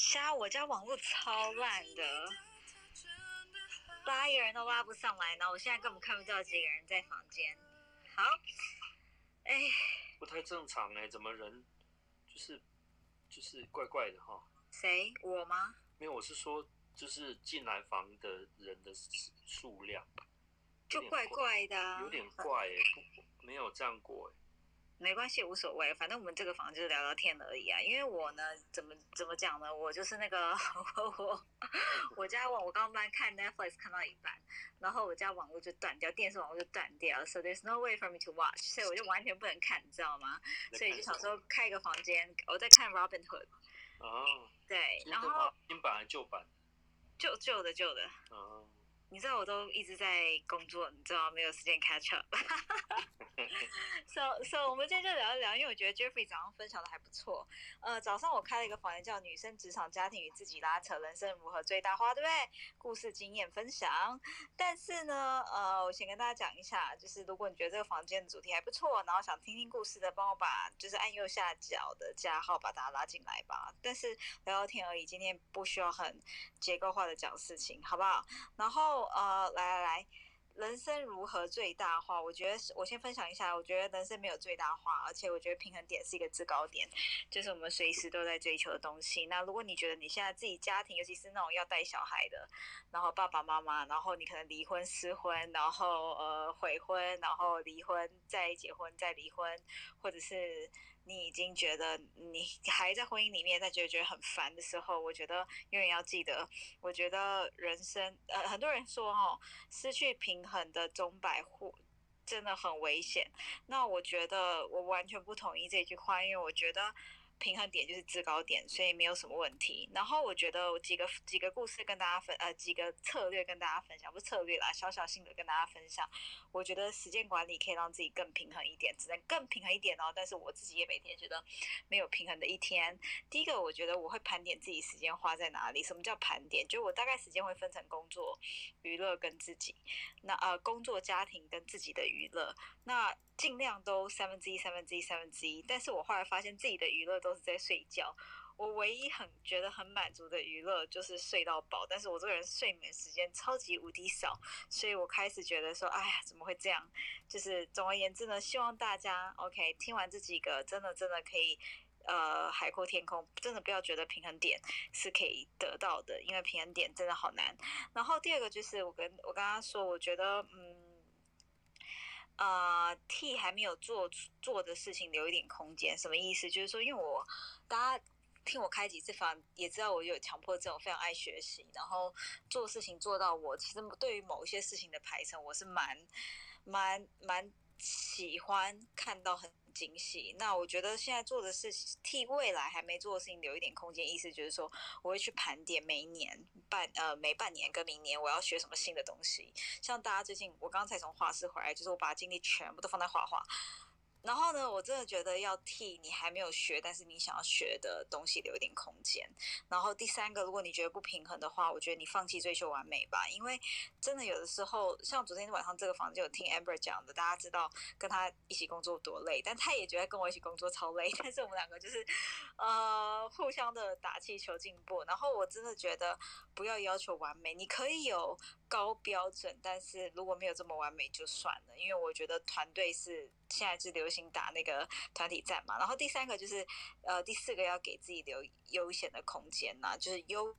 瞎，我家网络超烂的，拉一个人都拉不上来，然后我现在根本看不到几个人在房间。好，哎，不太正常哎，怎么人就是就是怪怪的哈？谁？我吗？没有，我是说，就是进来房的人的数量，就怪怪的，有点怪哎，不，没有这样过哎。没关系，无所谓，反正我们这个房就是聊聊天而已啊。因为我呢，怎么怎么讲呢？我就是那个我 我家网，我刚刚看 Netflix 看到一半，然后我家网络就断掉，电视网络就断掉，so there's no way for me to watch，所以我就完全不能看，你知道吗？所以就想说开一个房间，我在看 Robin Hood。哦。对，然后新版还是旧版？旧旧的旧的。哦。你知道我都一直在工作，你知道没有时间 catch up。So so，我们今天就聊一聊，因为我觉得 Jeffrey 早上分享的还不错。呃，早上我开了一个房间，叫“女生职场家庭与自己拉扯，人生如何最大化”，对不对？故事经验分享。但是呢，呃，我先跟大家讲一下，就是如果你觉得这个房间的主题还不错，然后想听听故事的，帮我把就是按右下角的加号把大家拉进来吧。但是聊聊天而已，今天不需要很结构化的讲事情，好不好？然后。呃，来来来，人生如何最大化？我觉得我先分享一下，我觉得人生没有最大化，而且我觉得平衡点是一个制高点，就是我们随时都在追求的东西。那如果你觉得你现在自己家庭，尤其是那种要带小孩的，然后爸爸妈妈，然后你可能离婚、失婚，然后呃悔婚，然后离婚再结婚再离婚，或者是。你已经觉得你 还在婚姻里面，但觉得觉得很烦的时候，我觉得永远要记得，我觉得人生呃，很多人说哦，失去平衡的钟摆户真的很危险。那我觉得我完全不同意这句话，因为我觉得。平衡点就是制高点，所以没有什么问题。然后我觉得几个几个故事跟大家分，呃，几个策略跟大家分享，不是策略啦，小小心得跟大家分享。我觉得时间管理可以让自己更平衡一点，只能更平衡一点哦。但是我自己也每天觉得没有平衡的一天。第一个，我觉得我会盘点自己时间花在哪里。什么叫盘点？就我大概时间会分成工作、娱乐跟自己。那呃，工作、家庭跟自己的娱乐。那尽量都三分之一、三分之一、三分之一，但是我后来发现自己的娱乐都是在睡觉。我唯一很觉得很满足的娱乐就是睡到饱，但是我这个人睡眠时间超级无敌少，所以我开始觉得说，哎呀，怎么会这样？就是总而言之呢，希望大家 OK 听完这几个，真的真的可以呃海阔天空，真的不要觉得平衡点是可以得到的，因为平衡点真的好难。然后第二个就是我跟我刚刚说，我觉得嗯。呃，替还没有做做的事情留一点空间，什么意思？就是说，因为我大家听我开几次房，也知道我有强迫症，我非常爱学习，然后做事情做到我其实对于某一些事情的排程，我是蛮蛮蛮喜欢看到很。惊喜。那我觉得现在做的事情，替未来还没做的事情留一点空间，意思就是说，我会去盘点每一年半呃每半年跟明年我要学什么新的东西。像大家最近，我刚才从画室回来，就是我把精力全部都放在画画。然后呢，我真的觉得要替你还没有学，但是你想要学的东西留一点空间。然后第三个，如果你觉得不平衡的话，我觉得你放弃追求完美吧。因为真的有的时候，像昨天晚上这个房间有听 Amber 讲的，大家知道跟他一起工作多累，但他也觉得跟我一起工作超累。但是我们两个就是呃互相的打气求进步。然后我真的觉得不要要求完美，你可以有高标准，但是如果没有这么完美就算了。因为我觉得团队是。现在是流行打那个团体战嘛，然后第三个就是，呃，第四个要给自己留悠闲的空间呐，就是悠。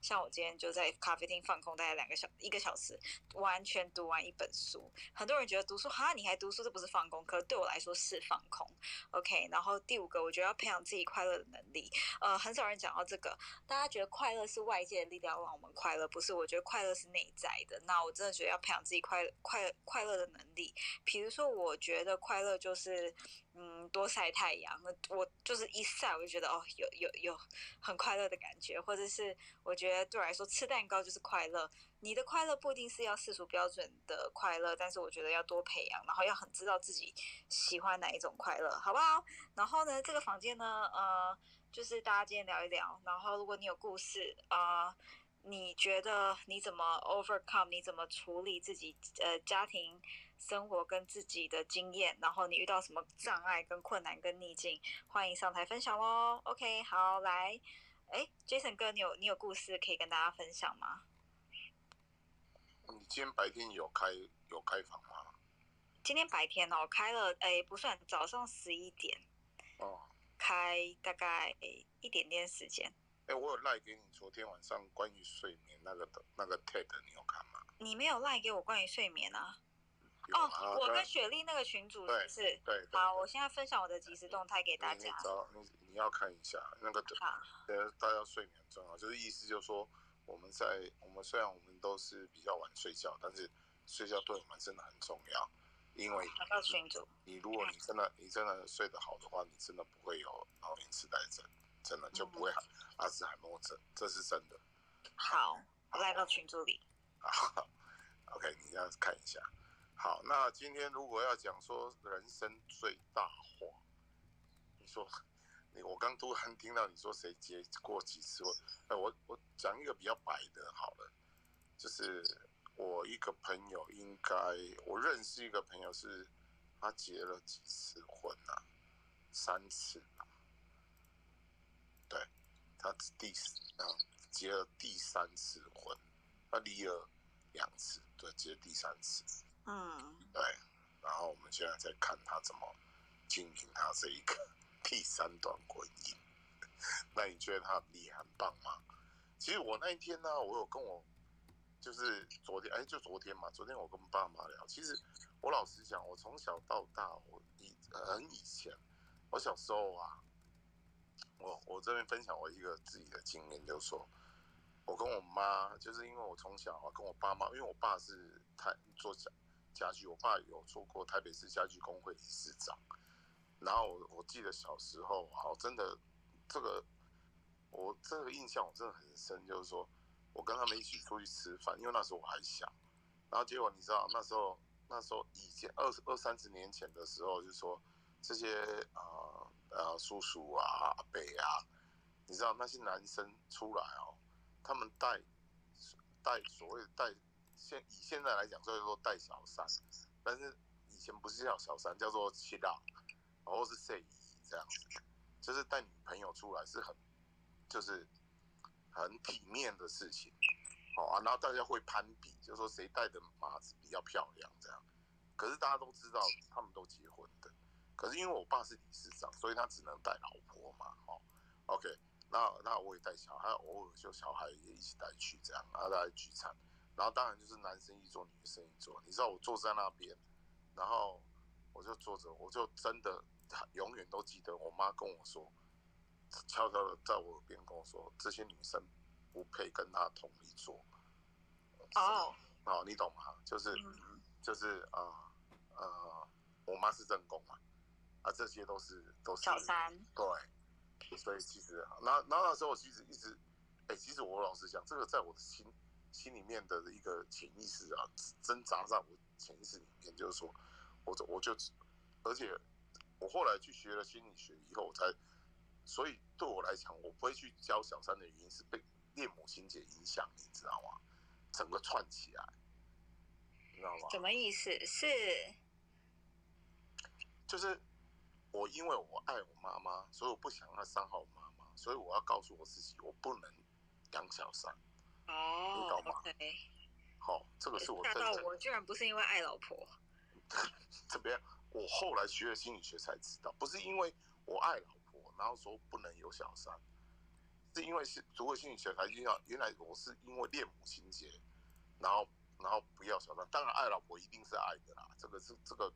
像我今天就在咖啡厅放空，大概两个小一个小时，完全读完一本书。很多人觉得读书哈，你还读书，这不是放空？可对我来说是放空。OK，然后第五个，我觉得要培养自己快乐的能力。呃，很少人讲到这个，大家觉得快乐是外界的力量让我们快乐，不是？我觉得快乐是内在的。那我真的觉得要培养自己快快快乐的能力。比如说，我觉得快乐就是。嗯，多晒太阳，我就是一晒我就觉得哦，有有有很快乐的感觉，或者是我觉得对我来说吃蛋糕就是快乐。你的快乐不一定是要世俗标准的快乐，但是我觉得要多培养，然后要很知道自己喜欢哪一种快乐，好不好？然后呢，这个房间呢，呃，就是大家今天聊一聊，然后如果你有故事啊，你觉得你怎么 overcome，你怎么处理自己呃家庭？生活跟自己的经验，然后你遇到什么障碍、跟困难、跟逆境，欢迎上台分享喽。OK，好，来，哎，Jason 哥，你有你有故事可以跟大家分享吗？你今天白天有开有开房吗？今天白天哦，开了，哎，不算，早上十一点，哦，开大概一点点时间。哎，我有赖给你昨天晚上关于睡眠那个的那个 TED，你有看吗？你没有赖给我关于睡眠啊？哦啊，我跟雪莉那个群主是不是？对对好，我现在分享我的即时动态给大你家。找你你要看一下那个的，呃，大家睡眠很重要，就是意思就是说，我们在我们虽然我们都是比较晚睡觉，但是睡觉对我们真的很重要，因为群主。你如果你真的你真的睡得好的话，你真的不会有老年痴呆症，真的就不会阿兹海默症，这是真的。好，我来到群组里。好，OK，你这样看一下。好，那今天如果要讲说人生最大化，你说你我刚突然听到你说谁结过几次婚，哎，我我讲一个比较白的好了，就是我一个朋友，应该我认识一个朋友是，他结了几次婚啊？三次他第啊结了第三次婚，他离了两次，对，结了第三次，嗯，对。然后我们现在在看他怎么经营他这一个 第三段婚姻。那你觉得他很厉害、很棒吗？其实我那一天呢，我有跟我就是昨天，哎，就昨天嘛，昨天我跟爸妈聊。其实我老实讲，我从小到大，我以很以前，我小时候啊，我我这边分享我一个自己的经验，就是说，我跟我妈，就是因为我从小啊跟我爸妈，因为我爸是台做家家具，我爸有做过台北市家具工会理事长。然后我我记得小时候，好真的这个我这个印象我真的很深，就是说我跟他们一起出去吃饭，因为那时候我还小，然后结果你知道那时候那时候以前二二三十年前的时候，就是说这些呃呃叔叔啊阿伯啊，你知道那些男生出来哦，他们带带所谓的带现以现在来讲，所以说带小三，但是以前不是叫小三，叫做七大，或是 say 这样子，就是带女朋友出来是很就是很体面的事情，好、啊，然后大家会攀比，就说谁带的马子比较漂亮这样。可是大家都知道他们都结婚的，可是因为我爸是理事长，所以他只能带老婆嘛，哦，OK，那那我也带小孩，偶尔就小孩也一起带去这样，然后大家聚餐，然后当然就是男生一桌，女生一桌。你知道我坐在那边，然后我就坐着，我就真的永远都记得我妈跟我说，悄悄的在我耳边跟我说，这些女生不配跟她同一桌。哦，哦，你懂吗？就是嗯就是呃呃，我妈是正宫嘛，啊，这些都是都是小三。对，所以其实，那那那时候我其实一直，哎、其实我老实讲，这个在我的心心里面的一个潜意识啊，挣扎在我潜意识里面，就是说，我就我就，而且我后来去学了心理学以后，我才，所以对我来讲，我不会去教小三的原因是被恋母情节影响，你知道吗？整个串起来，你知道吗？什么意思？是就是我因为我爱我妈妈，所以我不想要伤害我妈妈，所以我要告诉我自己，我不能养小三。你哦懂吗。好、这个是我吓真正到我，居然不是因为爱老婆。怎么样？我后来学了心理学才知道，不是因为我爱老婆，然后说不能有小三，是因为是读了心理学才知道，原来我是因为恋母情节，然后然后不要小三。当然爱老婆一定是爱的啦，这个是这个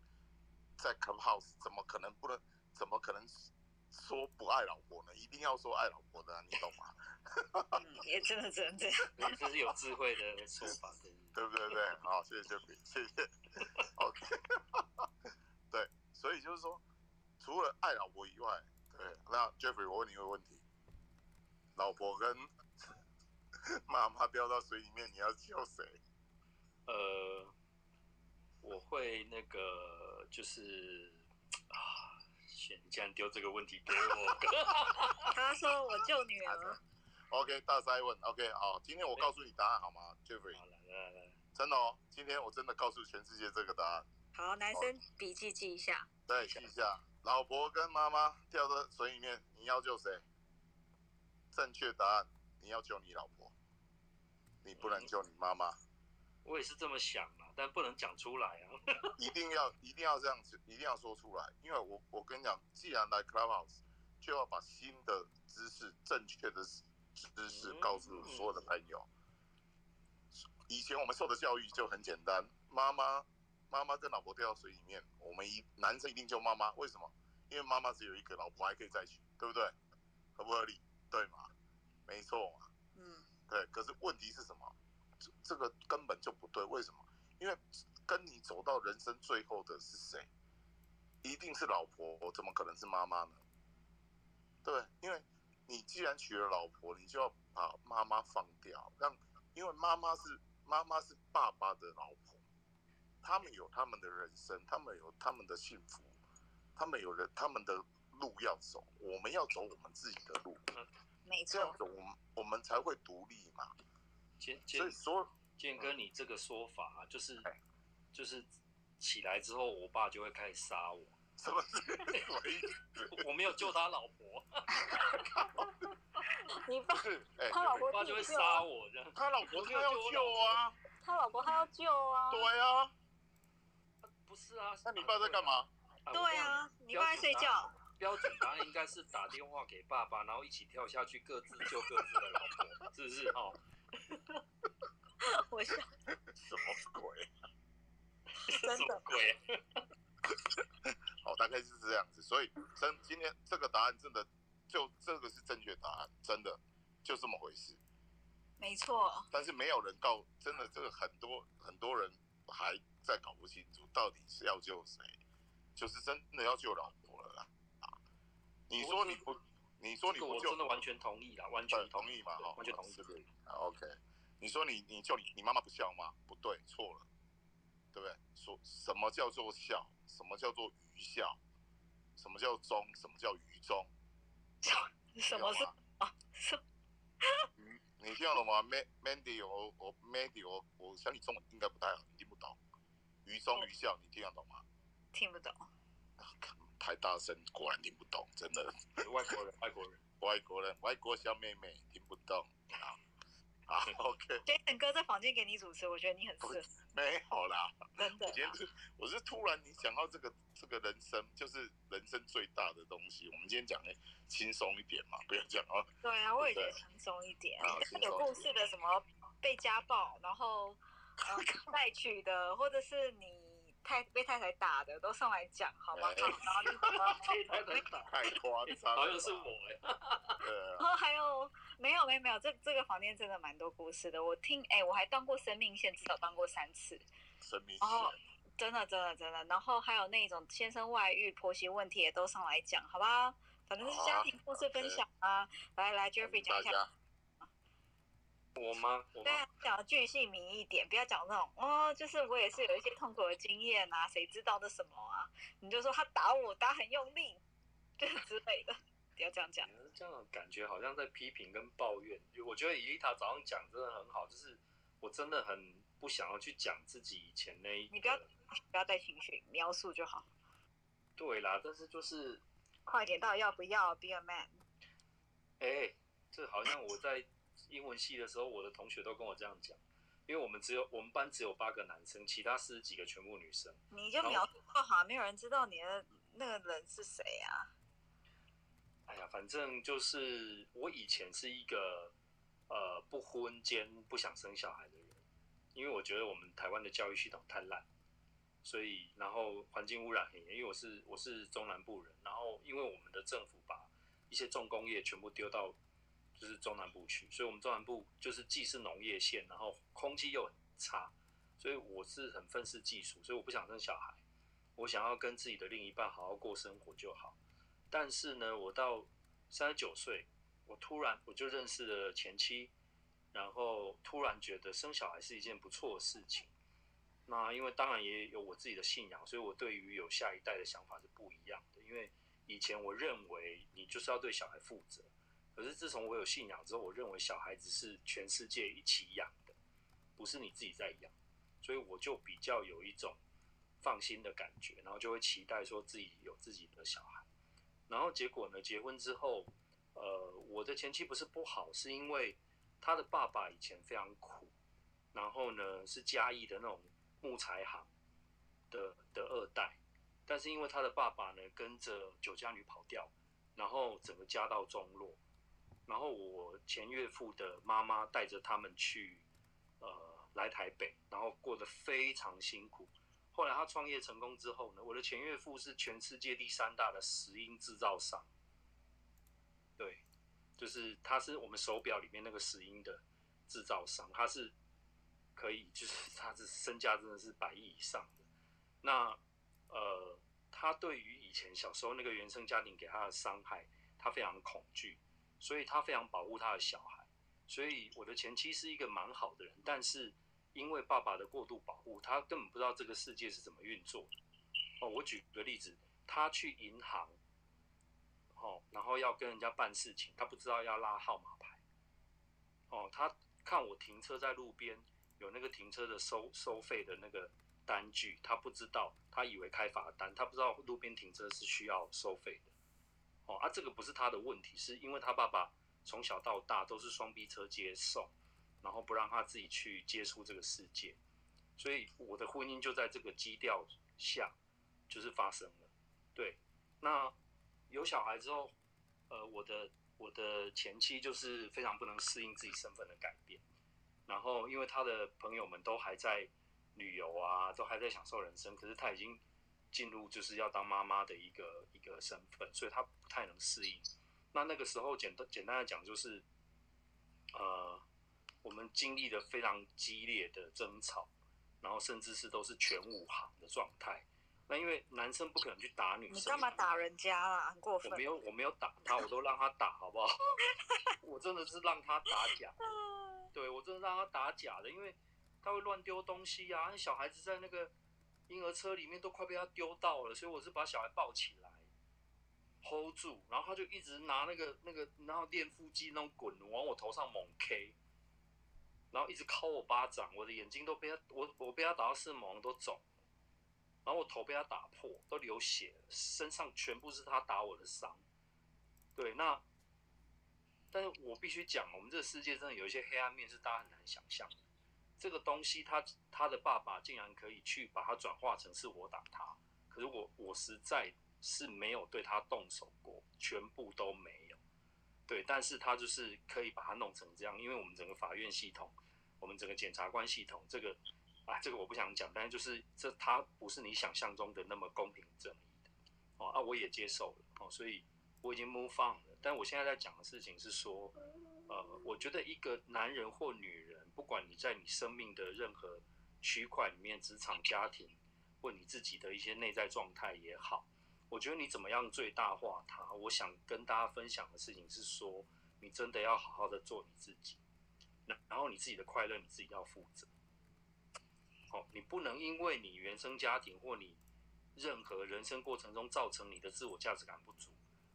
在 Clubhouse 怎么可能不能？怎么可能说不爱老婆呢？一定要说爱老婆的、啊，你懂吗？嗯，也真的只能这样。这是有智慧的说法，对对不对？对，好，谢谢 Jeffrey，谢谢。OK，对，所以就是说，除了爱老婆以外，对，那 Jeffrey，我问你一个问题：老婆跟 妈妈掉到水里面，你要救谁？呃，我会那个就是啊，选你竟然丢这个问题给我，他说我救女儿。OK，大灾问。OK，好，今天我告诉你答案好吗，Jeffrey？好来来来来，真的哦，今天我真的告诉全世界这个答案。好，男生笔记记一下。对记一下，老婆跟妈妈掉到水里面，你要救谁？正确答案，你要救你老婆，你不能救你妈妈。我也是这么想的，但不能讲出来啊。一定要一定要这样子，一定要说出来，因为我我跟你讲，既然来 Clubhouse，就要把新的知识、正确的知识告诉所有的朋友。以前我们受的教育就很简单，妈妈妈妈跟老婆掉到水里面，我们一男生一定救妈妈，为什么？因为妈妈只有一个，老婆还可以再娶，对不对？合不合理？对吗？没错嘛。嗯，对。可是问题是什么？这这个根本就不对，为什么？因为跟你走到人生最后的是谁？一定是老婆，怎么可能是妈妈呢？对，因为你既然娶了老婆，你就要把妈妈放掉，让因为妈妈是妈妈是爸爸的老婆，他们有他们的人生，他们有他们的幸福，他们有人他们的路要走，我们要走我们自己的路，没错。这样子我们我们才会独立嘛。建所以建说，建哥，你这个说法啊就是哎就是起来之后，我爸就会开始杀我。什么？我没有救他老婆，你爸他老婆爸就会杀我这样。他老婆他要救啊，他老婆他要救啊。对啊，不是啊，那你爸在干？嘛？啊对啊，你爸在睡觉。。标准答案应该是打电话给爸爸，然后一起跳下去，各自救各自的老婆，是不是？哦，我笑，什么鬼？真的。鬼？好，大概是这样子。所以真今天这个答案真的就这个是正确答案，真的就这么回事。没错，但是没有人告，真的这个很多很多人还在搞不清楚到底是要救谁，就是真的要救老婆了啦。啊，你说你不，你说你我真的完全同意啦，完全同意嘛？对哈，完全同意是不是啊？OK，你说你你救你你妈妈不孝吗？不对，错了，对不对？说什么叫做孝？什么叫做愚孝？什么叫忠？什么叫愚忠？什么是啊？你听得懂吗？Man Mandy，我我 Mandy，我我想你中文应该不太好，你听不懂。愚忠愚孝，你听得懂吗？听不懂。太大声，果然听不懂，真的。外国人，外国人。外国人，外国小妹妹听不懂啊。好，OK，Jason 哥在房间给你主持，我觉得你很适合，没有啦。真的我。今天是我是突然你讲到这个这个人生，就是人生最大的东西。我们今天讲的轻松一点嘛，不要讲哦。对啊，我也觉得轻松一点有故事的什么被家暴，然后呃 带娶的，或者是你太被太太打的，都上来讲好吗？哎好，然后那什么 太夸张，好像是我哎、对啊然后还有没有没有没有，这这个房间真的蛮多故事的。我听哎，我还当过生命线，至少当过三次，生命线哦线。真的真的真的。然后还有那种先生外遇、婆媳问题也都上来讲，好吧？反正是家庭故事分享啊。来来，Jeffrey 讲一下。我吗？我吗？对啊，讲的巨细靡一点，不要讲那种哦，就是我也是有一些痛苦的经验啊，谁知道那什么啊？你就说他打我打很用力，就是之类的，不要这样讲。这样感觉好像在批评跟抱怨。就我觉得伊丽塔早上讲真的很好，就是我真的很不想要去讲自己以前那一。你不要不要带情绪，描述就好。对啦，但是就是快点到要不要？Be a man。哎、这好像我在英文系的时候，我的同学都跟我这样讲，因为我们只有我们班只有八个男生，其他四十几个全部女生。你就描述就好，没有人知道你的那个人是谁啊。反正就是我以前是一个呃不婚兼不想生小孩的人，因为我觉得我们台湾的教育系统太烂，所以然后环境污染很严。因为我是我是中南部人，然后因为我们的政府把一些重工业全部丢到就是中南部去，所以我们中南部就是既是农业县，然后空气又很差，所以我是很愤世嫉俗，所以我不想生小孩，我想要跟自己的另一半好好过生活就好。但是呢，我到三十九岁，我突然我就认识了前妻，然后突然觉得生小孩是一件不错的事情。那因为当然也有我自己的信仰，所以我对于有下一代的想法是不一样的。因为以前我认为你就是要对小孩负责，可是自从我有信仰之后，我认为小孩子是全世界一起养的，不是你自己在养，所以我就比较有一种放心的感觉，然后就会期待说自己有自己的小孩。然后结果呢，结婚之后，呃，我的前妻不是不好，是因为他的爸爸以前非常苦，然后呢是嘉义的那种木材行的的二代，但是因为他的爸爸呢跟着酒家女跑掉，然后整个家道中落。然后我前岳父的妈妈带着他们去，呃，来台北，然后过得非常辛苦。后来他创业成功之后呢，我的前岳父是全世界第三大的石英制造商，对，就是他是我们手表里面那个石英的制造商，他是可以，就是他的身价真的是百亿以上的。那呃，他对于以前小时候那个原生家庭给他的伤害，他非常恐惧。所以他非常保护他的小孩，所以我的前妻是一个蛮好的人，但是因为爸爸的过度保护，他根本不知道这个世界是怎么运作的。哦，我举个例子，他去银行，哦，然后要跟人家办事情，他不知道要拉号码牌。哦，他看我停车在路边，有那个停车的收收费的那个单据，他不知道，他以为开罚单，他不知道路边停车是需要收费的。哦啊，这个不是他的问题，是因为他爸爸从小到大都是双逼车接送，然后不让他自己去接触这个世界，所以我的婚姻就在这个基调下就是发生了。对，那有小孩之后，呃，我的我的前妻就是非常不能适应自己身份的改变，然后因为他的朋友们都还在旅游啊，都还在享受人生，可是他已经。进入就是要当妈妈的一个一个身份，所以她不太能适应。那那个时候简单简单的讲，就是呃，我们经历了非常激烈的争吵，然后甚至是都是全武行的状态。那因为男生不可能去打女生，你干嘛打人家啦？很过分。我没有我没有打 他，我都让他打，好不好？我真的是让他打假，对我真的让他打假的，因为他会乱丢东西啊，那小孩子在那个。婴儿车里面都快被他丢到了，所以我是把小孩抱起来，hold 住，然后他就一直拿那个那个，然后练腹肌那种滚往我头上猛 K，然后一直敲我巴掌，我的眼睛都被他我我被他打到视网都肿，然后我头被他打破，都流血，身上全部是他打我的伤。对，那但是我必须讲，我们这个世界真的有一些黑暗面是大家很难想象的。这个东西，他他的爸爸竟然可以去把它转化成是我打他，可是我我实在是没有对他动手过，全部都没。对，但是他就是可以把它弄成这样，因为我们整个法院系统，我们整个检察官系统，这个啊，这个我不想讲，但是就是这他不是你想象中的那么公平正义的哦啊，我也接受了哦，所以我已经 move on 了。但我现在在讲的事情是说，呃，我觉得一个男人或女人。不管你在你生命的任何区块里面，职场、家庭，或你自己的一些内在状态也好，我觉得你怎么样最大化它？我想跟大家分享的事情是说，你真的要好好的做你自己，然后你自己的快乐你自己要负责。好，你不能因为你原生家庭或你任何人生过程中造成你的自我价值感不足，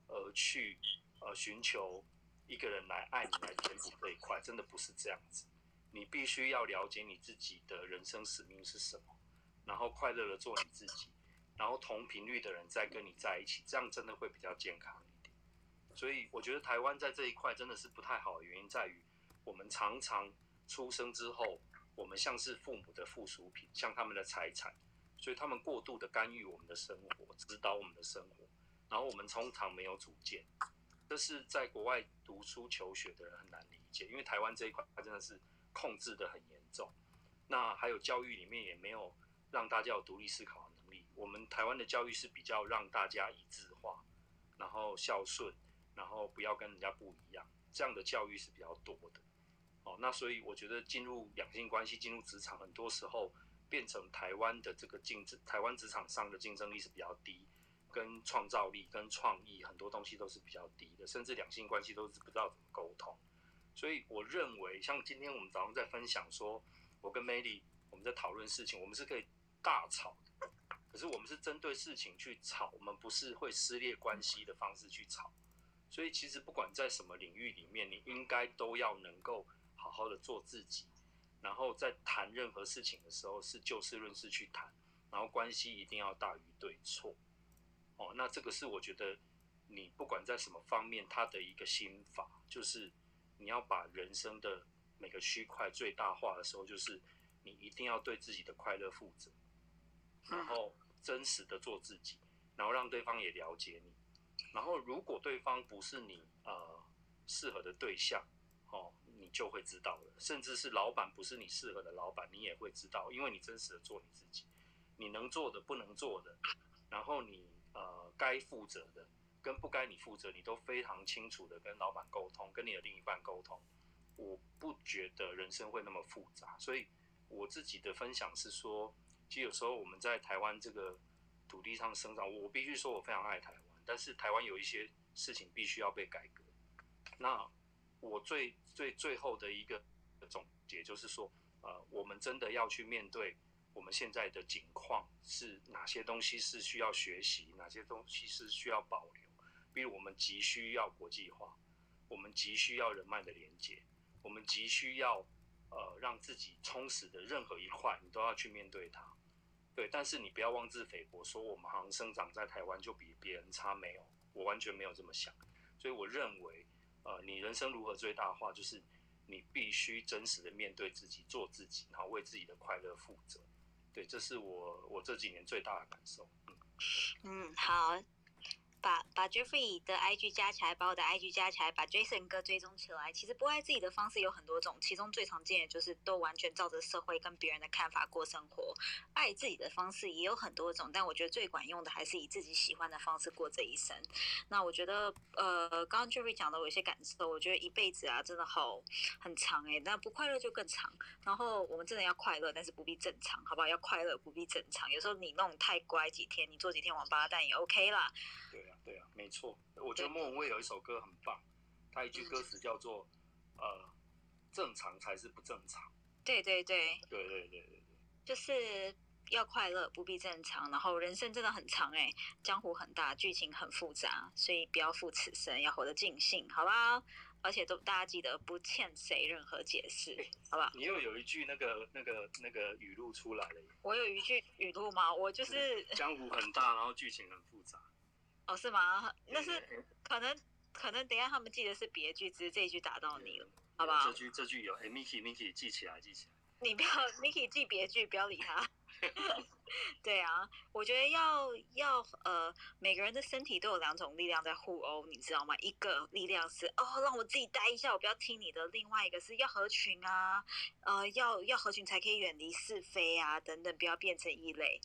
而去呃寻求一个人来爱你来填补这一块，真的不是这样子。你必须要了解你自己的人生使命是什么，然后快乐的做你自己，然后同频率的人再跟你在一起，这样真的会比较健康一点。所以我觉得台湾在这一块真的是不太好的原因在于，我们常常出生之后，我们像是父母的附属品，像他们的财产，所以他们过度的干预我们的生活，指导我们的生活，然后我们通常没有主见，这是在国外读书求学的人很难理解，因为台湾这一块它真的是。控制的很严重，那还有教育里面也没有让大家有独立思考。我们台湾的教育是比较让大家一致化，然后孝顺，然后不要跟人家不一样，这样的教育是比较多的。哦，那所以我觉得进入两性关系、进入职场，很多时候变成台湾的这个竞争，台湾职场上的竞争力是比较低，跟创造力、跟创意很多东西都是比较低的，甚至两性关系都是不知道怎么沟通。所以我认为，像今天我们早上在分享说，我跟 Melly 我们在讨论事情，我们是可以大吵，可是我们是针对事情去吵，我们不是会撕裂关系的方式去吵。所以其实不管在什么领域里面，你应该都要能够好好的做自己，然后在谈任何事情的时候是就事论事去谈，然后关系一定要大于对错。哦，那这个是我觉得你不管在什么方面，他的一个心法，就是你要把人生的每个区块最大化的时候，就是你一定要对自己的快乐负责，然后真实的做自己，然后让对方也了解你。然后如果对方不是你呃适合的对象，哦，你就会知道了。甚至是老板不是你适合的老板，你也会知道，因为你真实的做你自己，你能做的不能做的，然后你。呃，该负责的跟不该你负责，你都非常清楚的跟老板沟通，跟你的另一半沟通。我不觉得人生会那么复杂，所以我自己的分享是说，其实有时候我们在台湾这个土地上生长，我必须说我非常爱台湾，但是台湾有一些事情必须要被改革。那我最最最后的一个总结就是说，呃，我们真的要去面对。我们现在的景况是哪些东西是需要学习，哪些东西是需要保留？比如我们急需要国际化，我们急需要人脉的连接，我们急需要呃让自己充实的任何一块，你都要去面对它。对，但是你不要妄自菲薄，说我们好像生长在台湾就比别人差，没有，我完全没有这么想。所以我认为，呃，你人生如何最大化，就是你必须真实的面对自己，做自己，然后为自己的快乐负责。对，这是我我这几年最大的感受。嗯，嗯，好。把把 Jeffrey 的 IG 加起来，把我的 IG 加起来，把 Jason 哥追踪起来。其实不爱自己的方式有很多种，其中最常见的就是都完全照着社会跟别人的看法过生活。爱自己的方式也有很多种，但我觉得最管用的还是以自己喜欢的方式过这一生。那我觉得，呃，刚刚 Jeffrey 讲的我有些感受，我觉得一辈子啊，真的好很长哎，那不快乐就更长。然后我们真的要快乐，但是不必正常，好不好？要快乐不必正常。有时候你弄太乖几天，你做几天王八蛋也 OK 啦。对啊，没错，我觉得莫文蔚有一首歌很棒，他一句歌词叫做“呃，正常才是不正常”。对对对，对对对对对，就是要快乐，不必正常。然后人生真的很长哎，江湖很大，剧情很复杂，所以不要负此生，要活得尽兴，好不好？而且都大家记得不欠谁任何解释，好不好？你又有一句那个那个那个语录出来了。我有一句语录吗？我就是江湖很大，然后剧情很复杂。哦，是吗？那是可能，可能等下他们记得是别句，只是这一句打到你了，好不好？这句这句有，哎，Miki，Miki 记起来，记起来。你不要，Miki 记别句，不要理他。对啊，我觉得要要呃，每个人的身体都有两种力量在互殴，你知道吗？一个力量是哦，让我自己待一下，我不要听你的；另外一个是要合群啊，呃，要要合群才可以远离是非啊，等等，不要变成异类。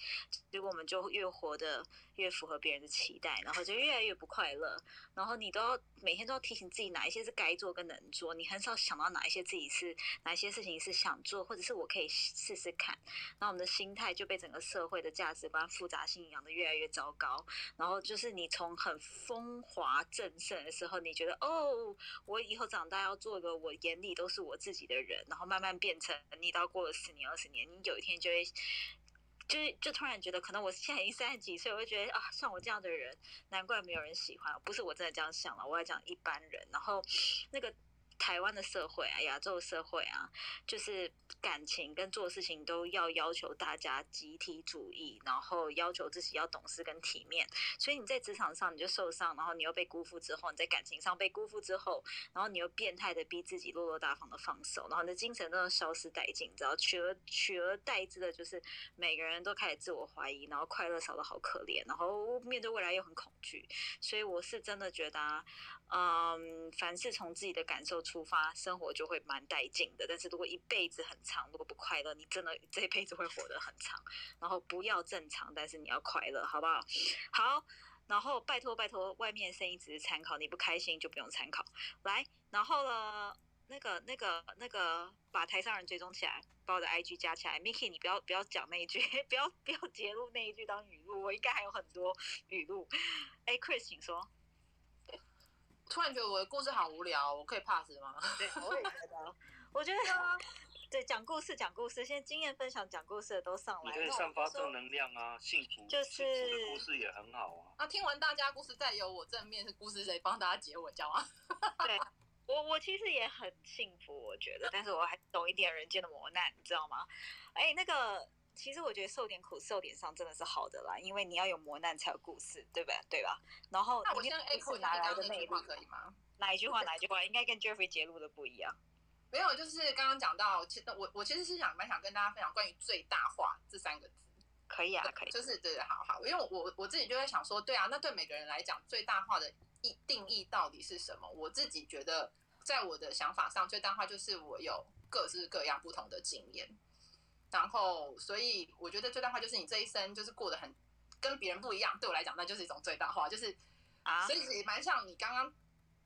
结果我们就越活得越符合别人的期待，然后就越来越不快乐。然后你都要每天都要提醒自己哪一些是该做跟能做，你很少想到哪一些自己是哪一些事情是想做，或者是我可以试试看。那我们的心态就被整个社会的价值观复杂性养得越来越糟糕。然后就是你从很风华正盛的时候，你觉得哦，我以后长大要做一个我眼里都是我自己的人，然后慢慢变成你到过了十年二十年，你有一天就会。就是就突然觉得，可能我现在已经三十几岁，我会觉得啊，像我这样的人，难怪没有人喜欢。不是我真的这样想了，我要讲一般人。然后那个。台湾的社会啊，亚洲社会啊，就是感情跟做事情都要要求大家集体主义，然后要求自己要懂事跟体面。所以你在职场上你就受伤，然后你又被辜负之后，你在感情上被辜负之后，然后你又变态的逼自己落落大方的放手，然后你的精神都要消失殆尽，你知道？取而取而代之的就是每个人都开始自我怀疑，然后快乐少的好可怜，然后面对未来又很恐惧。所以我是真的觉得。嗯，凡是从自己的感受出发，生活就会蛮带劲的。但是如果一辈子很长，如果不快乐，你真的这辈子会活得很长。然后不要正常，但是你要快乐，好不好？好，然后拜托拜托，外面声音只是参考，你不开心就不用参考。来，然后呢，那个那个那个，把台上人追踪起来，把我的 IG 加起来。Miki，你不要不要讲那一句，不要不要截录那一句当语录，我应该还有很多语录。哎，Chris，请说。突然觉得我的故事好无聊，我可以 pass 吗？对，我也觉得。我觉得，对，讲故事，讲故事，现在经验分享、讲故事的都上来。你可以散发正能量啊，幸福，就是故事也很好啊。那听完大家故事，再由我正面是故事谁帮大家结尾，讲啊？对，我我其实也很幸福，我觉得，但是我还懂一点人间的磨难，你知道吗？哎，那个。其实我觉得受点苦、受点伤真的是好的啦，因为你要有磨难才有故事，对吧？对吧？然后那我先里面 echo 故事哪一下你刚刚来的魅力那句话？可以吗？哪一句话？哪一句话？应该跟 Jeffrey 揭露的不一样。没有，就是刚刚讲到，其实我我其实是想蛮想跟大家分享关于最大化这三个字。可以啊，可以。就是对，好好，因为我我自己就在想说，对啊，那对每个人来讲，最大化的意定义到底是什么？我自己觉得，在我的想法上，最大化就是我有各式各样不同的经验，然后所以我觉得最大化就是你这一生就是过得很跟别人不一样，对我来讲，那就是一种最大化，就是啊所以也蛮像你刚刚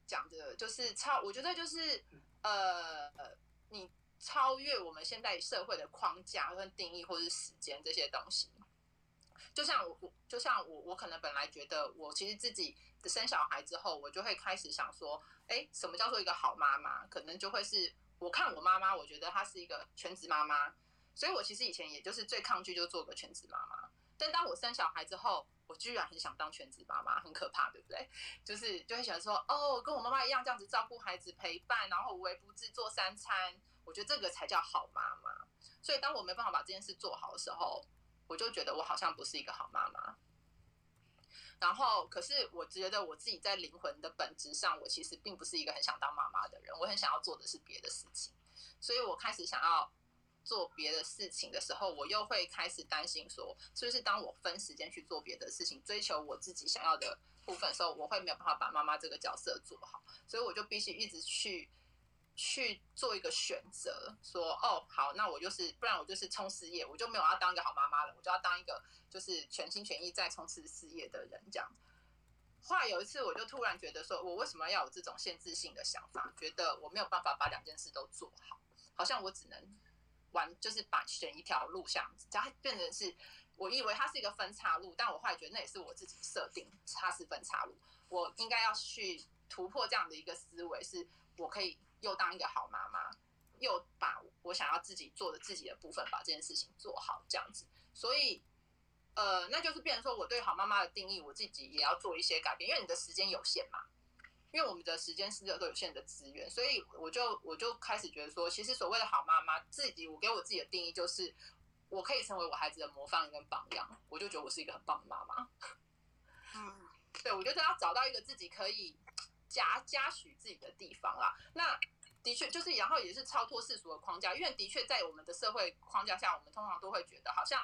讲的，就是超，我觉得就是呃，你超越我们现在社会的框架跟定义，或者是时间这些东西。就像我，我就像我，我可能本来觉得我其实自己生小孩之后，我就会开始想说，哎，什么叫做一个好妈妈？可能就会是我看我妈妈，我觉得她是一个全职妈妈，所以我其实以前也就是最抗拒就做个全职妈妈。但当我生小孩之后，我居然很想当全职妈妈，很可怕，对不对？就是就会想说，哦，跟我妈妈一样这样子照顾孩子、陪伴，然后无微不至做三餐，我觉得这个才叫好妈妈。所以当我没办法把这件事做好的时候，我就觉得我好像不是一个好妈妈。然后，可是我觉得我自己在灵魂的本质上，我其实并不是一个很想当妈妈的人，我很想要做的是别的事情。所以我开始想要做别的事情的时候，我又会开始担心说，是不是当我分时间去做别的事情，追求我自己想要的部分的时候，我会没有办法把妈妈这个角色做好，所以我就必须一直去去做一个选择，说哦好，那我就是，不然我就是冲事业，我就没有要当一个好妈妈了，我就要当一个就是全心全意在冲刺事业的人这样。话有一次，我就突然觉得说，我为什么要有这种限制性的想法？觉得我没有办法把两件事都做好，好像我只能玩，就是把选一条路这样子，它变成是，我以为它是一个分岔路，但我后来觉得那也是我自己设定它是分岔路，我应该要去突破这样的一个思维，是我可以又当一个好妈妈，又把我想要自己做的自己的部分把这件事情做好，这样子，所以。呃，那就是变成说，我对好妈妈的定义，我自己也要做一些改变，因为你的时间有限嘛，因为我们的时间是都有限的资源，所以我就我就开始觉得说，其实所谓的好妈妈，自己我给我自己的定义就是，我可以成为我孩子的模范跟榜样，我就觉得我是一个很棒的妈妈。嗯，对，我觉得要找到一个自己可以嘉嘉许自己的地方啦。那的确就是，然后也是超脱世俗的框架，因为的确在我们的社会框架下，我们通常都会觉得好像。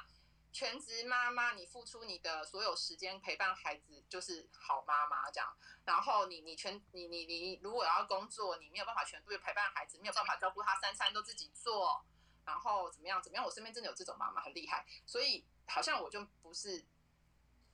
全职妈妈，你付出你的所有时间陪伴孩子，就是好妈妈这样。然后你你全你你你如果要工作，你没有办法全部陪伴孩子，没有办法照顾他三餐都自己做，然后怎么样怎么样？我身边真的有这种妈妈，很厉害。所以好像我就不是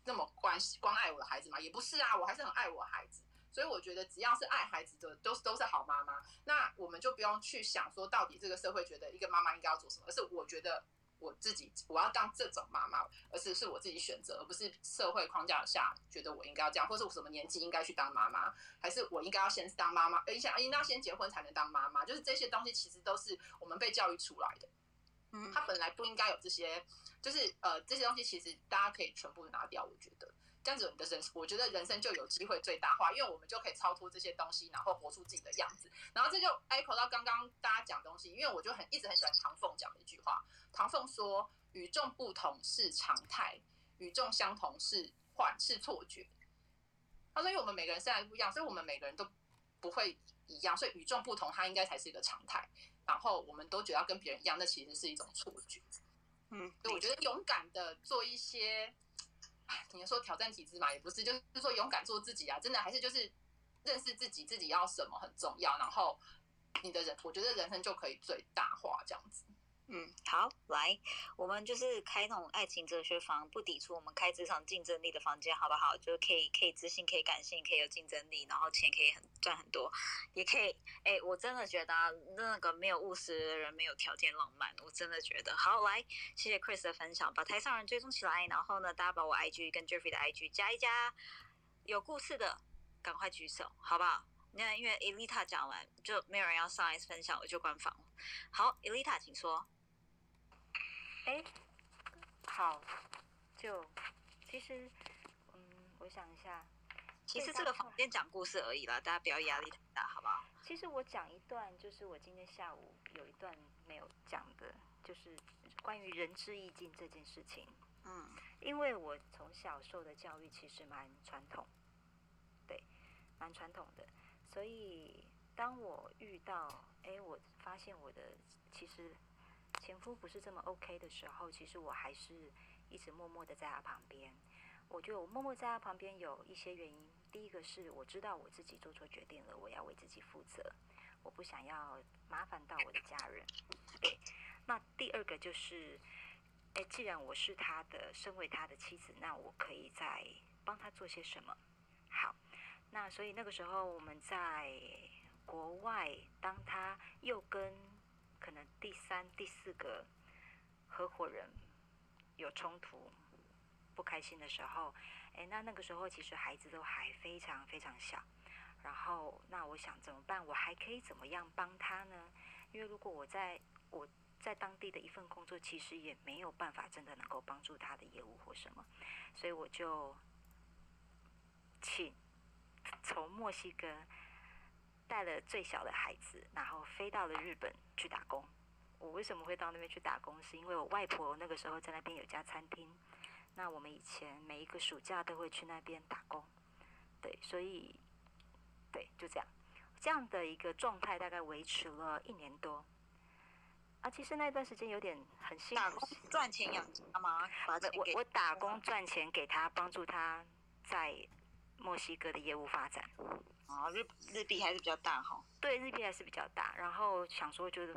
那么关心关爱我的孩子嘛，也不是啊，我还是很爱我孩子。所以我觉得只要是爱孩子的，都是都是好妈妈。那我们就不用去想说，到底这个社会觉得一个妈妈应该要做什么，而是我觉得。我自己我要当这种妈妈，而是是我自己选择，而不是社会框架下觉得我应该要这样，或是我什么年纪应该去当妈妈，还是我应该要先当妈妈，而且应该要先结婚才能当妈妈，就是这些东西其实都是我们被教育出来的。嗯，他本来不应该有这些，就是呃这些东西其实大家可以全部拿掉，我觉得这样子你的人，我觉得人生就有机会最大化，因为我们就可以超脱这些东西，然后活出自己的样子。然后这就 echo 到刚刚大家讲东西，因为我就很一直很喜欢唐凤讲的一句话。唐凤说：“与众不同是常态，与众相同是幻是错觉。”他说：“因为我们每个人生来不一样，所以我们每个人都不会一样，所以与众不同，它应该才是一个常态。然后我们都觉得要跟别人一样，那其实是一种错觉。嗯，所以我觉得勇敢的做一些，你说挑战体制嘛，也不是，就是说勇敢做自己啊，真的还是就是认识自己，自己要什么很重要。然后你的人，我觉得人生就可以最大化这样子。”嗯，好，来，我们就是开那种爱情哲学房，不抵触我们开职场竞争力的房间，好不好？就可以可以自信，可以感性，可以有竞争力，然后钱可以很赚很多，也可以。哎，我真的觉得、啊、那个没有务实的人没有条件浪漫，我真的觉得。好，来，谢谢 Chris 的分享，把台上人追踪起来，然后呢，大家把我 IG 跟 Jeffrey 的 IG 加一加，有故事的赶快举手，好不好？那因为 Elita 讲完就没有人要上来分享，我就关房。好，Elita，请说。哎，好，就其实，嗯，我想一下，其实这个房间讲故事而已啦，大家不要压力太大，好不好？其实我讲一段，就是我今天下午有一段没有讲的，就是关于仁至义尽这件事情。嗯因为我从小受的教育其实蛮传统，对，蛮传统的，所以当我遇到，哎，我发现我的其实前夫不是这么 OK 的时候，其实我还是一直默默的在他旁边。我觉得我默默在他旁边有一些原因，第一个是我知道我自己做错决定了，我要为自己负责，我不想要麻烦到我的家人。那第二个就是。哎，既然我是他的，身为他的妻子，那我可以再帮他做些什么？好，那所以那个时候我们在国外，当他又跟可能第三、第四个合伙人有冲突、不开心的时候，哎，那那个时候其实孩子都还非常非常小，然后那我想怎么办？我还可以怎么样帮他呢？因为如果我在我在当地的一份工作，其实也没有办法真的能够帮助他的业务或什么，所以我就请从墨西哥带了最小的孩子，然后飞到了日本去打工。我为什么会到那边去打工？是因为我外婆那个时候在那边有家餐厅，那我们以前每一个暑假都会去那边打工，对，所以对，就这样，这样的一个状态大概维持了一年多。啊，其实那段时间有点很辛苦打工，赚钱养家吗？把钱给我我打工赚钱给他，帮助他在墨西哥的业务发展。啊，日日币还是比较大哈。对，日币还是比较大，然后想说就是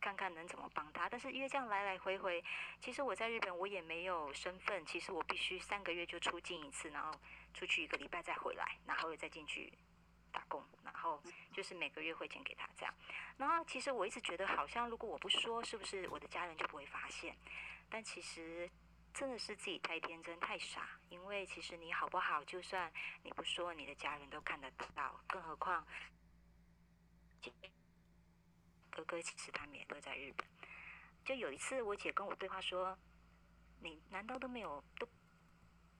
看看能怎么帮他，但是因为这样来来回回，其实我在日本我也没有身份，其实我必须三个月就出境一次，然后出去一个礼拜再回来，然后又再进去打工，然后就是每个月汇钱给他这样。然后其实我一直觉得好像如果我不说，是不是我的家人就不会发现？但其实真的是自己太天真太傻，因为其实你好不好，就算你不说，你的家人都看得到，更何况。哥哥其实他们也都在日本。就有一次，我姐跟我对话说：“你难道都没有都，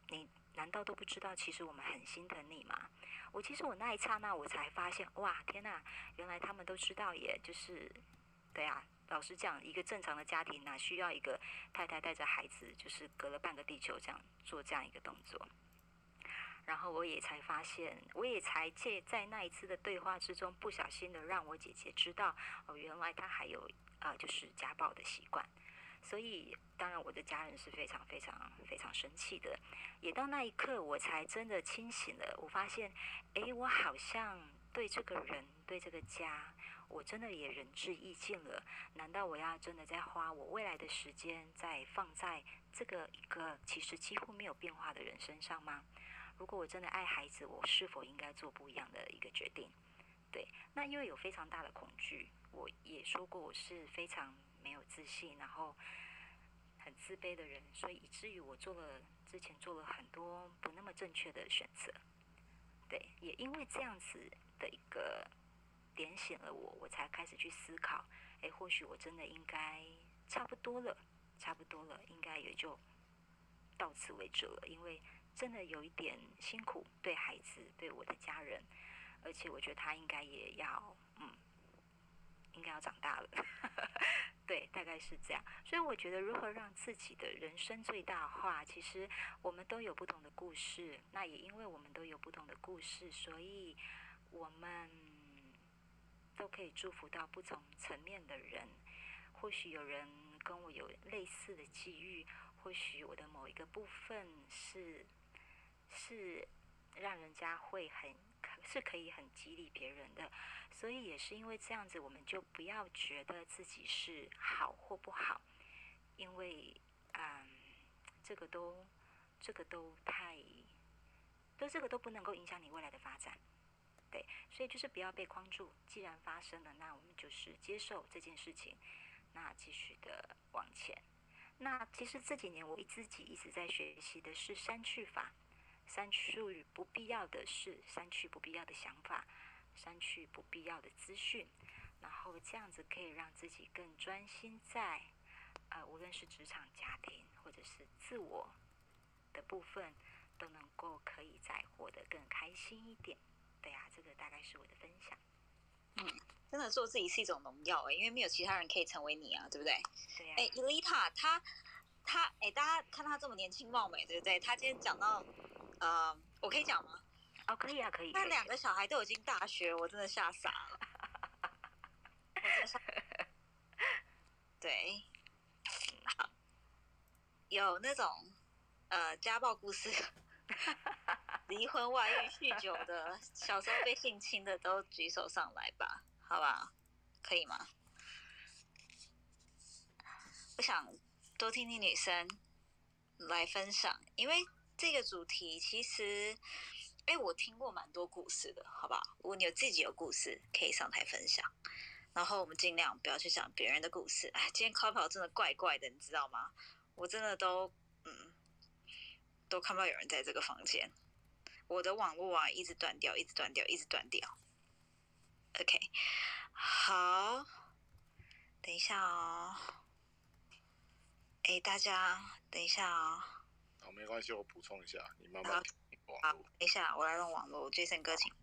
你难道都不知道，其实我们很心疼你吗？”我其实我那一刹那我才发现，哇，天呐，原来他们都知道耶！就是，对啊，老实讲，一个正常的家庭哪需要一个太太带着孩子，就是隔了半个地球这样做这样一个动作？然后我也才发现，我也才借在那一次的对话之中，不小心的让我姐姐知道，哦，原来她还有啊、呃，就是家暴的习惯。所以，当然我的家人是非常非常非常生气的。也到那一刻，我才真的清醒了。我发现，诶，我好像对这个人、对这个家，我真的也仁至义尽了。难道我要真的在花我未来的时间，在放在这个一个其实几乎没有变化的人身上吗？如果我真的爱孩子，我是否应该做不一样的一个决定？对，那因为有非常大的恐惧，我也说过我是非常没有自信，然后很自卑的人，所以以至于我做了之前做了很多不那么正确的选择。对，也因为这样子的一个点醒了我，我才开始去思考，诶，或许我真的应该差不多了，差不多了，应该也就到此为止了，因为。真的有一点辛苦，对孩子，对我的家人，而且我觉得他应该也要，嗯，应该要长大了，对，大概是这样。所以我觉得，如何让自己的人生最大化，其实我们都有不同的故事。那也因为我们都有不同的故事，所以我们都可以祝福到不同层面的人。或许有人跟我有类似的际遇，或许我的某一个部分是。是让人家会很是可以很激励别人的，所以也是因为这样子，我们就不要觉得自己是好或不好，因为嗯，这个都这个都太，都这个都不能够影响你未来的发展，对，所以就是不要被框住。既然发生了，那我们就是接受这件事情，那继续的往前。那其实这几年我自己一直在学习的是删去法。删去不必要的事，删去不必要的想法，删去不必要的资讯，然后这样子可以让自己更专心在，呃，无论是职场、家庭或者是自我的部分，都能够可以再活得更开心一点。对啊，这个大概是我的分享。嗯，真的做自己是一种荣耀哎，因为没有其他人可以成为你啊，对不对？对呀、哎，伊丽塔，她她哎，大家看她这么年轻貌美，对不对？她今天讲到呃，我可以讲吗？哦，可以啊，可以。可以她两个小孩都已经大学，我真的吓傻了。我真的吓对，好，有那种呃家暴故事、离婚、外遇、酗酒的，小时候被性侵的都举手上来吧，好吧，可以吗？我想多听听女生来分享，因为这个主题其实，哎，我听过蛮多故事的，好不好？如果你有自己有故事，可以上台分享。然后我们尽量不要去讲别人的故事。哎，今天 c o p 真的怪怪的，你知道吗？我真的都嗯，都看不到有人在这个房间。我的网络啊，一直断掉，一直断掉，一直断掉。OK，好，等一下哦。哎，大家等一下哦。好，没关系，我补充一下，你慢慢好，等一下，我来弄网络。Jason 哥，请。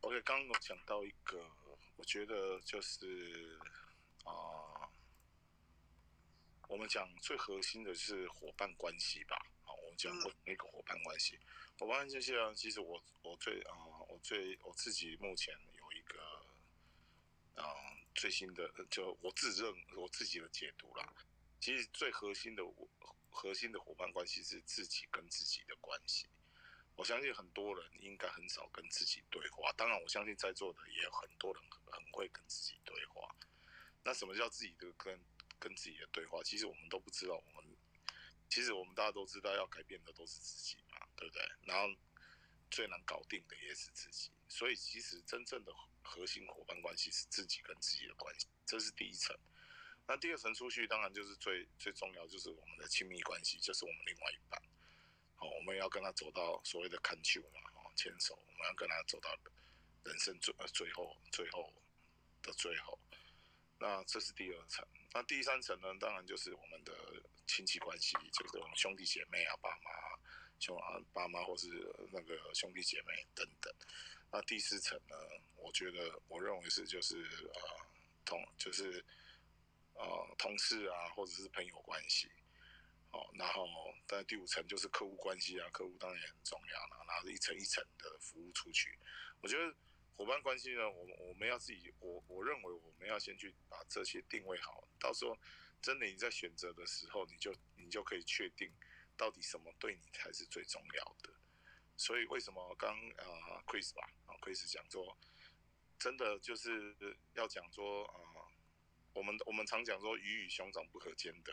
OK，刚刚有讲到一个，我觉得就是啊、呃我们讲最核心的就是伙伴关系吧。啊，我们讲嗯过那个伙伴关系，伙伴关系啊，其实我我最啊、我最我自己目前有一个啊、最新的，就我自认我自己的解读啦。其实最核心的我核心的伙伴关系是自己跟自己的关系。我相信很多人应该很少跟自己对话，当然我相信在座的也有很多人很会跟自己对话。那什么叫自己的跟跟自己的对话？其实我们都不知道，我们其实我们大家都知道，要改变的都是自己，对不对？然后最难搞定的也是自己，所以其实真正的核心伙伴关系是自己跟自己的关系，这是第一层。那第二层出去，当然就是最最重要，就是我们的亲密关系，就是我们另外一半。好，我们要跟他走到所谓的看球嘛，哦，牵手，我们要跟他走到人生最呃最后最后的最后。那这是第二层。那第三层呢，当然就是我们的亲戚关系，就是我们兄弟姐妹啊、爸妈、兄啊、爸妈或是那个兄弟姐妹等等。那第四层呢，我觉得我认为是就是呃同就是呃同事啊，或者是朋友关系。哦，然后在第五层就是客户关系啊，客户当然也很重要了，然后一层一层的服务出去。我觉得伙伴关系呢，我我们要自己，我我认为我们要先去把这些定位好，到时候真的你在选择的时候，你就你就可以确定到底什么对你才是最重要的。所以为什么刚呃 Chris 吧啊 Chris 讲说，真的就是要讲说啊、呃，我们我们常讲说鱼与熊掌不可兼得。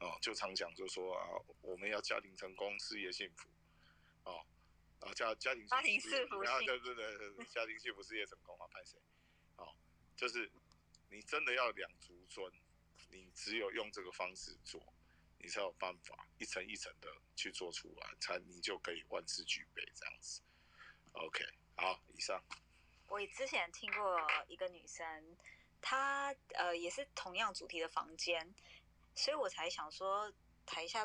哦，就常讲就说啊，我们要家庭成功，事业幸福，哦，啊家家庭家庭幸福然后对对对对，家庭幸福，事业成功啊，拍谁？哦，就是你真的要两足尊，你只有用这个方式做，你才有办法一层一层的去做出来，才你就可以万事俱备这样子。OK，好，以上。我之前听过一个女生，她呃也是同样主题的房间。所以我才想说，台下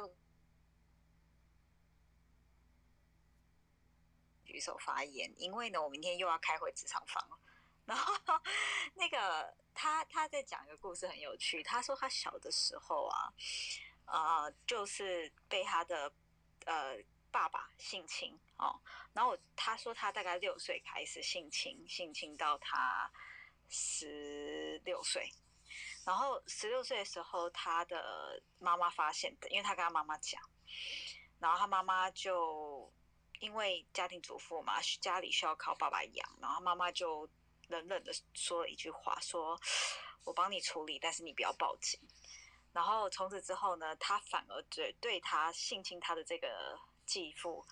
举手发言，因为呢，我明天又要开会职场房了。然后那个她她在讲一个故事，很有趣。她说她小的时候啊，呃，就是被他的呃爸爸性侵哦。然后他说他大概六岁开始性侵，性侵到他十六岁。然后十六岁的时候，他的妈妈发现的，因为他跟他妈妈讲，然后他妈妈就因为家庭主妇嘛，家里需要靠爸爸养，然后妈妈就冷冷的说了一句话，说：“我帮你处理，但是你不要报警。”然后从此之后呢，他反而对对他性侵他的这个继父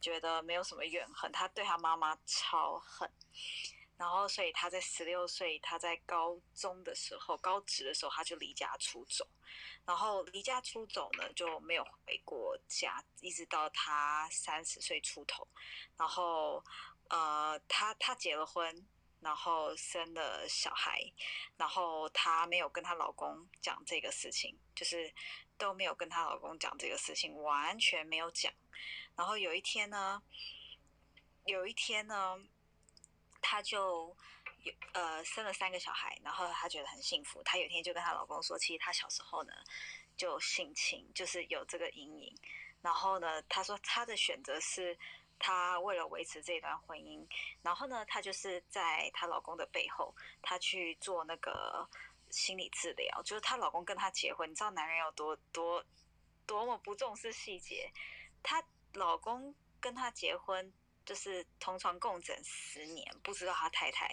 觉得没有什么怨恨，他对他妈妈超恨。然后，所以他在十六岁，他在高中的时候，高职的时候，他就离家出走。然后离家出走呢，就没有回过家，一直到他三十岁出头。然后，呃，他他结了婚，然后生了小孩，然后她没有跟她老公讲这个事情，就是都没有跟她老公讲这个事情，完全没有讲。然后有一天呢，有一天呢。她就有呃生了三个小孩，然后她觉得很幸福。她有一天就跟她老公说，其实她小时候呢就性侵，就是有这个阴影。然后呢，她说她的选择是，她为了维持这段婚姻，然后呢，她就是在她老公的背后，她去做那个心理治疗。就是她老公跟她结婚，你知道男人有多多多么不重视细节？她老公跟她结婚。就是同床共枕十年，不知道他太太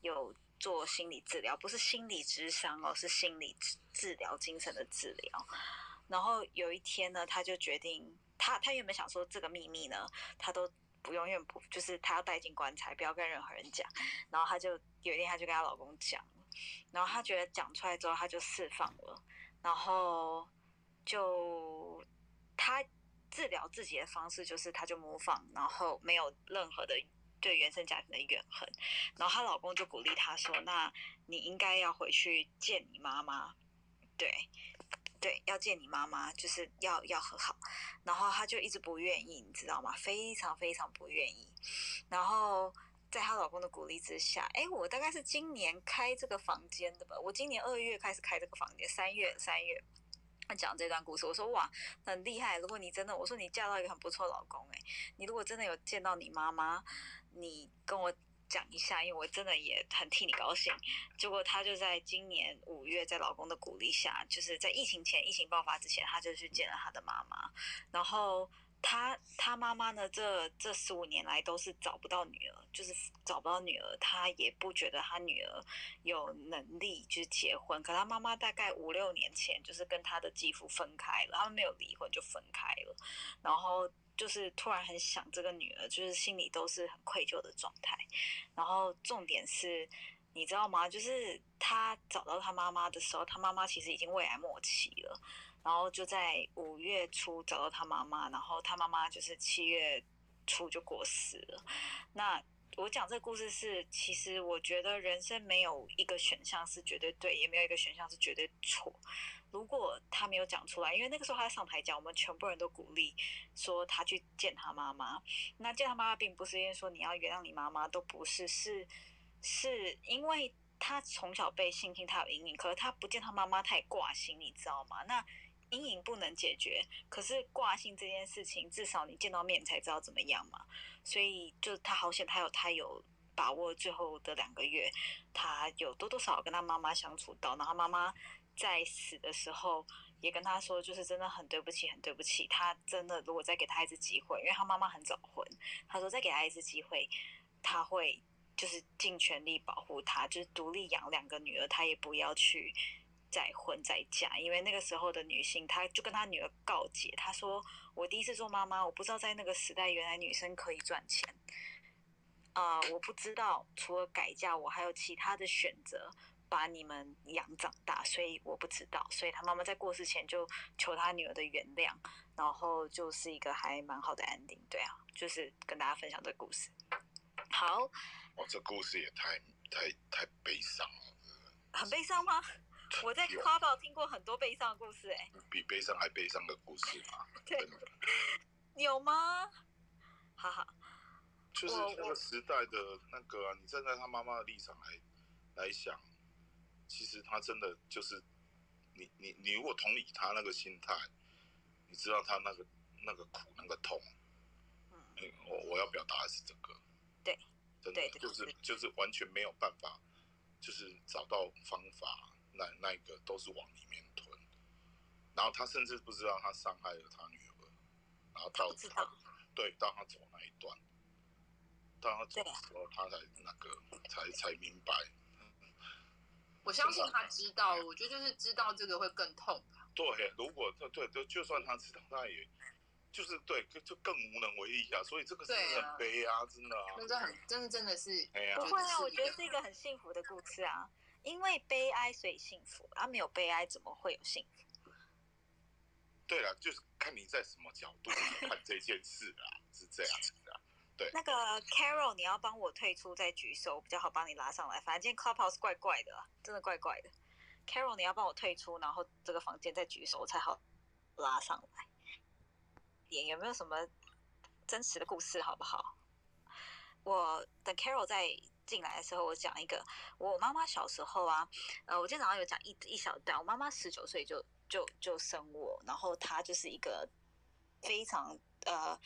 有做心理治疗，不是心理智商哦，是心理治疗精神的治疗。然后有一天呢，他就决定，他他原本想说这个秘密呢，他都不用，愿不就是他要带进棺材，不要跟任何人讲。然后他就有一天，他就跟她老公讲，然后他觉得讲出来之后，他就释放了，然后就他。治疗自己的方式就是，她就模仿，然后没有任何的对原生家庭的怨恨，然后她老公就鼓励她说：“那你应该要回去见你妈妈，对，对，要见你妈妈，就是要要和好。”然后她就一直不愿意，你知道吗？非常非常不愿意。然后在她老公的鼓励之下，哎，我大概是今年开这个房间的吧？我今年二月开始开这个房间，三月三月。讲这段故事，我说哇，很厉害。如果你真的，我说你嫁到一个很不错老公，哎，你如果真的有见到你妈妈，你跟我讲一下，因为我真的也很替你高兴。结果她就在今年五月，在老公的鼓励下，就是在疫情前、疫情爆发之前，她就去见了她的妈妈，然后。她她妈妈呢？这这十五年来都是找不到女儿，就是找不到女儿。她也不觉得她女儿有能力就是结婚。可她妈妈大概五六年前就是跟她的继父分开了，他们没有离婚就分开了。然后就是突然很想这个女儿，就是心里都是很愧疚的状态。然后重点是，你知道吗？就是他找到他妈妈的时候，他妈妈其实已经胃癌末期了。然后就在五月初找到他妈妈，然后他妈妈就是七月初就过世了。那我讲这个故事是，其实我觉得人生没有一个选项是绝对对，也没有一个选项是绝对错。如果他没有讲出来，因为那个时候他在上台讲，我们全部人都鼓励说他去见他妈妈。那见他妈妈并不是因为说你要原谅你妈妈，都不是，是是因为他从小被性侵，他有阴影，可是他不见他妈妈，他也挂心，你知道吗？那阴影不能解决，可是挂心这件事情，至少你见到面才知道怎么样嘛。所以就他好险，他有他有把握最后的两个月，他有多多少少跟他妈妈相处到。然后妈妈在死的时候也跟他说，就是真的很对不起，很对不起。他真的如果再给他一次机会，因为他妈妈很早婚，他说再给他一次机会，他会就是尽全力保护他，就是独立养两个女儿，他也不要去。再婚再嫁，因为那个时候的女性，她就跟她女儿告诫，她说：“我第一次做妈妈，我不知道在那个时代，原来女生可以赚钱。啊，我不知道除了改嫁，我还有其他的选择，把你们养长大，所以我不知道。所以他妈妈在过世前就求他女儿的原谅，然后就是一个还蛮好的 ending。对啊，就是跟大家分享这个故事。好，哦，这故事也太太太悲伤了，很悲伤吗？我在夸宝听过很多悲伤的故事，哎，比悲伤还悲伤的故事吗？对，有吗？哈哈，就是那个时代的那个，你站在他妈妈的立场来来想，其实他真的就是你你你如果同理他那个心态，你知道他那个那个苦那个痛，嗯，我我要表达的是这个，对，真的就是就是完全没有办法，就是找到方法。那那个都是往里面吞，然后他甚至不知道他伤害了他女儿，然后到他对到他走那一段，到他走的时候，他才那个才才明白。我相信他知道，我觉得就是知道这个会更痛吧。对，如果对对就就算他知道，他也就是对就就更无能为力啊。所以这个是很悲啊，真的啊，真的很真的真的是哎呀不会啊，我觉得是一个很幸福的故事啊。因为悲哀，所以幸福。他没有悲哀，怎么会有幸福？对了，就是看你在什么角度看这件事啊，是这样。那个 Carol，你要帮我退出再举手，比较好帮你拉上来。反正今天 Clubhouse 怪怪的，真的怪怪的。Carol，你要帮我退出，然后这个房间再举手我才好拉上来。点有没有什么真实的故事，好不好？我等 Carol 再进来的时候，我讲一个，我妈妈小时候啊，呃，我今天早上有讲一一小段，我妈妈十九岁就就就生我，然后她就是一个非常呃。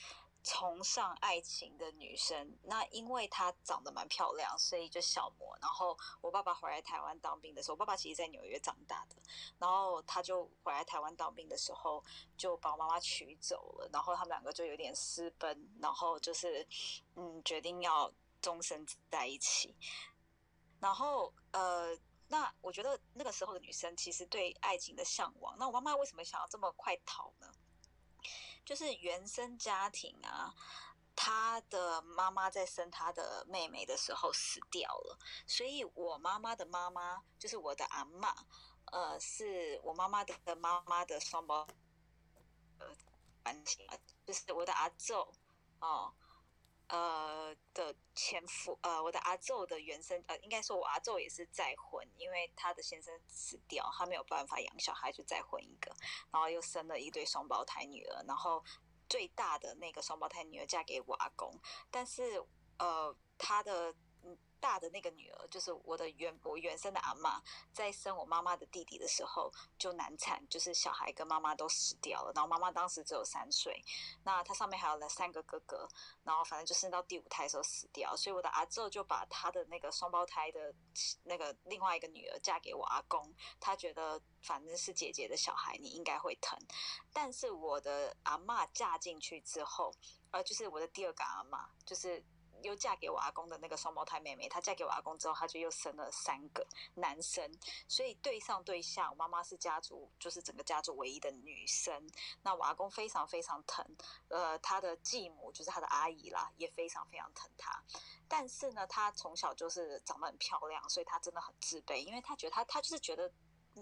崇尚爱情的女生，那因为她长得蛮漂亮，所以就小模。然后我爸爸回来台湾当兵的时候，我爸爸其实在纽约长大的，然后他就回来台湾当兵的时候，就把我妈妈娶走了。然后他们两个就有点私奔，然后就是嗯，决定要终身在一起。然后呃，那我觉得那个时候的女生其实对爱情的向往，那我妈妈为什么想要这么快逃呢？就是原生家庭啊，他的妈妈在生他的妹妹的时候死掉了，所以我妈妈的妈妈就是我的阿妈，呃，是我妈妈的妈妈的双胞，呃，关系，就是我的阿昼，哦，呃的前夫，呃，我的阿昼的原生，呃，应该说我阿昼也是再婚，因为他的先生死掉，他没有办法养小孩，就再婚一个。然后又生了一对双胞胎女儿，然后最大的那个双胞胎女儿嫁给我阿公，但是呃，他的。大的那个女儿就是我的原我原生的阿妈，在生我妈妈的弟弟的时候就难产，就是小孩跟妈妈都死掉了。然后妈妈当时只有三岁，那她上面还有了三个哥哥，然后反正就生到第五胎的时候死掉。所以我的阿昼就把他的那个双胞胎的那个另外一个女儿嫁给我阿公，他觉得反正是姐姐的小孩，你应该会疼。但是我的阿妈嫁进去之后，呃，就是我的第二个阿妈，就是。又嫁给我阿公的那个双胞胎妹妹，她嫁给我阿公之后，她就又生了三个男生，所以对上对下，我妈妈是家族，就是整个家族唯一的女生。那我阿公非常非常疼，呃，他的继母就是他的阿姨啦，也非常非常疼他。但是呢，他从小就是长得很漂亮，所以他真的很自卑，因为他觉得他他就是觉得。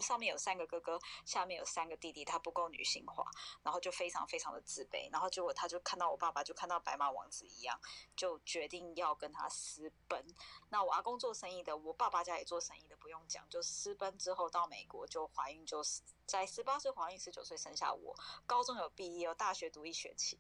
上面有三个哥哥，下面有三个弟弟，他不够女性化，然后就非常非常的自卑，然后结果他就看到我爸爸，就看到白马王子一样，就决定要跟他私奔。那我阿公做生意的，我爸爸家也做生意的，不用讲，就私奔之后到美国就怀孕，就是在十八岁怀孕，十九岁生下我，高中有毕业，有大学读一学期，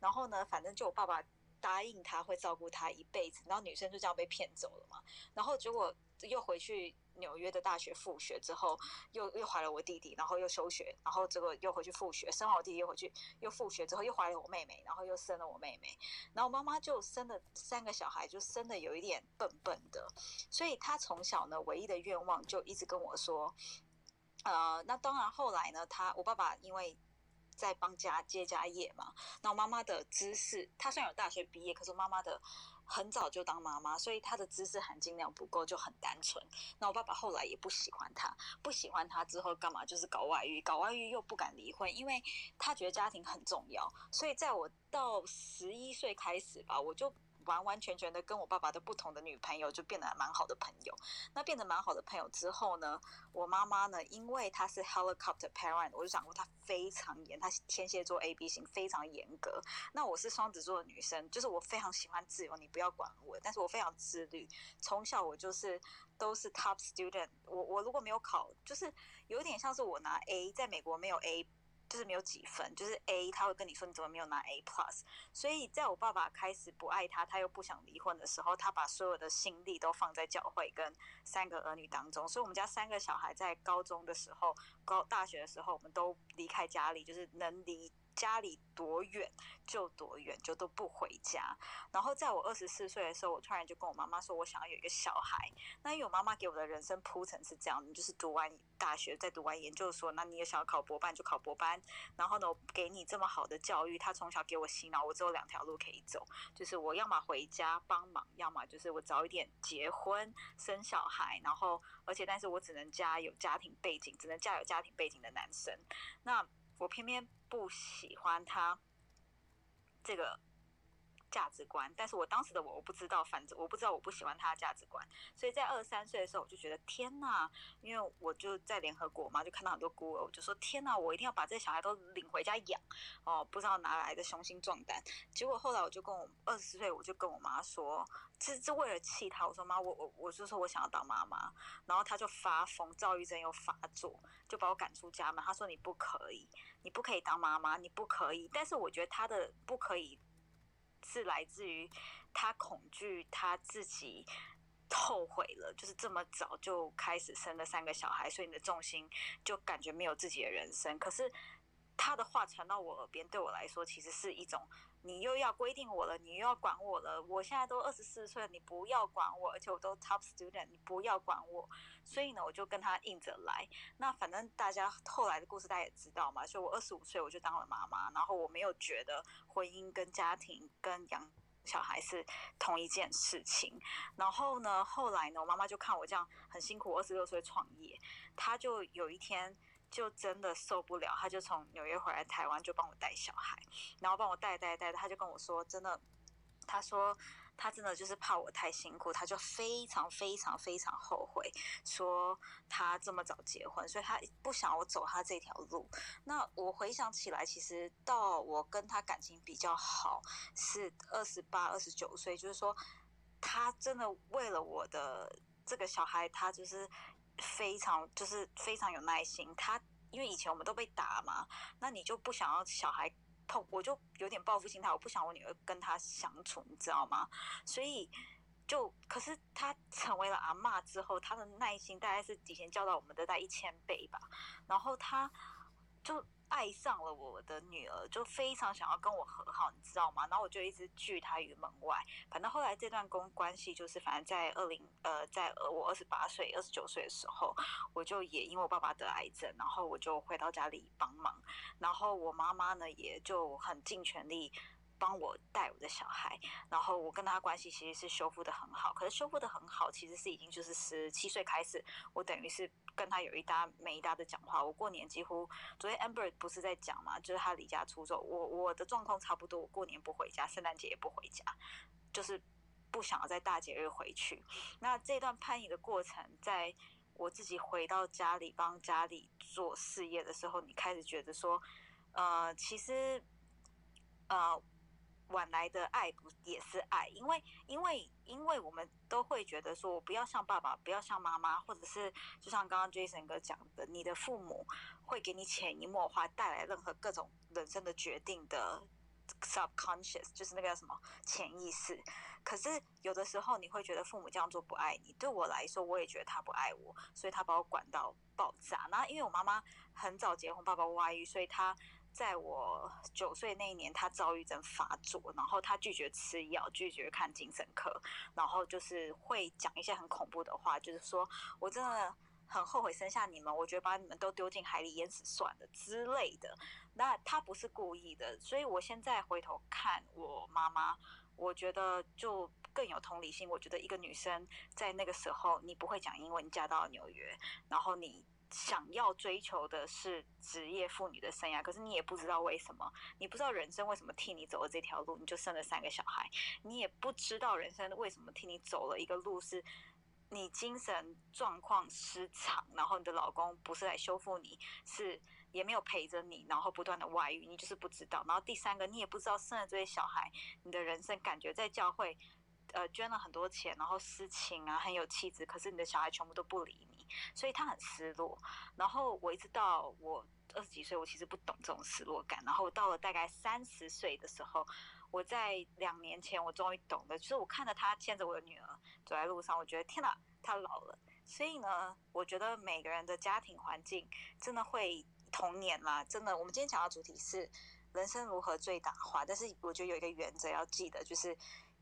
然后呢，反正就我爸爸答应他会照顾他一辈子，然后女生就这样被骗走了嘛，然后结果又回去。纽约的大学复学之后，又又怀了我弟弟，然后又休学，然后这个又回去复学，生完我弟弟又回去又复学之后又怀了我妹妹，然后又生了我妹妹，然后妈妈就生了三个小孩，就生的有一点笨笨的，所以她从小呢唯一的愿望就一直跟我说，呃，那当然后来呢，他我爸爸因为在帮家接家业嘛，那我妈妈的知识，她虽然有大学毕业，可是妈妈的。很早就当妈妈，所以她的知识含金量不够，就很单纯。那我爸爸后来也不喜欢她，不喜欢她之后干嘛？就是搞外遇，搞外遇又不敢离婚，因为他觉得家庭很重要。所以在我到十一岁开始吧，我就。完完全全的跟我爸爸的不同的女朋友就变得蛮好的朋友。那变得蛮好的朋友之后呢，我妈妈呢，因为她是 helicopter parent，我就讲过她非常严，她天蝎座 A B 型非常严格。那我是双子座的女生，就是我非常喜欢自由，你不要管我。但是我非常自律，从小我就是都是 top student。我我如果没有考，就是有点像是我拿 A，在美国没有 A。就是没有几分，就是 A，他会跟你说你怎么没有拿 A plus。所以在我爸爸开始不爱他，他又不想离婚的时候，他把所有的心力都放在教会跟三个儿女当中。所以我们家三个小孩在高中的时候、高大学的时候，我们都离开家里，就是能离。家里多远就多远，就都不回家。然后在我二十四岁的时候，我突然就跟我妈妈说，我想要有一个小孩。那因为我妈妈给我的人生铺陈是这样，就是读完大学，再读完研究所，那你也想要考博班就考博班。然后呢，我给你这么好的教育，他从小给我洗脑，我只有两条路可以走，就是我要么回家帮忙，要么就是我早一点结婚生小孩。然后，而且但是我只能嫁有家庭背景，只能嫁有家庭背景的男生。那我偏偏不喜欢他这个价值观，但是我当时的我我不知道，反正我不知道我不喜欢他的价值观，所以在二三岁的时候我就觉得天哪，因为我就在联合国嘛，就看到很多孤儿，我就说天哪，我一定要把这小孩都领回家养哦，不知道哪来的雄心壮胆。结果后来我就跟我二十岁，我就跟我妈说。这是为了气他，我说妈，我我我就说我想要当妈妈，然后他就发疯，躁郁症又发作，就把我赶出家门。他说你不可以，你不可以当妈妈，你不可以。但是我觉得他的不可以是来自于他恐惧他自己后悔了，就是这么早就开始生了三个小孩，所以你的重心就感觉没有自己的人生。可是他的话传到我耳边，对我来说其实是一种，你又要规定我了，你又要管我了。我现在都二十四岁了，你不要管我，而且我都 top student，你不要管我。所以呢，我就跟他硬着来。那反正大家后来的故事大家也知道嘛，所以我二十五岁我就当了妈妈，然后我没有觉得婚姻跟家庭跟养。小孩是同一件事情，然后呢，后来呢，我妈妈就看我这样很辛苦，二十六岁创业，她就有一天就真的受不了，他就从纽约回来台湾，就帮我带小孩，然后帮我带带带，他就跟我说，真的，他说。他真的就是怕我太辛苦，他就非常非常非常后悔，说他这么早结婚，所以他不想我走他这条路。那我回想起来，其实到我跟他感情比较好是二十八、二十九岁，就是说他真的为了我的这个小孩，他就是非常就是非常有耐心。他因为以前我们都被打嘛，那你就不想要小孩。痛，我就有点报复心态，我不想我女儿跟他相处，你知道吗？所以就，可是他成为了阿妈之后，他的耐心大概是以前教导我们的大概一千倍吧，然后他就。爱上了我的女儿，就非常想要跟我和好，你知道吗？然后我就一直拒他于门外。反正后来这段公关系就是，反正在二零呃，在我二十八岁、二十九岁的时候，我就也因为我爸爸得癌症，然后我就回到家里帮忙。然后我妈妈呢，也就很尽全力。帮我带我的小孩，然后我跟他关系其实是修复的很好。可是修复的很好，其实是已经就是十七岁开始，我等于是跟他有一搭没一搭的讲话。我过年几乎，昨天 Amber 不是在讲嘛，就是他离家出走。我我的状况差不多，我过年不回家，圣诞节也不回家，就是不想要在大节日回去。那这段叛逆的过程，在我自己回到家里帮家里做事业的时候，你开始觉得说，呃，其实，呃。晚来的爱不也是爱？因为因为因为我们都会觉得说，我不要像爸爸，不要像妈妈，或者是就像刚刚 Jason 哥讲的，你的父母会给你潜移默化带来任何各种人生的决定的 subconscious，就是那个什么潜意识。可是有的时候你会觉得父母这样做不爱你。对我来说，我也觉得他不爱我，所以他把我管到爆炸。那因为我妈妈很早结婚，爸爸外遇，所以他。在我九岁那一年，他躁郁症发作，然后他拒绝吃药，拒绝看精神科，然后就是会讲一些很恐怖的话，就是说我真的很后悔生下你们，我觉得把你们都丢进海里淹死算了之类的。那他不是故意的，所以我现在回头看我妈妈，我觉得就更有同理心。我觉得一个女生在那个时候，你不会讲英文，嫁到纽约，然后你。想要追求的是职业妇女的生涯，可是你也不知道为什么，你不知道人生为什么替你走了这条路，你就生了三个小孩，你也不知道人生为什么替你走了一个路，是你精神状况失常，然后你的老公不是来修复你，是也没有陪着你，然后不断的外遇，你就是不知道。然后第三个，你也不知道生了这些小孩，你的人生感觉在教会，呃，捐了很多钱，然后私情啊，很有气质，可是你的小孩全部都不理。所以他很失落，然后我一直到我二十几岁，我其实不懂这种失落感。然后到了大概三十岁的时候，我在两年前我终于懂了，就是我看着他牵着我的女儿走在路上，我觉得天哪，他老了。所以呢，我觉得每个人的家庭环境真的会童年嘛，真的。我们今天讲的主题是人生如何最大化，但是我觉得有一个原则要记得，就是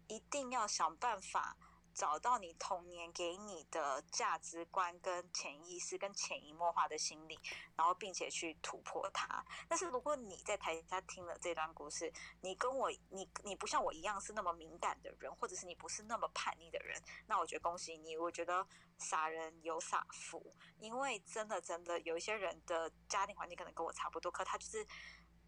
一定要想办法。找到你童年给你的价值观、跟潜意识、跟潜移默化的心理，然后并且去突破它。但是如果你在台下听了这段故事，你跟我你你不像我一样是那么敏感的人，或者是你不是那么叛逆的人，那我觉得恭喜你。我觉得傻人有傻福，因为真的真的有一些人的家庭环境可能跟我差不多，可他就是。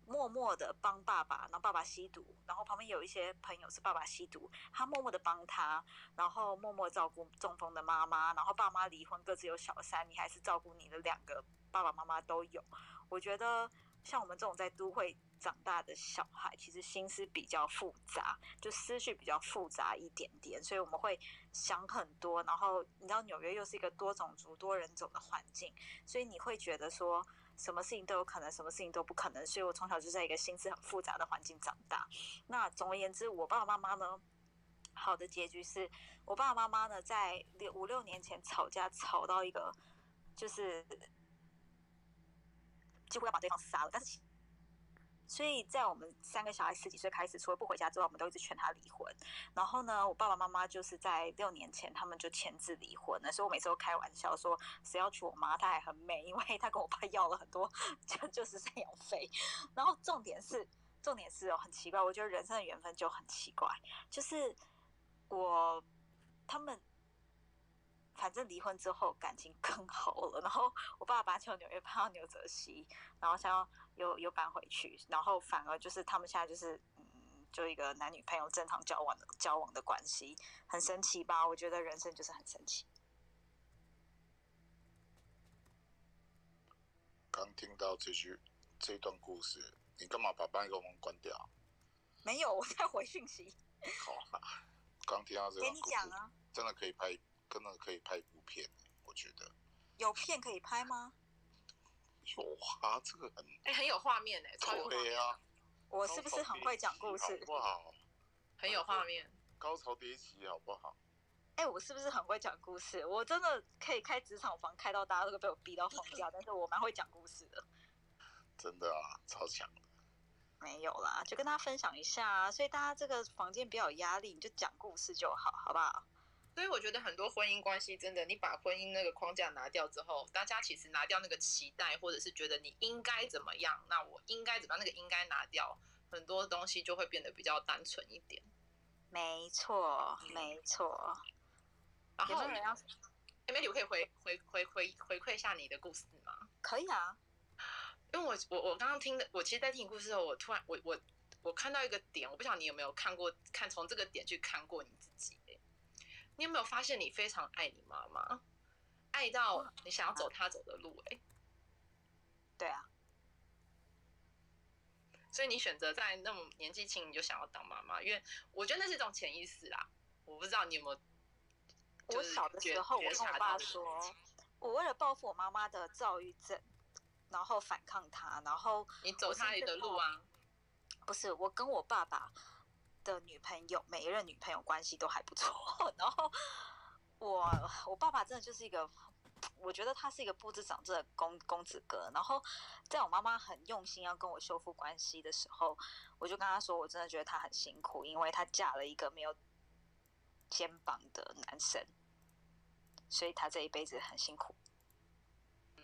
默默的帮爸爸，然后爸爸吸毒，然后旁边有一些朋友是爸爸吸毒，他默默的帮他，然后默默照顾中风的妈妈，然后爸妈离婚各自有小三，你还是照顾你的两个爸爸妈妈都有。我觉得像我们这种在都会长大的小孩，其实心思比较复杂，就思绪比较复杂一点点，所以我们会想很多。然后你知道纽约又是一个多种族多人种的环境，所以你会觉得说。什么事情都有可能，什么事情都不可能，所以我从小就在一个心思很复杂的环境长大。那总而言之，我爸爸妈妈呢，好的结局是我爸爸妈妈呢在六五六年前吵架，吵到一个就是几乎要把对方杀了，但是。所以在我们三个小孩十几岁开始，除了不回家之外，我们都一直劝他离婚。然后呢，我爸爸妈妈就是在六年前，他们就签字离婚了。所以我每次都开玩笑说，谁要娶我妈，她还很美，因为她跟我爸要了很多就就是赡养费。然后重点是，重点是哦，很奇怪，我觉得人生的缘分就很奇怪，就是我他们。反正离婚之后感情更好了，然后我爸爸从纽约搬到纽泽西，然后想要又又搬回去，然后反而就是他们现在就是嗯，就一个男女朋友正常交往的交往的关系，很神奇吧？我觉得人生就是很神奇。刚听到这句这段故事，你干嘛把麦克风关掉？没有，我在回讯息。好啊，刚听到这给你讲啊，真的可以拍。真的可以拍一部片，我觉得有片可以拍吗？有啊，这个很哎，很有画面哎，对啊，我是不是很会讲故事？好不好？很有画面，高潮迭起，好不好？哎，我是不是很会讲故事？我真的可以开职场房，开到大家都被我逼到疯掉，但是我蛮会讲故事的。真的啊，超强的。没有啦，就跟大家分享一下，啊所以大家这个房间比较有压力，你就讲故事就好，好不好？所以我觉得很多婚姻关系真的，你把婚姻那个框架拿掉之后，大家其实拿掉那个期待，或者是觉得你应该怎么样，那我应该怎么样，那个应该拿掉，很多东西就会变得比较单纯一点。没错，没错。然后，哎，Melody，我可以回回回回回馈一下你的故事吗？可以啊，因为我我我刚刚听的，我其实，在听你故事的时候，我突然我我我看到一个点，我不晓得你有没有看过，看从这个点去看过你自己。你有没有发现你非常爱你妈妈，爱到你想要走她走的路？哎，对啊，所以你选择在那么年纪轻你就想要当妈妈，因为我觉得那是一种潜意识啊。我不知道你有没有，我小的时候我跟我爸说，我为了报复我妈妈的躁郁症，然后反抗她，然后你走他的路啊？不是，我跟我爸爸。的女朋友，每一任女朋友关系都还不错。然后我我爸爸真的就是一个，我觉得他是一个不知长进的公公子哥。然后在我妈妈很用心要跟我修复关系的时候，我就跟他说，我真的觉得他很辛苦，因为他嫁了一个没有肩膀的男生，所以他这一辈子很辛苦。嗯，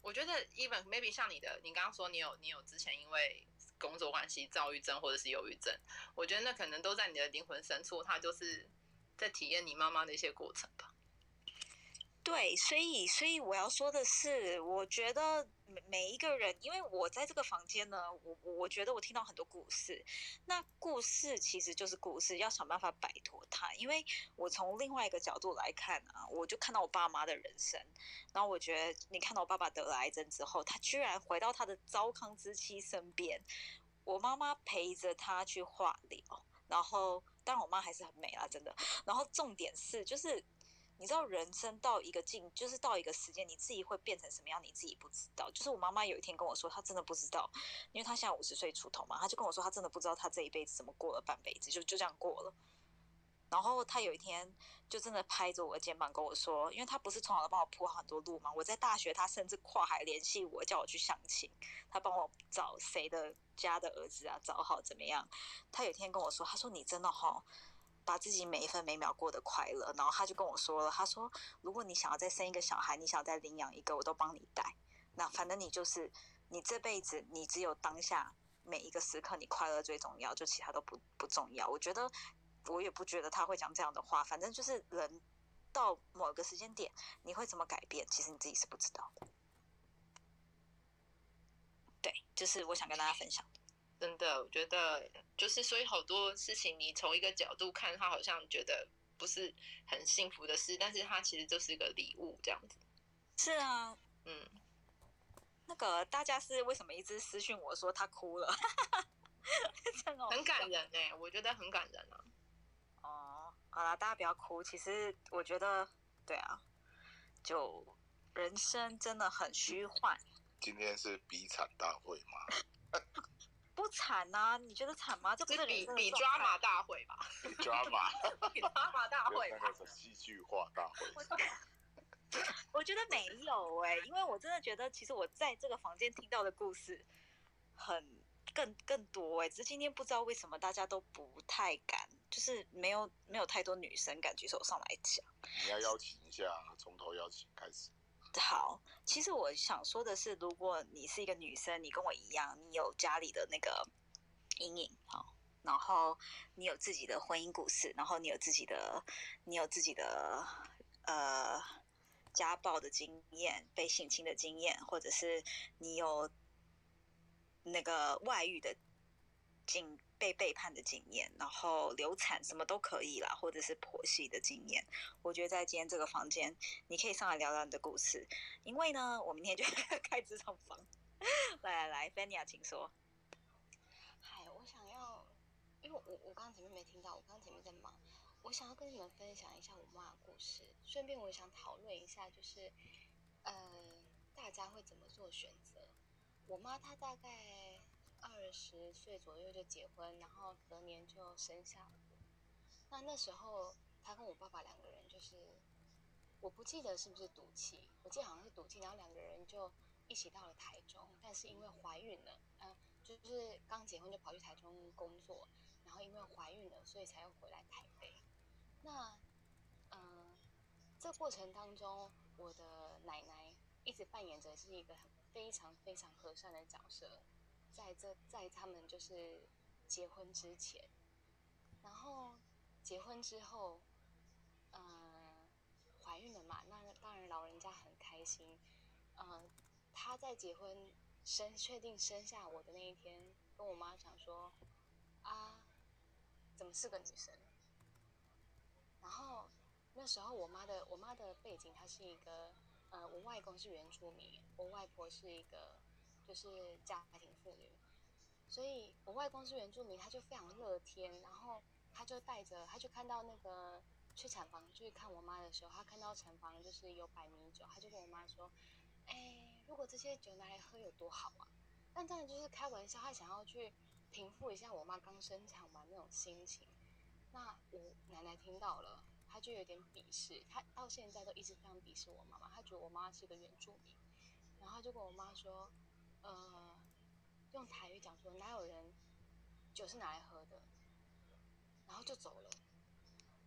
我觉得 even maybe 像你的，你刚刚说你有你有之前因为。工作关系、躁郁症或者是忧郁症，我觉得那可能都在你的灵魂深处，他就是在体验你妈妈的一些过程吧。对，所以，所以我要说的是，我觉得每一个人，因为我在这个房间呢，我我我觉得我听到很多故事，那故事其实就是故事，要想办法摆脱它。因为我从另外一个角度来看啊，我就看到我爸妈的人生，然后我觉得你看到我爸爸得了癌症之后，他居然回到他的糟糠之妻身边，我妈妈陪着他去化疗，然后当然我妈还是很美啦，真的。然后重点是就是。你知道人生到一个境，就是到一个时间，你自己会变成什么样，你自己不知道。就是我妈妈有一天跟我说，她真的不知道，因为她现在五十岁出头嘛，她就跟我说，她真的不知道她这一辈子怎么过了半辈子，就就这样过了。然后她有一天就真的拍着我的肩膀跟我说，因为她不是从小都帮我铺好很多路嘛，我在大学，她甚至跨海联系我，叫我去相亲，她帮我找谁的家的儿子啊，找好怎么样。她有一天跟我说，她说你真的哈。把自己每一分每秒过得快乐，然后他就跟我说了，他说：“如果你想要再生一个小孩，你想再领养一个，我都帮你带。那反正你就是你这辈子，你只有当下每一个时刻，你快乐最重要，就其他都不不重要。”我觉得我也不觉得他会讲这样的话，反正就是人到某个时间点，你会怎么改变，其实你自己是不知道的。对，就是我想跟大家分享。真的，我觉得就是，所以好多事情，你从一个角度看，他好像觉得不是很幸福的事，但是他其实就是一个礼物，这样子。是啊，嗯，那个大家是为什么一直私讯我说他哭了？很感人哎，我觉得很感人啊。哦，好啦，大家不要哭。其实我觉得，对啊，就人生真的很虚幻。今天是比惨大会吗？不惨啊？你觉得惨吗？这不是比比抓马大会吧？抓马，比抓马大会吧？那个是戏剧化大会。我觉得没有哎、因为我真的觉得，其实我在这个房间听到的故事很更更多哎、只是今天不知道为什么大家都不太敢，就是没有没有太多女生敢举手上来讲。你要邀请一下，从头邀请开始。好，其实我想说的是，如果你是一个女生，你跟我一样，你有家里的那个阴影，好，然后你有自己的婚姻故事，然后你有自己的，你有自己的呃家暴的经验、被性侵的经验，或者是你有那个外遇的经被背叛的经验，然后流产什么都可以啦，或者是婆媳的经验。我觉得在今天这个房间，你可以上来聊聊你的故事，因为呢，我明天就 开职场房。来来来 f a n y 请说。嗨，我想要，因为我我刚刚前面没听到，我刚刚前面在忙，我想要跟你们分享一下我妈的故事，顺便我也想讨论一下，就是呃，大家会怎么做选择。我妈她大概二十岁左右就结婚，然后隔年就生下我。那那时候他跟我爸爸两个人就是，我不记得是不是赌气，我记得好像是赌气，然后两个人就一起到了台中，但是因为怀孕了，嗯、就是刚结婚就跑去台中工作，然后因为怀孕了，所以才又回来台北。那，嗯、这过程当中，我的奶奶一直扮演着是一个很非常非常和善的角色，在这在他们就是结婚之前，然后结婚之后，嗯、怀孕了嘛，那当然老人家很开心，嗯、她在结婚生确定生下我的那一天，跟我妈讲说，啊，怎么是个女生？然后那时候我妈的我妈的背景，她是一个呃，我外公是原住民，我外婆是一个就是家庭妇女，所以我外公是原住民，他就非常乐天，然后他就带着他就看到那个去产房去看我妈的时候，他看到产房就是有摆米酒，他就跟我妈说，哎，如果这些酒拿来喝有多好啊！但当然就是开玩笑，他想要去平复一下我妈刚生产完那种心情。那我奶奶听到了，她就有点鄙视，她到现在都一直非常鄙视我妈妈，她觉得我妈是个原住民，然后就跟我妈说，呃，用台语讲说哪有人酒是拿来喝的，然后就走了，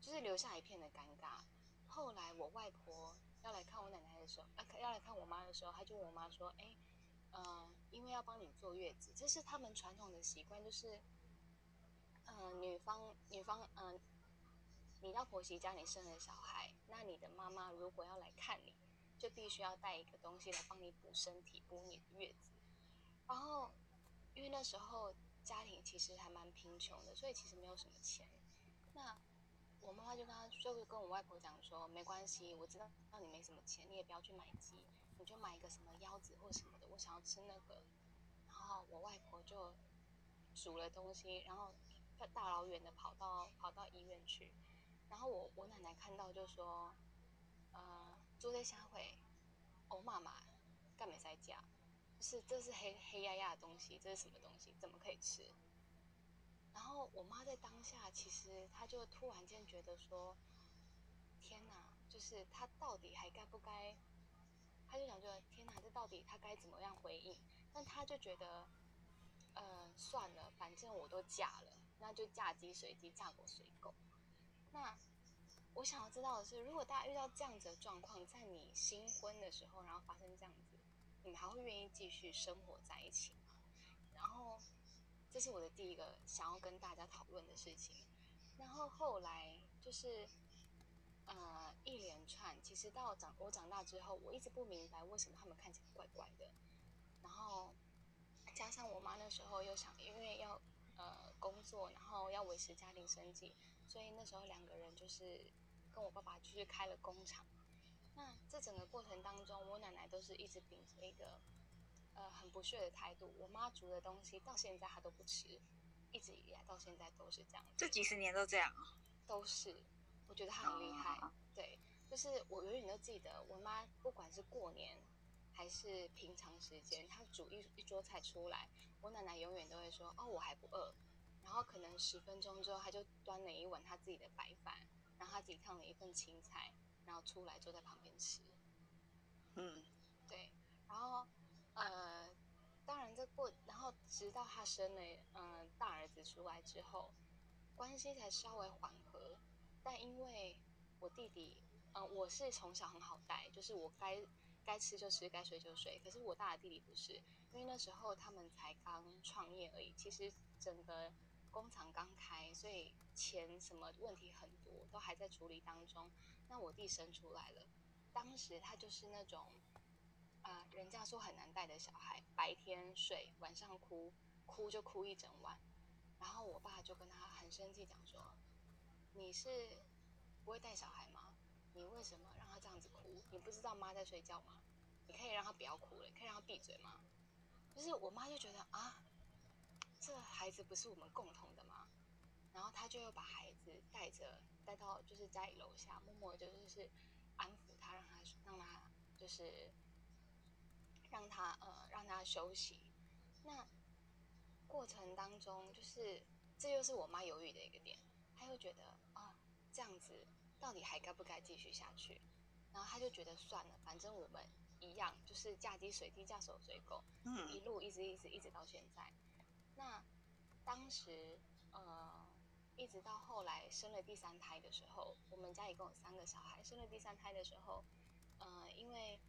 就是留下一片的尴尬。后来我外婆要来看我奶奶的时候，呃，要来看我妈的时候，她就问我妈说，哎，呃，因为要帮你坐月子，这是他们传统的习惯，就是。呃，女方女方，嗯、你到婆媳家里生了小孩，那你的妈妈如果要来看你，就必须要带一个东西来帮你补身体，补你的月子。然后，因为那时候家庭其实还蛮贫穷的，所以其实没有什么钱。那我妈妈就跟她，就跟我外婆讲说，没关系，我知道你没什么钱，你也不要去买鸡，你就买一个什么腰子或什么的，我想要吃那个。然后我外婆就煮了东西，然后大老远的跑到跑到医院去，然后我我奶奶看到就说，呃，做这下会，我妈妈干没在家，是这是黑黑压压的东西，这是什么东西？怎么可以吃？然后我妈在当下其实她就突然间觉得说，天哪，就是她到底还该不该？她就想说，天哪，这到底她该怎么样回应？但她就觉得，呃，算了，反正我都嫁了。那就嫁鸡随鸡，嫁狗随狗。那我想要知道的是，如果大家遇到这样子的状况，在你新婚的时候，然后发生这样子，你们还会愿意继续生活在一起吗？然后，这是我的第一个想要跟大家讨论的事情。然后后来就是，呃，一连串，其实到长我长大之后，我一直不明白为什么他们看起来怪怪的。然后加上我妈那时候又想，因为要呃工作，然后要维持家庭生计，所以那时候两个人就是跟我爸爸就是开了工厂。那这整个过程当中，我奶奶都是一直秉着一个呃很不屑的态度。我妈煮的东西到现在她都不吃，一直以来到现在都是这样。这几十年都这样啊。都是，我觉得她很厉害。哦对，就是我永远都记得，我妈不管是过年，还是平常时间，她煮一一桌菜出来，我奶奶永远都会说：“哦，我还不饿。”然后可能十分钟之后，她就端了一碗她自己的白饭，然后她自己烫了一份青菜，然后出来坐在旁边吃。嗯，对，然后呃，当然这过，然后直到他生了嗯、呃大儿子出来之后，关系才稍微缓和。但因为我弟弟，嗯、我是从小很好带，就是我该该吃就吃，该睡就睡。可是我大的弟弟不是，因为那时候他们才刚创业而已，其实整个工厂刚开，所以钱什么问题很多，都还在处理当中。那我弟生出来了。当时他就是那种，呃，人家说很难带的小孩，白天睡，晚上哭，哭就哭一整晚。然后我爸就跟他很生气讲说：“你是不会带小孩吗？你为什么让他这样子哭？你不知道妈在睡觉吗？你可以让他不要哭了，可以让他闭嘴吗？”就是我妈就觉得啊，这孩子不是我们共同的吗？然后他就又把孩子带着带到就是家里楼下，默默地就是安抚他，让他让他就是让他呃让他休息。那过程当中，就是这又是我妈犹豫的一个点，她又觉得啊这样子到底还该不该继续下去？然后她就觉得算了，反正我们一样，就是嫁鸡随鸡，嫁狗随狗，一嗯路一直一直一直到现在。那当时呃，一直到后来生了第三胎的时候，我们家一共有三个小孩。生了第三胎的时候，呃，因为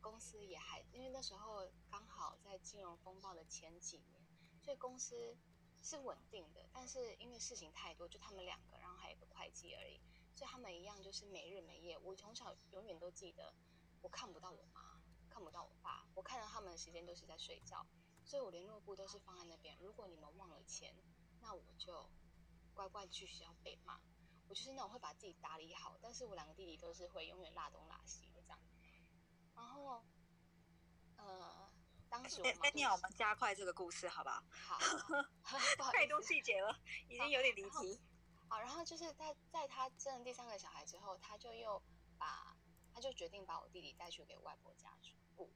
公司也还，因为那时候刚好在金融风暴的前几年，所以公司是稳定的。但是因为事情太多，就他们两个，然后还有一个会计而已，所以他们一样就是没日没夜。我从小永远都记得，我看不到我妈，看不到我爸，我看到他们的时间都是在睡觉。所以我联络簿都是放在那边。如果你们忘了钱，那我就乖乖去学校被骂。我就是那种会把自己打理好，但是我两个弟弟都是会永远拉东拉西的这样。然后，呃，当时我妈就那那我们加快这个故事好不好？好，太多细节了，已经有点离题。好，然后就是在在他生了第三个小孩之后，他就又把他就决定把我弟弟带去给外婆家住，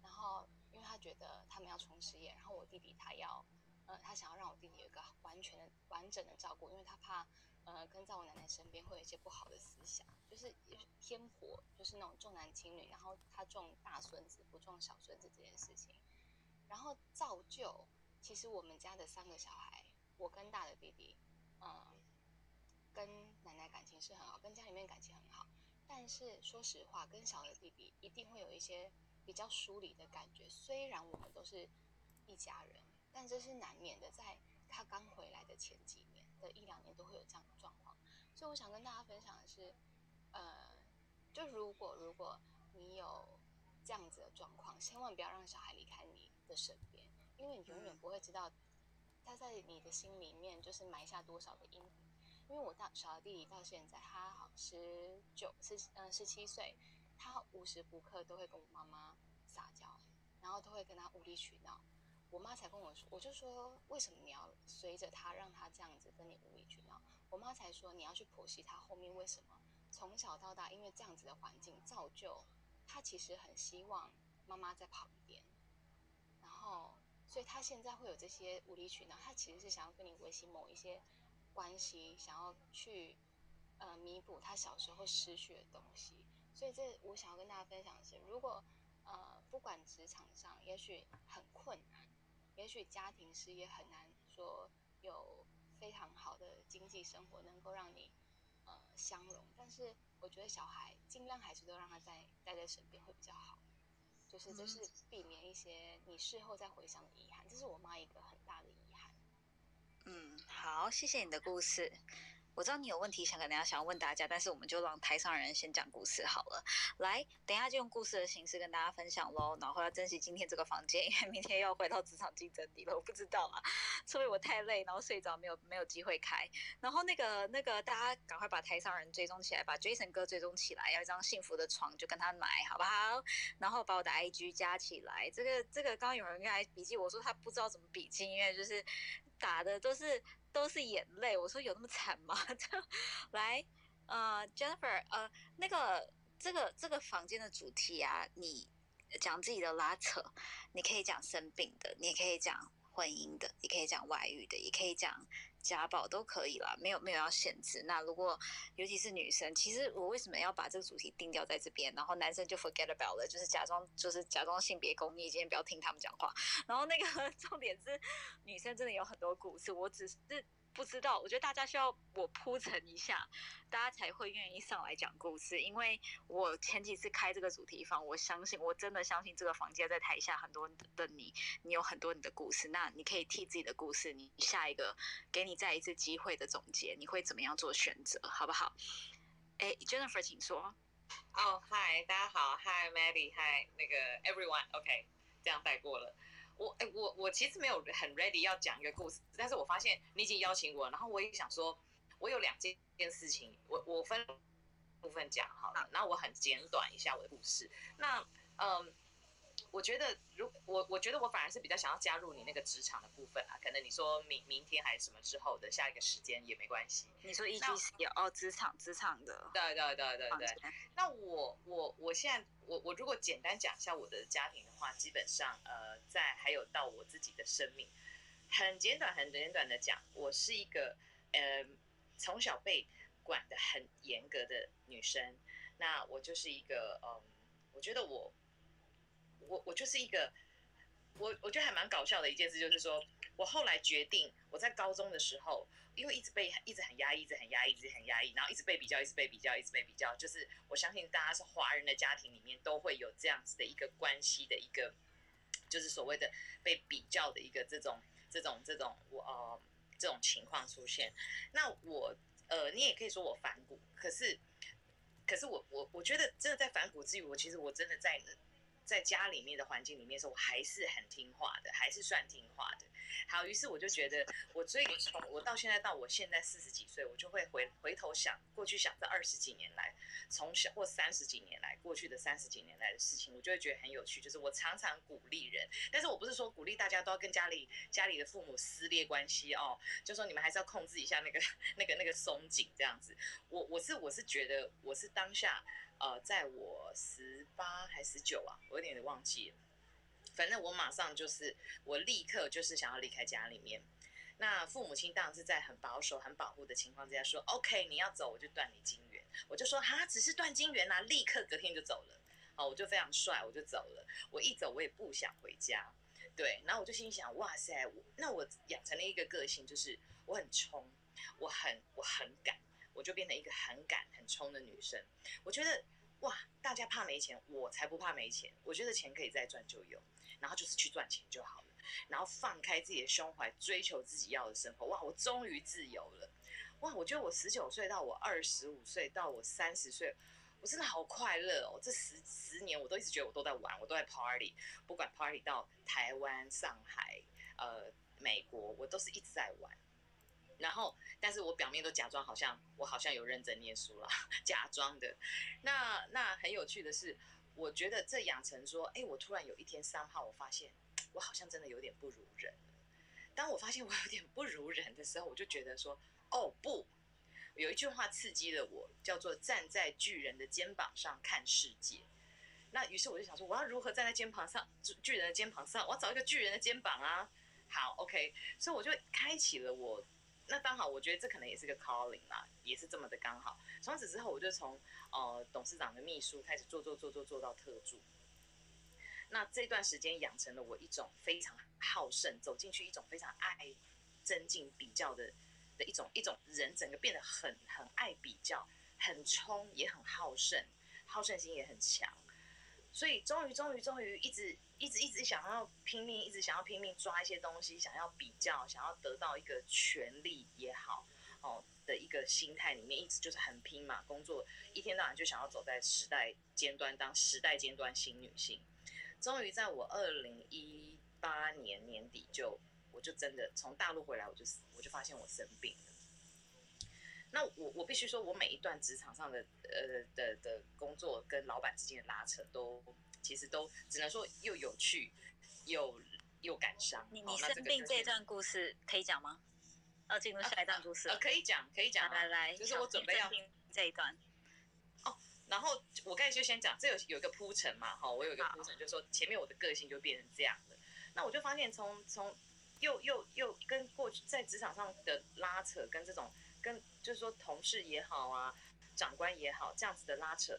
然后因为他觉得他们要重事业，然后我弟弟他要呃他想要让我弟弟有一个完全的完整的照顾，因为他怕呃跟在我奶奶身边会有一些不好的思想，就是偏颇，就是那种重男轻女，然后他重大孙子不重小孙子这件事情，然后造就其实我们家的三个小孩，我跟大的弟弟，嗯。跟奶奶感情是很好，跟家里面感情很好。但是说实话，跟小的弟弟一定会有一些比较疏离的感觉。虽然我们都是一家人，但这是难免的。在他刚回来的前几年的一两年，都会有这样的状况。所以我想跟大家分享的是，呃，就如果如果你有这样子的状况，千万不要让小孩离开你的身边，因为你永远不会知道他在你的心里面就是埋下多少的阴影。因为我大小弟弟到现在，他好十九十嗯十七岁，他无时不刻都会跟我妈妈撒娇，然后都会跟他无理取闹。我妈才跟我说，我就说为什么你要随着他，让他这样子跟你无理取闹？我妈才说你要去剖析他后面为什么从小到大，因为这样子的环境造就他其实很希望妈妈在旁边，然后所以他现在会有这些无理取闹，他其实是想要跟你维系某一些。关系，想要去呃弥补他小时候失去的东西，所以这我想要跟大家分享的是，如果呃不管职场上也许很困难，也许家庭事业很难说有非常好的经济生活能够让你呃相容，但是我觉得小孩尽量还是都让他在待在身边会比较好，就是这是避免一些你事后再回想的遗憾，这是我妈一个很大的遗憾。嗯，好，谢谢你的故事。我知道你有问题想可能要想要问大家，但是我们就让台上人先讲故事好了。来，等一下就用故事的形式跟大家分享喽。然后要珍惜今天这个房间，因为明天要回到职场竞争力了。我不知道啊，除非我太累，然后睡着没有没有机会开。然后那个那个，大家赶快把台上人追踪起来，把 Jason 哥追踪起来，要一张幸福的床就跟他买，好不好？然后把我的 IG 加起来。这个这个，刚刚有人来笔记，我说他不知道怎么笔记，因为就是打的都是。都是眼泪，我说有那么惨吗？来，呃，Jennifer，呃，那个这个这个房间的主题啊，你讲自己的拉扯，你可以讲生病的，你也可以讲婚姻的，也可以讲外遇的，也可以讲家暴，都可以啦，没有没有要限制。那如果尤其是女生，其实我为什么要把这个主题定掉在这边，然后男生就 forget about 了，就是假装就是假装性别公益，今天不要听他们讲话。然后那个 重点是，女生真的有很多故事，我只是。不知道，我觉得大家需要我铺陈一下，大家才会愿意上来讲故事。因为我前几次开这个主题房，我相信，我真的相信这个房间在台下很多的你，你有很多你的故事。那你可以替自己的故事，你下一个给你再一次机会的总结，你会怎么样做选择，好不好？哎，Jennifer，请说。哦，嗨，大家好，Hi Maddie，Hi 那个 Everyone，OK，这样带过了。我哎，我我其实没有很 ready 要讲一个故事，但是我发现你已经邀请我，然后我也想说，我有两件件事情，我我分部分讲好了，然后我很简短一下我的故事，那嗯。我觉得，如我我觉得我反而是比较想要加入你那个职场的部分啊，可能你说明明天还是什么之后的下一个时间也没关系。你说一句有哦，职场职场的，对对对对对。那我我我现在我我如果简单讲一下我的家庭的话，基本上呃，在还有到我自己的生命，很简短很简短的讲，我是一个呃从小被管的很严格的女生，那我就是一个嗯，我觉得我。我我就是一个，我我觉得还蛮搞笑的一件事，就是说我后来决定，我在高中的时候，因为一直被一直很压抑，一直很压抑，一直很压抑，然后一直被比较，一直被比较，一直被比较，就是我相信大家是华人的家庭里面都会有这样子的一个关系的一个，就是所谓的被比较的一个这种这种这种我呃这种情况出现。那我呃你也可以说我反骨，可是可是我我我觉得真的在反骨之余，我其实我真的在。在家里面的环境里面的时候，我还是很听话的，还是算听话的。好，于是我就觉得，我最从我到现在到我现在四十几岁，我就会回回头想过去，想这二十几年来，从小或三十几年来过去的三十几年来的事情，我就会觉得很有趣。就是我常常鼓励人，但是我不是说鼓励大家都要跟家里家里的父母撕裂关系哦，就说你们还是要控制一下那个那个那个松紧这样子。我我是我是觉得我是当下。呃，在我十八还十九啊，我有点忘记了。反正我马上就是，我立刻就是想要离开家里面。那父母亲当然是在很保守、很保护的情况之下说：“OK，你要走，我就断你金源。”我就说：“哈，只是断金源呐！”立刻隔天就走了。好，我就非常帅，我就走了。我一走，我也不想回家。对，然后我就心想：“哇塞，那我养成了一个个性，就是我很冲，我很我很敢。”我就变成一个很敢、很冲的女生。我觉得，哇，大家怕没钱，我才不怕没钱。我觉得钱可以再赚就有，然后就是去赚钱就好了。然后放开自己的胸怀，追求自己要的生活。哇，我终于自由了！哇，我觉得我十九岁到我二十五岁到我三十岁，我真的好快乐哦！这十十年我都一直觉得我都在玩，我都在 party，不管 party 到台湾、上海、呃美国，我都是一直在玩。然后，但是我表面都假装好像我好像有认真念书了，假装的。那那很有趣的是，我觉得这养成说，哎，我突然有一天三号，我发现我好像真的有点不如人。当我发现我有点不如人的时候，我就觉得说，哦不，有一句话刺激了我，叫做站在巨人的肩膀上看世界。那于是我就想说，我要如何站在肩膀上巨人的肩膀上？我要找一个巨人的肩膀啊。好，OK，所以我就开启了我。那刚好，我觉得这可能也是个 calling 啦，也是这么的刚好。从此之后，我就从呃董事长的秘书开始做做做做做到特助。那这段时间养成了我一种非常好胜，走进去一种非常爱增进比较的的一种一种人，整个变得很很爱比较，很冲，也很好胜，好胜心也很强。所以终于终于终于一直。一直一直想要拼命，一直想要拼命抓一些东西，想要比较，想要得到一个权利也好，哦的一个心态里面，一直就是很拼嘛，工作一天到晚就想要走在时代尖端，当时代尖端新女性。终于在我二零一八年年底就，我就真的从大陆回来，我就我就发现我生病了。那我我必须说，我每一段职场上的呃的的工作跟老板之间的拉扯都。其实都只能说又有趣，又又感伤。你你生病这段故事可以讲吗？要进入下一段故事可以讲，可以讲。来来，就是我准备要听这一段。哦，然后我刚才就先讲，这有有一个铺陈嘛，哈，我有一个铺陈，就是说前面我的个性就变成这样了。那我就发现从从又又又跟过去在职场上的拉扯，跟这种跟就是说同事也好啊，长官也好，这样子的拉扯，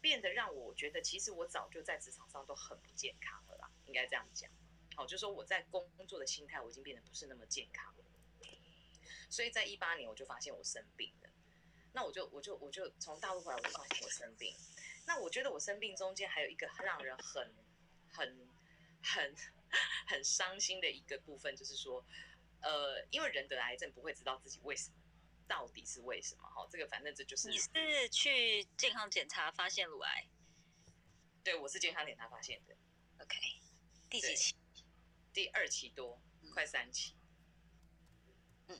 变得让我觉得其实我早就在职场上都很不健康了啦，应该这样讲。好，就是说我在工作的心态我已经变得不是那么健康了。所以在一八年我就发现我生病了。那我就我就我就从大陆回来，我就发现我生病。那我觉得我生病中间还有一个让人很很很很伤心的一个部分，就是说，呃，因为人得癌症不会知道自己为什么，到底是为什么？哈，这个反正这就是你是去健康检查发现乳癌？对，我是健康检查发现的。OK，第几期？第二期多，快三期。嗯，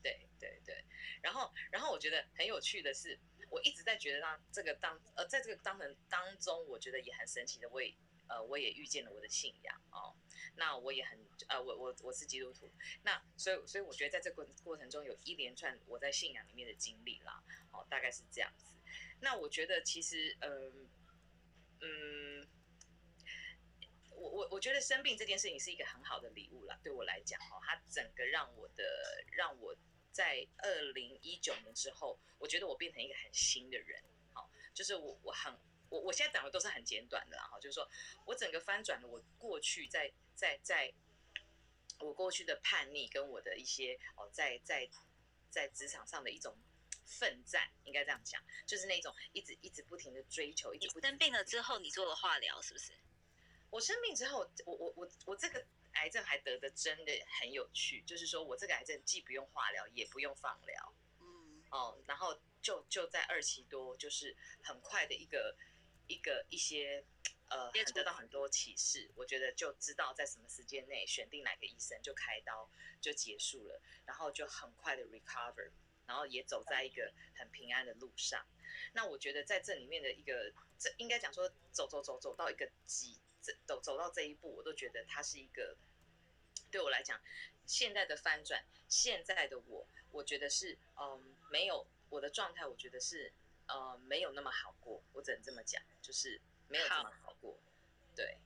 对对对。然后，然后我觉得很有趣的是，我一直在觉得当这个当呃，在这个当程当中，我觉得也很神奇的，我也呃，我也遇见了我的信仰哦。那我也很呃，我我我是基督徒，那所以所以我觉得在这个过程中有一连串我在信仰里面的经历啦，哦，大概是这样子。那我觉得其实嗯嗯。我我我觉得生病这件事情是一个很好的礼物啦，对我来讲哦，它整个让我的让我在二零一九年之后，我觉得我变成一个很新的人，好，就是我我很我我现在讲的都是很简短的啦，哈，就是说我整个翻转了我过去在在在我过去的叛逆跟我的一些哦，在在在职场上的一种奋战，应该这样讲，就是那种一直一直不停的追求，一直不生病了之后，你做了化疗是不是？我生病之后，我我我我这个癌症还得的真的很有趣，就是说我这个癌症既不用化疗，也不用放疗，嗯，哦，然后就就在二期多，就是很快的一个一个一些呃，得到很多启示，我觉得就知道在什么时间内选定哪个医生就开刀就结束了，然后就很快的 recover，然后也走在一个很平安的路上。那我觉得在这里面的一个，这应该讲说走走走走到一个极。走走到这一步，我都觉得它是一个对我来讲，现在的翻转，现在的我，我觉得是嗯，没有我的状态，我觉得是呃没有那么好过，我只能这么讲，就是没有这么好过。对。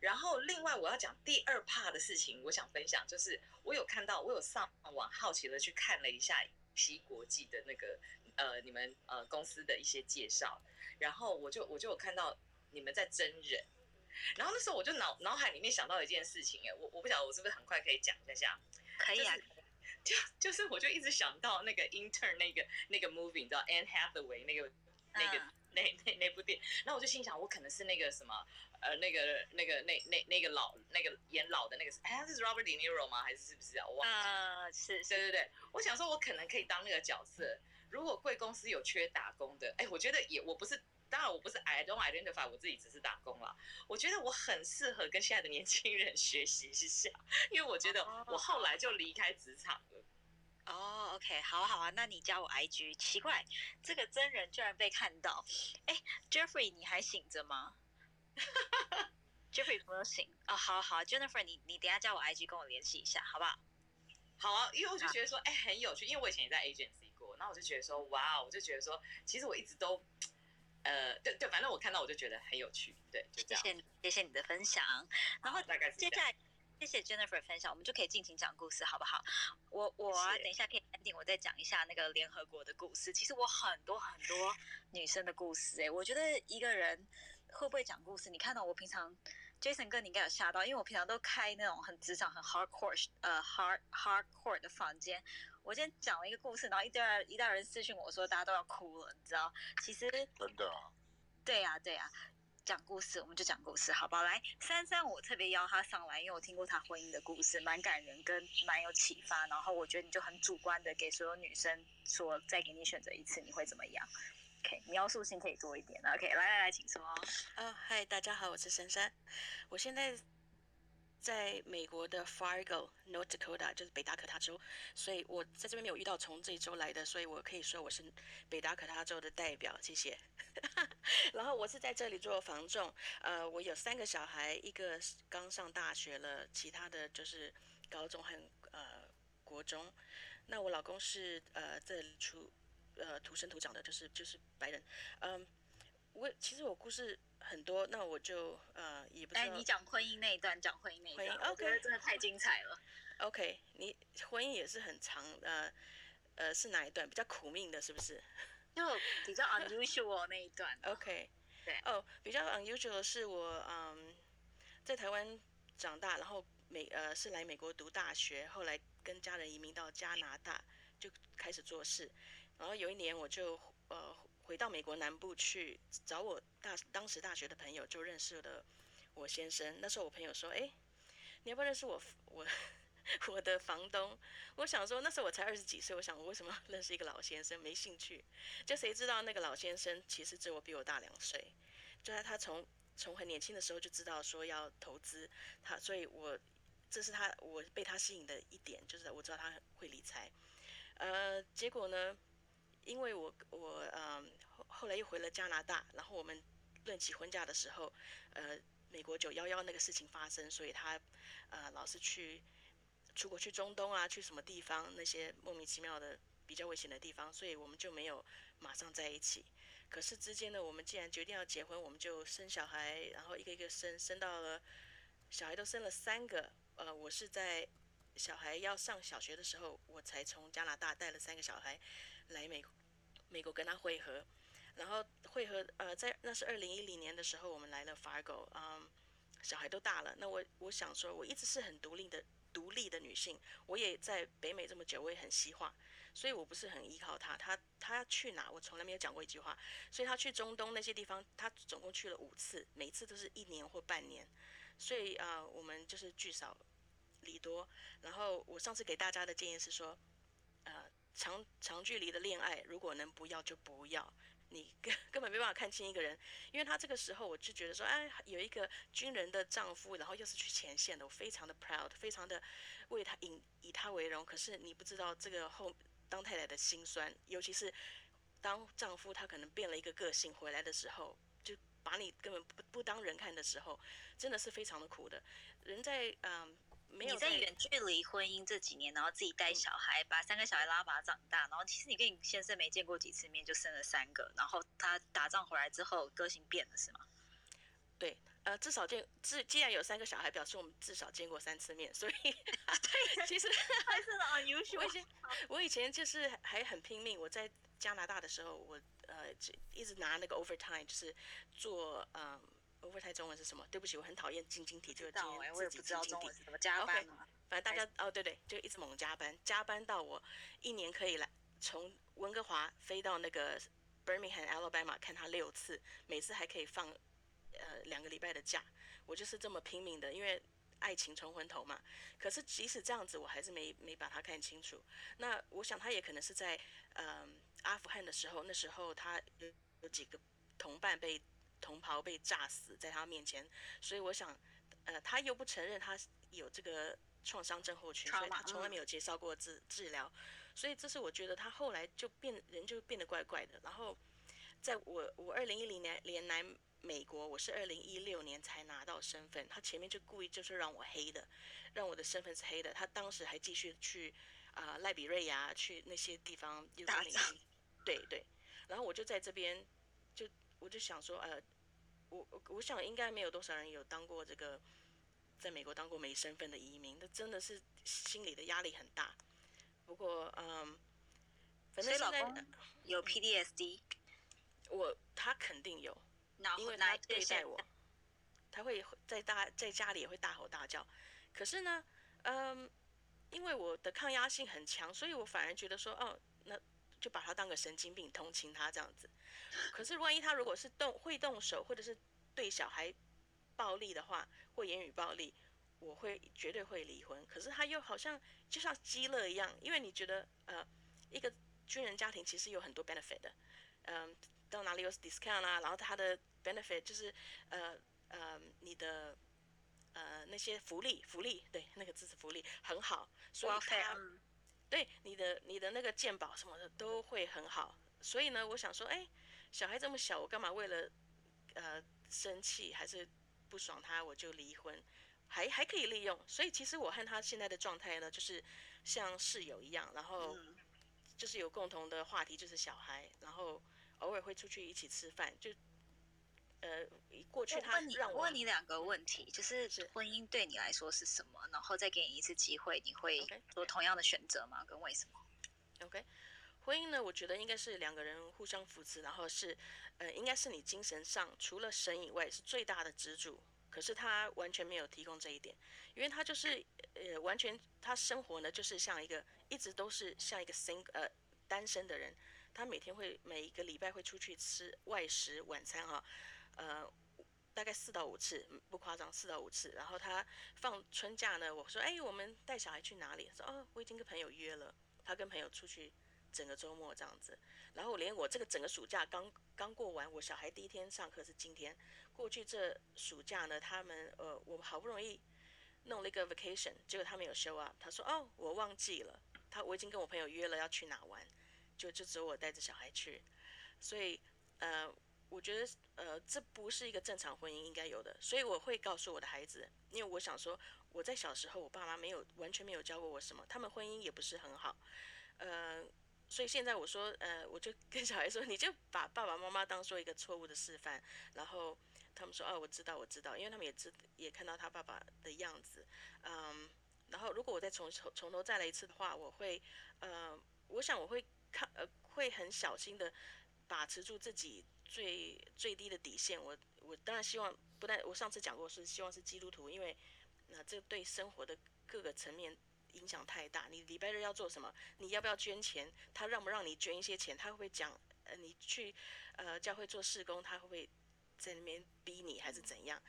然后另外我要讲第二 part 的事情，我想分享，就是我有看到，我有上网好奇的去看了一下西国际的那个呃你们呃公司的一些介绍，然后我就我就有看到你们在真人。然后那时候我就脑脑海里面想到一件事情，哎，我我不晓得我是不是很快可以讲一下，可以啊，就就是我就一直想到那个 intern 那个那个 movie，你知道 Anne Hathaway 那个那个、嗯、那那那部电影，然后我就心想，我可能是那个什么呃那个那个那那那个老那个演老的那个，哎，是 Robert De Niro 吗？还是是不是啊？我忘了，呃，是，对对对，我想说，我可能可以当那个角色。如果贵公司有缺打工的，哎，我觉得也我不是。当然，我不是 I don't identify 我自己只是打工啦。我觉得我很适合跟现在的年轻人学习一下，因为我觉得我后来就离开职场了。哦、oh,，OK，好啊好啊，那你加我 IG。奇怪，这个真人居然被看到。哎，Jeffrey，你还醒着吗？Jeffrey 没有醒哦，好好，Jennifer，你你等下加我 IG 跟我联系一下，好不好？好啊，因为我就觉得说，哎，很有趣，因为我以前也在 agency 过，然后我就觉得说，哇，我就觉得说，其实我一直都。呃，对对，反正我看到我就觉得很有趣，对，就这样。谢谢谢谢你的分享，然后大概接下来谢谢 Jennifer 分享，我们就可以尽情讲故事，好不好？我我啊，等一下可以安定，我再讲一下那个联合国的故事。其实我很多很多女生的故事、欸，哎，我觉得一个人会不会讲故事，你看到我平常 Jason 哥你应该有吓到，因为我平常都开那种很职场很 hardcore 呃 hard hardcore 的房间。我今天讲了一个故事，然后一堆人一大人私讯我说大家都要哭了，你知道？其实真的啊，对呀、啊、对呀、啊，讲故事我们就讲故事，好不好？来，珊珊我特别邀她上来，因为我听过她婚姻的故事，蛮感人跟蛮有启发。然后我觉得你就很主观的给所有女生说，再给你选择一次，你会怎么样？OK，描述性可以多一点。OK，来来来，请说。啊，嗨，大家好，我是珊珊，我现在。在美国的 Fargo, North Dakota，就是北达科他州，所以我在这边没有遇到从这一州来的，所以我可以说我是北达科他州的代表，谢谢。然后我是在这里做房仲，呃，我有三个小孩，一个刚上大学了，其他的就是高中和呃国中。那我老公是呃这里出呃土生土长的，就是就是白人。嗯，我其实我故事很多，那我就呃也不知道。哎，你讲婚姻那一段，讲婚姻那一段，婚姻我觉得真的太精彩了。OK，你婚姻也是很长，呃呃是哪一段比较苦命的，是不是就比较 unusual 那一段。？OK，对哦，比较 unusual 的是我嗯在台湾长大，然后美呃是来美国读大学，后来跟家人移民到加拿大，就开始做事。然后有一年我就呃回到美国南部去找我大当时大学的朋友，就认识了我先生。那时候我朋友说，哎，你要不要认识我我 我的房东？我想说那时候我才二十几岁，我想我为什么认识一个老先生？没兴趣。就谁知道那个老先生其实只有我比我大两岁，就在他从从很年轻的时候就知道说要投资，他所以我这是他我被他吸引的一点，就是我知道他会理财。呃，结果呢，因为我我嗯后后来又回了加拿大，然后我们论起婚嫁的时候，呃，美国九幺幺那个事情发生，所以他呃老是去出国去中东啊，去什么地方那些莫名其妙的比较危险的地方，所以我们就没有马上在一起。可是之间呢，我们既然决定要结婚，我们就生小孩，然后一个一个生，生到了小孩都生了三个。呃，我是在小孩要上小学的时候，我才从加拿大带了三个小孩来美美国跟他会合。然后会合，呃，在那是二零一零年的时候，我们来了 Fargo，嗯，小孩都大了。那我我想说，我一直是很独立的独立的女性，我也在北美这么久，我也很西化，所以我不是很依靠他。他他去哪，我从来没有讲过一句话。所以他去中东那些地方，他总共去了五次，每次都是一年或半年。所以啊、我们就是聚少离多。然后我上次给大家的建议是说，长长距离的恋爱如果能不要就不要。你根 根本没办法看清一个人，因为他这个时候我就觉得说，哎，有一个军人的丈夫，然后又是去前线的，我非常的 proud，非常的为他以以他为荣。可是你不知道这个后当太太的辛酸，尤其是当丈夫他可能变了一个个性回来的时候，就把你根本不不当人看的时候，真的是非常的苦的。人在嗯、没有你在远距离婚姻这几年，然后自己带小孩，把三个小孩拉拔长大，然后其实你跟你先生没见过几次面，就生了三个，然后他打仗回来之后个性变了是吗？对，呃，至少见，至既然有三个小孩，表示我们至少见过三次面，所以 对，其实还是很 unusual 我以前我以前就是还很拼命。我在加拿大的时候，我呃就一直拿那个 overtime，就是做嗯中文是什么？对不起，我很讨厌晶晶体，就今知道哎、天自己我也不知道晶晶体中文。是怎么加班 OK 嘛。反正大家哦，对对，就一直猛加班，加班到我一年可以来从温哥华飞到那个 Birmingham Alabama 看他六次，每次还可以放呃两个礼拜的假。我就是这么拼命的，因为爱情冲昏头嘛。可是即使这样子，我还是没没把他看清楚。那我想他也可能是在呃阿富汗的时候，那时候他有有几个同伴被同袍被炸死在他面前，所以我想呃他又不承认他有这个创伤症候群，所以他从来没有接受过治治疗，所以这是我觉得他后来就变人就变得怪怪的。然后在我我二零一零年年来美国，我是二零一六年才拿到身份，他前面就故意就是让我黑的，让我的身份是黑的。他当时还继续去啊、赖比瑞亚去那些地方又打仗对对，然后我就在这边就我就想说呃。我我我想应该没有多少人有当过这个，在美国当过没身份的移民，那真的是心里的压力很大。不过嗯，反正现在公有 PDSD，我他肯定有，因为他对待我，他会在大在家里也会大吼大叫。可是呢，嗯，因为我的抗压性很强，所以我反而觉得说，哦，那就把他当个神经病，同情他这样子。可是万一他如果是动会动手，或者是对小孩暴力的话，或言语暴力，我会绝对会离婚。可是他又好像就像鸡肋一样，因为你觉得呃，一个军人家庭其实有很多 benefit 的，嗯、到哪里有 discount 啊，然后他的 benefit 就是呃呃你的呃那些福利福利对那个字是福利很好，所以 welfare，他嗯对你的你的那个鉴宝什么的都会很好。所以呢，我想说，哎，小孩这么小，我干嘛为了呃生气还是不爽他我就离婚？还还可以利用。所以其实我和他现在的状态呢，就是像室友一样，然后嗯就是有共同的话题，就是小孩，然后偶尔会出去一起吃饭，就呃过去他我问你，让我我问你两个问题，就是是婚姻对你来说是什么？然后再给你一次机会，你会做同样的选择吗？跟为什么？OK，婚姻呢，我觉得应该是两个人互相扶持，然后是，呃，应该是你精神上除了神以外是最大的支柱。可是他完全没有提供这一点，因为他就是呃完全他生活呢就是像一个一直都是像一个 sing 呃单身的人，他每天会每一个礼拜会出去吃外食晚餐哈，呃大概四到五次，不夸张四到五次。然后他放春假呢，我说哎我们带小孩去哪里？他说哦我已经跟朋友约了。他跟朋友出去整个周末这样子，然后连我这个整个暑假刚刚过完，我小孩第一天上课是今天，过去这暑假呢，他们呃我好不容易弄了一个 vacation，结果他没有 show up，他说哦我忘记了，他我已经跟我朋友约了要去哪玩，就就只有我带着小孩去，所以呃我觉得呃这不是一个正常婚姻应该有的，所以我会告诉我的孩子，因为我想说我在小时候我爸妈没有完全没有教过我什么，他们婚姻也不是很好，呃。所以现在我说，呃，我就跟小孩说，你就把爸爸妈妈当做一个错误的示范，然后他们说，哦，我知道，我知道，因为他们也知也看到他爸爸的样子，嗯，然后如果我再从从从头再来一次的话，我会，呃，我想我会看，呃，会很小心的把持住自己最最低的底线。我我当然希望，不但我上次讲过是希望是基督徒，因为那、这对生活的各个层面。影响太大，你礼拜日要做什么？你要不要捐钱？他让不让你捐一些钱？他会不会讲？呃，你去呃教会做事工，他会不会在那边逼你，还是怎样？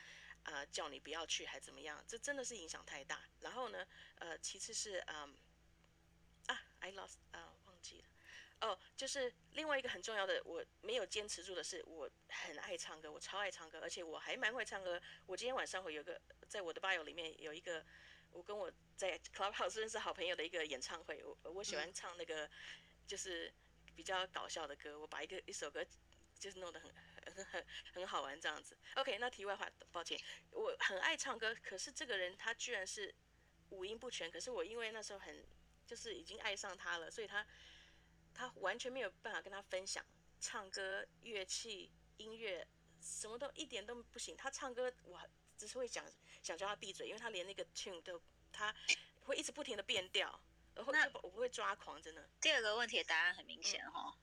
呃，叫你不要去，还怎么样？这真的是影响太大。然后呢，呃，其次是嗯啊，I lost 啊、忘记了。哦，就是另外一个很重要的，我没有坚持住的是，我很爱唱歌，我超爱唱歌，而且我还蛮会唱歌。我今天晚上会有个在我的吧友里面有一个。我跟我在 Clubhouse 认识好朋友的一个演唱会，我我喜欢唱那个就是比较搞笑的歌，我把一个一首歌就是弄得很很很很好玩这样子。OK，那题外话，抱歉，我很爱唱歌，可是这个人他居然是五音不全，可是我因为那时候很就是已经爱上他了，所以他他完全没有办法跟他分享唱歌、乐器、音乐，什么都一点都不行。他唱歌我只是会讲。想叫他闭嘴，因为他连那个 tune 都，他会一直不停的变调，然后我不会抓狂，真的。第二个问题的答案很明显哈、哦，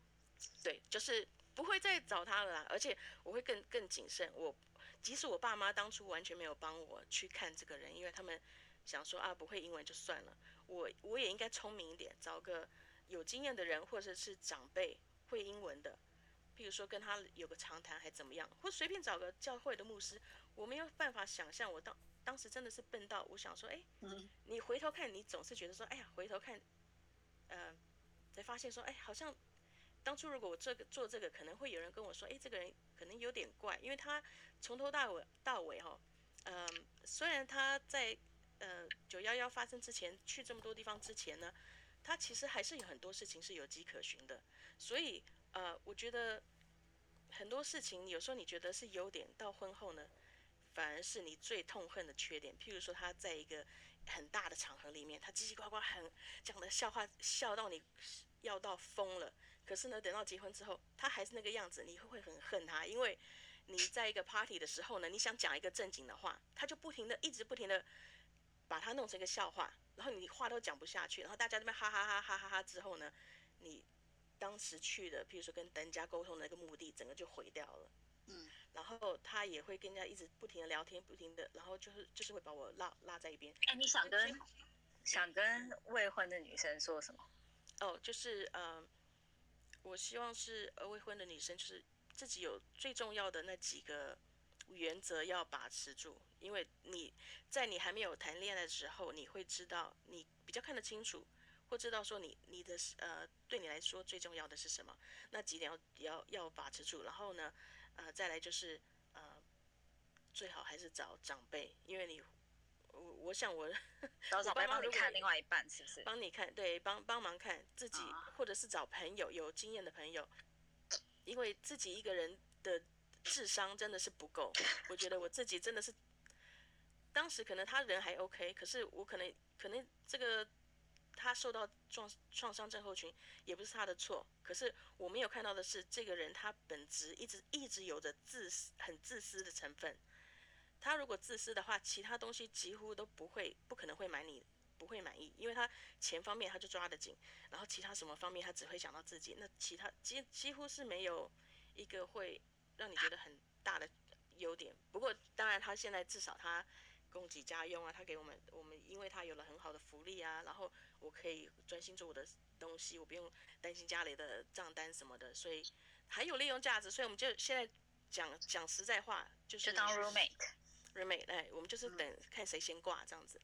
对，就是不会再找他了啦，而且我会更更谨慎。我即使我爸妈当初完全没有帮我去看这个人，因为他们想说啊不会英文就算了，我我也应该聪明一点，找个有经验的人或者是长辈会英文的，譬如说跟他有个长谈还怎么样，或随便找个教会的牧师，我没有办法想象我当。当时真的是笨到，我想说，哎，你回头看，你总是觉得说，哎呀，回头看，呃，才发现说，哎，好像当初如果我这个做这个，可能会有人跟我说，哎，这个人可能有点怪，因为他从头到尾到尾哈，嗯、呃，虽然他在呃九幺幺发生之前去这么多地方之前呢，他其实还是有很多事情是有迹可循的，所以呃，我觉得很多事情有时候你觉得是优点，到婚后呢。反而是你最痛恨的缺点。譬如说，他在一个很大的场合里面，他叽叽呱呱很讲的笑话，笑到你要到疯了。可是呢，等到结婚之后，他还是那个样子，你会会很恨他，因为你在一个 party 的时候呢，你想讲一个正经的话，他就不停的一直不停的把它弄成一个笑话，然后你话都讲不下去，然后大家那边哈哈哈哈哈哈之后呢，你当时去的，譬如说跟人家沟通的那个目的，整个就毁掉了。嗯。然后他也会跟人家一直不停的聊天，不停的，然后就是就是会把我拉拉在一边。哎，你想跟想跟未婚的女生说什么？哦，就是呃，我希望是呃未婚的女生，就是自己有最重要的那几个原则要把持住，因为你在你还没有谈恋爱的时候，你会知道你比较看得清楚，或知道说你你的呃对你来说最重要的是什么，那几点要要要把持住，然后呢？呃，再来就是呃，最好还是找长辈，因为你，我我想我 找长辈帮你看另外一半是不是？帮你看，对，帮帮忙看自己，或者是找朋友有经验的朋友，因为自己一个人的智商真的是不够。我觉得我自己真的是，当时可能他人还 OK，可是我可能可能这个他受到创创伤症候群也不是他的错，可是我没有看到的是，这个人他本质一直一直有着自私、很自私的成分。他如果自私的话，其他东西几乎都不会、不可能会满你不会满意，因为他钱方面他就抓得紧，然后其他什么方面他只会想到自己，那其他几几乎是没有一个会让你觉得很大的优点。不过当然，他现在至少他。供给家用啊，他给我们，我们因为他有了很好的福利啊，然后我可以专心做我的东西，我不用担心家里的账单什么的，所以很有利用价值，所以我们就现在讲讲实在话，就是就当 roommate，roommate，哎，我们就是等看谁先挂这样子。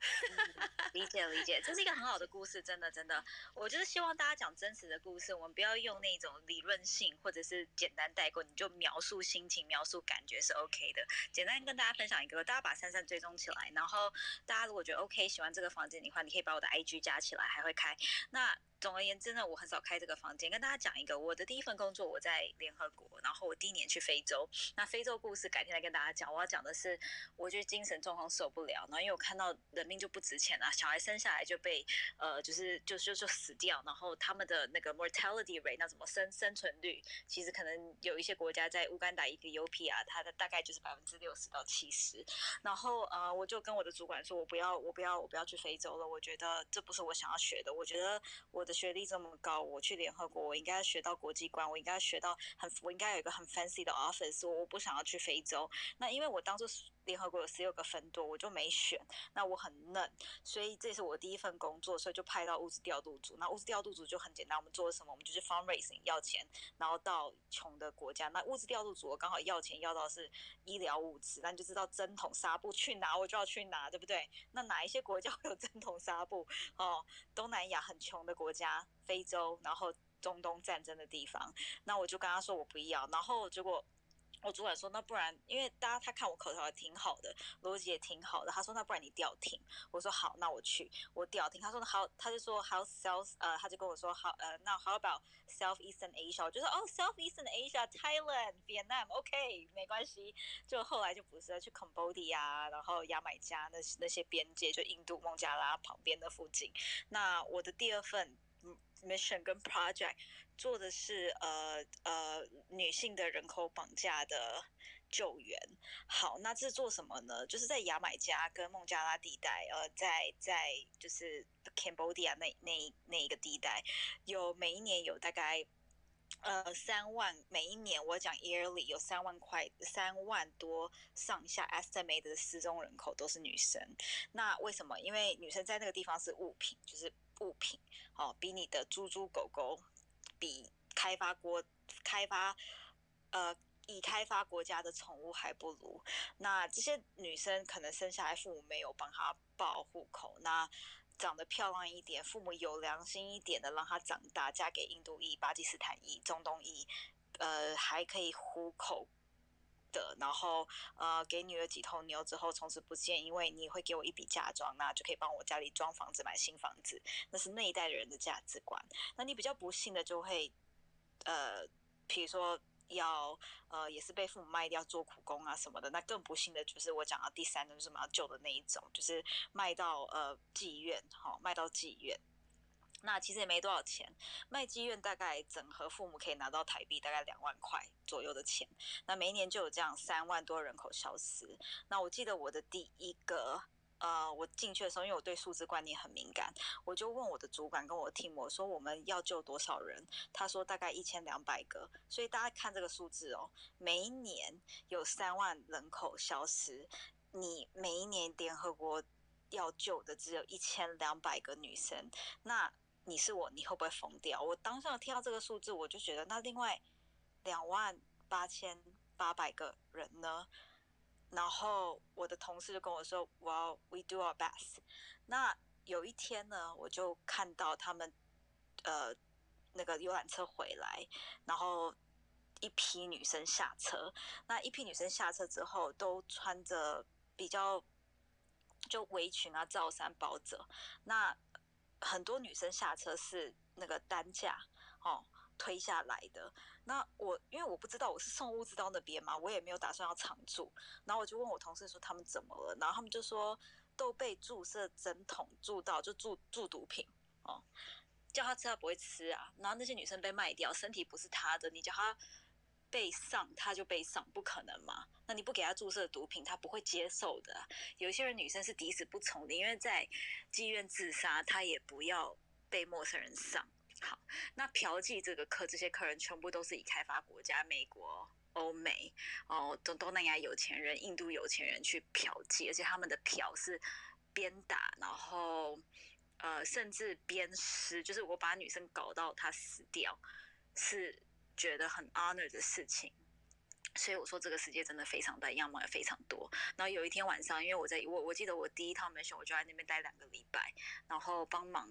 理解理解，这是一个很好的故事，真的真的，我就是希望大家讲真实的故事，我们不要用那种理论性或者是简单带过，你就描述心情、描述感觉是 OK 的。简单跟大家分享一个，大家把珊珊追踪起来，然后大家如果觉得 OK，喜欢这个房间的话，你可以把我的 IG 加起来，还会开那。总而言之呢，我很少开这个房间。跟大家讲一个，我的第一份工作我在联合国，然后我第一年去非洲。那非洲故事改天来跟大家讲。我要讲的是，我觉得精神状况受不了，然后因为我看到人命就不值钱啊，小孩生下来就被呃，就是就就就死掉，然后他们的那个 mortality rate，那怎么生生存率，其实可能有一些国家在乌干达一个 UP 啊，它的大概就是百分之六十到七十。然后呃，我就跟我的主管说，我不要，我不要，我不要去非洲了。我觉得这不是我想要学的。我觉得我。学历这么高，我去联合国，我应该学到国际观，我应该学到很，我应该有一个很 fancy 的 office。我我不想要去非洲，那因为我当初联合国有十六个分舵，我就没选。那我很嫩，所以这是我第一份工作，所以就派到物资调度组。那物资调度组就很简单，我们做什么？我们就是 fundraising 要钱，然后到穷的国家。那物资调度组我刚好要钱要到是医疗物资，那你就知道针筒纱布去哪我就要去哪，对不对？那哪一些国家 会有针筒纱布？哦，东南亚很穷的国家，非洲，然后中东战争的地方。那我就跟他说我不要，然后结果。我主管说，那不然，因为大家他看我口条也挺好的，逻辑也挺好的。他说，那不然你调停。我说好，那我去，我调停。他说好，他就说 How South，呃，他就跟我说好，呃，那 How about South Eastern Asia？我就说哦，South Eastern Asia，Thailand，Vietnam，OK，没关系。就后来就不是要去 Cambodia，然后牙买加那那些边界，就印度孟加拉旁边的附近。那我的第二份 mission 跟 project。做的是呃呃女性的人口绑架的救援。好，那这是做什么呢？就是在牙买加跟孟加拉地带，呃，在在就是 Cambodia 那那那一个地带，有每一年有大概呃三万，每一年我讲 yearly 有三万块三万多上下 estimated 的失踪人口都是女生。那为什么？因为女生在那个地方是物品，就是物品，哦，比你的猪猪狗狗。比开发国开发呃已开发国家的宠物还不如。那这些女生可能生下来父母没有帮她报户口，那长得漂亮一点，父母有良心一点的让她长大，嫁给印度裔、巴基斯坦裔、中东裔，呃，还可以糊口的。然后呃，给女儿几头牛之后，从此不见，因为你会给我一笔嫁妆，那就可以帮我家里装房子、买新房子。那是那一代人的价值观。那你比较不幸的就会。呃，比如说要呃，也是被父母卖掉做苦工啊什么的，那更不幸的就是我讲到第三种，就是我们要救的那一种，就是卖到呃妓院，哈，卖到妓院。那其实也没多少钱，卖妓院大概整合父母可以拿到台币大概两万块左右的钱。那每一年就有这样三万多人口消失。那我记得我的第一个。呃，我进去的时候，因为我对数字观念很敏感，我就问我的主管跟我听我说我们要救多少人？他说大概一千两百个。所以大家看这个数字哦，每一年有三万人口消失，你每一年联合国要救的只有一千两百个女生，那你是我，你会不会疯掉？我当下听到这个数字，我就觉得那另外两万八千八百个人呢？然后我的同事就跟我说：“Well, we do our best。”那有一天呢，我就看到他们呃那个游览车回来，然后一批女生下车。那一批女生下车之后，都穿着比较就围裙啊、罩衫包着。那很多女生下车是那个担架哦。推下来的那我因为我不知道我是送物资到那边嘛，我也没有打算要常住。然后我就问我同事说他们怎么了，然后他们就说都被注射针筒注到，就注注毒品哦，叫他吃他不会吃啊。然后那些女生被卖掉，身体不是他的，你叫他被上他就被上，不可能嘛？那你不给他注射毒品，他不会接受的。有些人女生是抵死不从的，因为在妓院自杀，他也不要被陌生人上。好，那嫖妓这个客，这些客人全部都是以开发国家，美国、欧美哦，东东南亚有钱人、印度有钱人去嫖妓，而且他们的嫖是鞭打，然后呃，甚至鞭尸，就是我把女生搞到她死掉，是觉得很 honor 的事情。所以我说这个世界真的非常大，样貌也非常多。然后有一天晚上，因为我在我我记得我第一趟 mission 我就在那边待两个礼拜，然后帮忙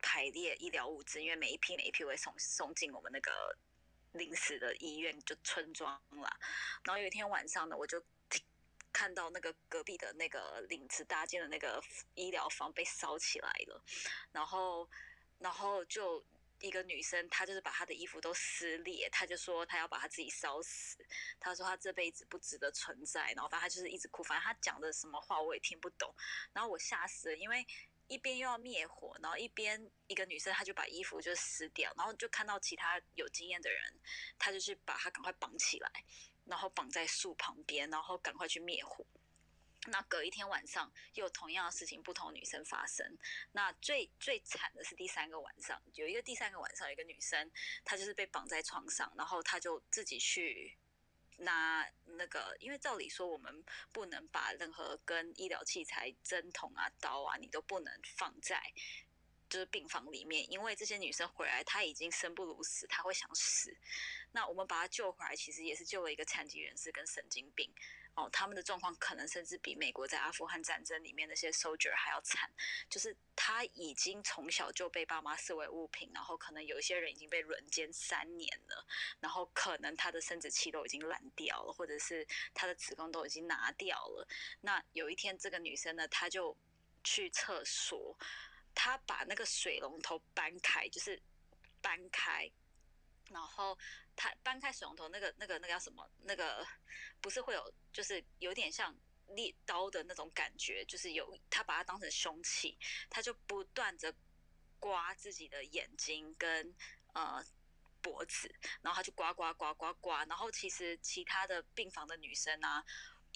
排列医疗物资，因为每一批每一批会送送进我们那个临时的医院就村庄啦。然后有一天晚上呢，我就看到那个隔壁的那个领子搭建的那个医疗房被烧起来了，然后然后就一个女生，她就是把她的衣服都撕裂，她就说她要把她自己烧死，她说她这辈子不值得存在，然后反正她就是一直哭，反正她讲的什么话我也听不懂，然后我吓死了，因为一边又要灭火，然后一边一个女生她就把衣服就撕掉，然后就看到其他有经验的人，她就去把她赶快绑起来，然后绑在树旁边，然后赶快去灭火。那隔一天晚上，又有同样的事情，不同女生发生。那最最惨的是第三个晚上，有一个第三个晚上，有一个女生，她就是被绑在床上，然后她就自己去拿那个，因为照理说我们不能把任何跟医疗器材、针筒啊、刀啊，你都不能放在就是病房里面，因为这些女生回来，她已经生不如死，她会想死。那我们把她救回来，其实也是救了一个残疾人士跟神经病。哦，他们的状况可能甚至比美国在阿富汗战争里面那些 soldier 还要惨，就是他已经从小就被爸妈视为物品，然后可能有一些人已经被轮奸三年了，然后可能他的生殖器都已经烂掉了，或者是他的子宫都已经拿掉了。那有一天，这个女生呢，她就去厕所，她把那个水龙头搬开，就是搬开，然后他搬开水龙头，那个那个那个叫什么？那个不是会有，就是有点像猎刀的那种感觉，就是有他把它当成凶器，他就不断的刮自己的眼睛跟呃脖子，然后他就刮刮刮刮刮，然后其实其他的病房的女生啊。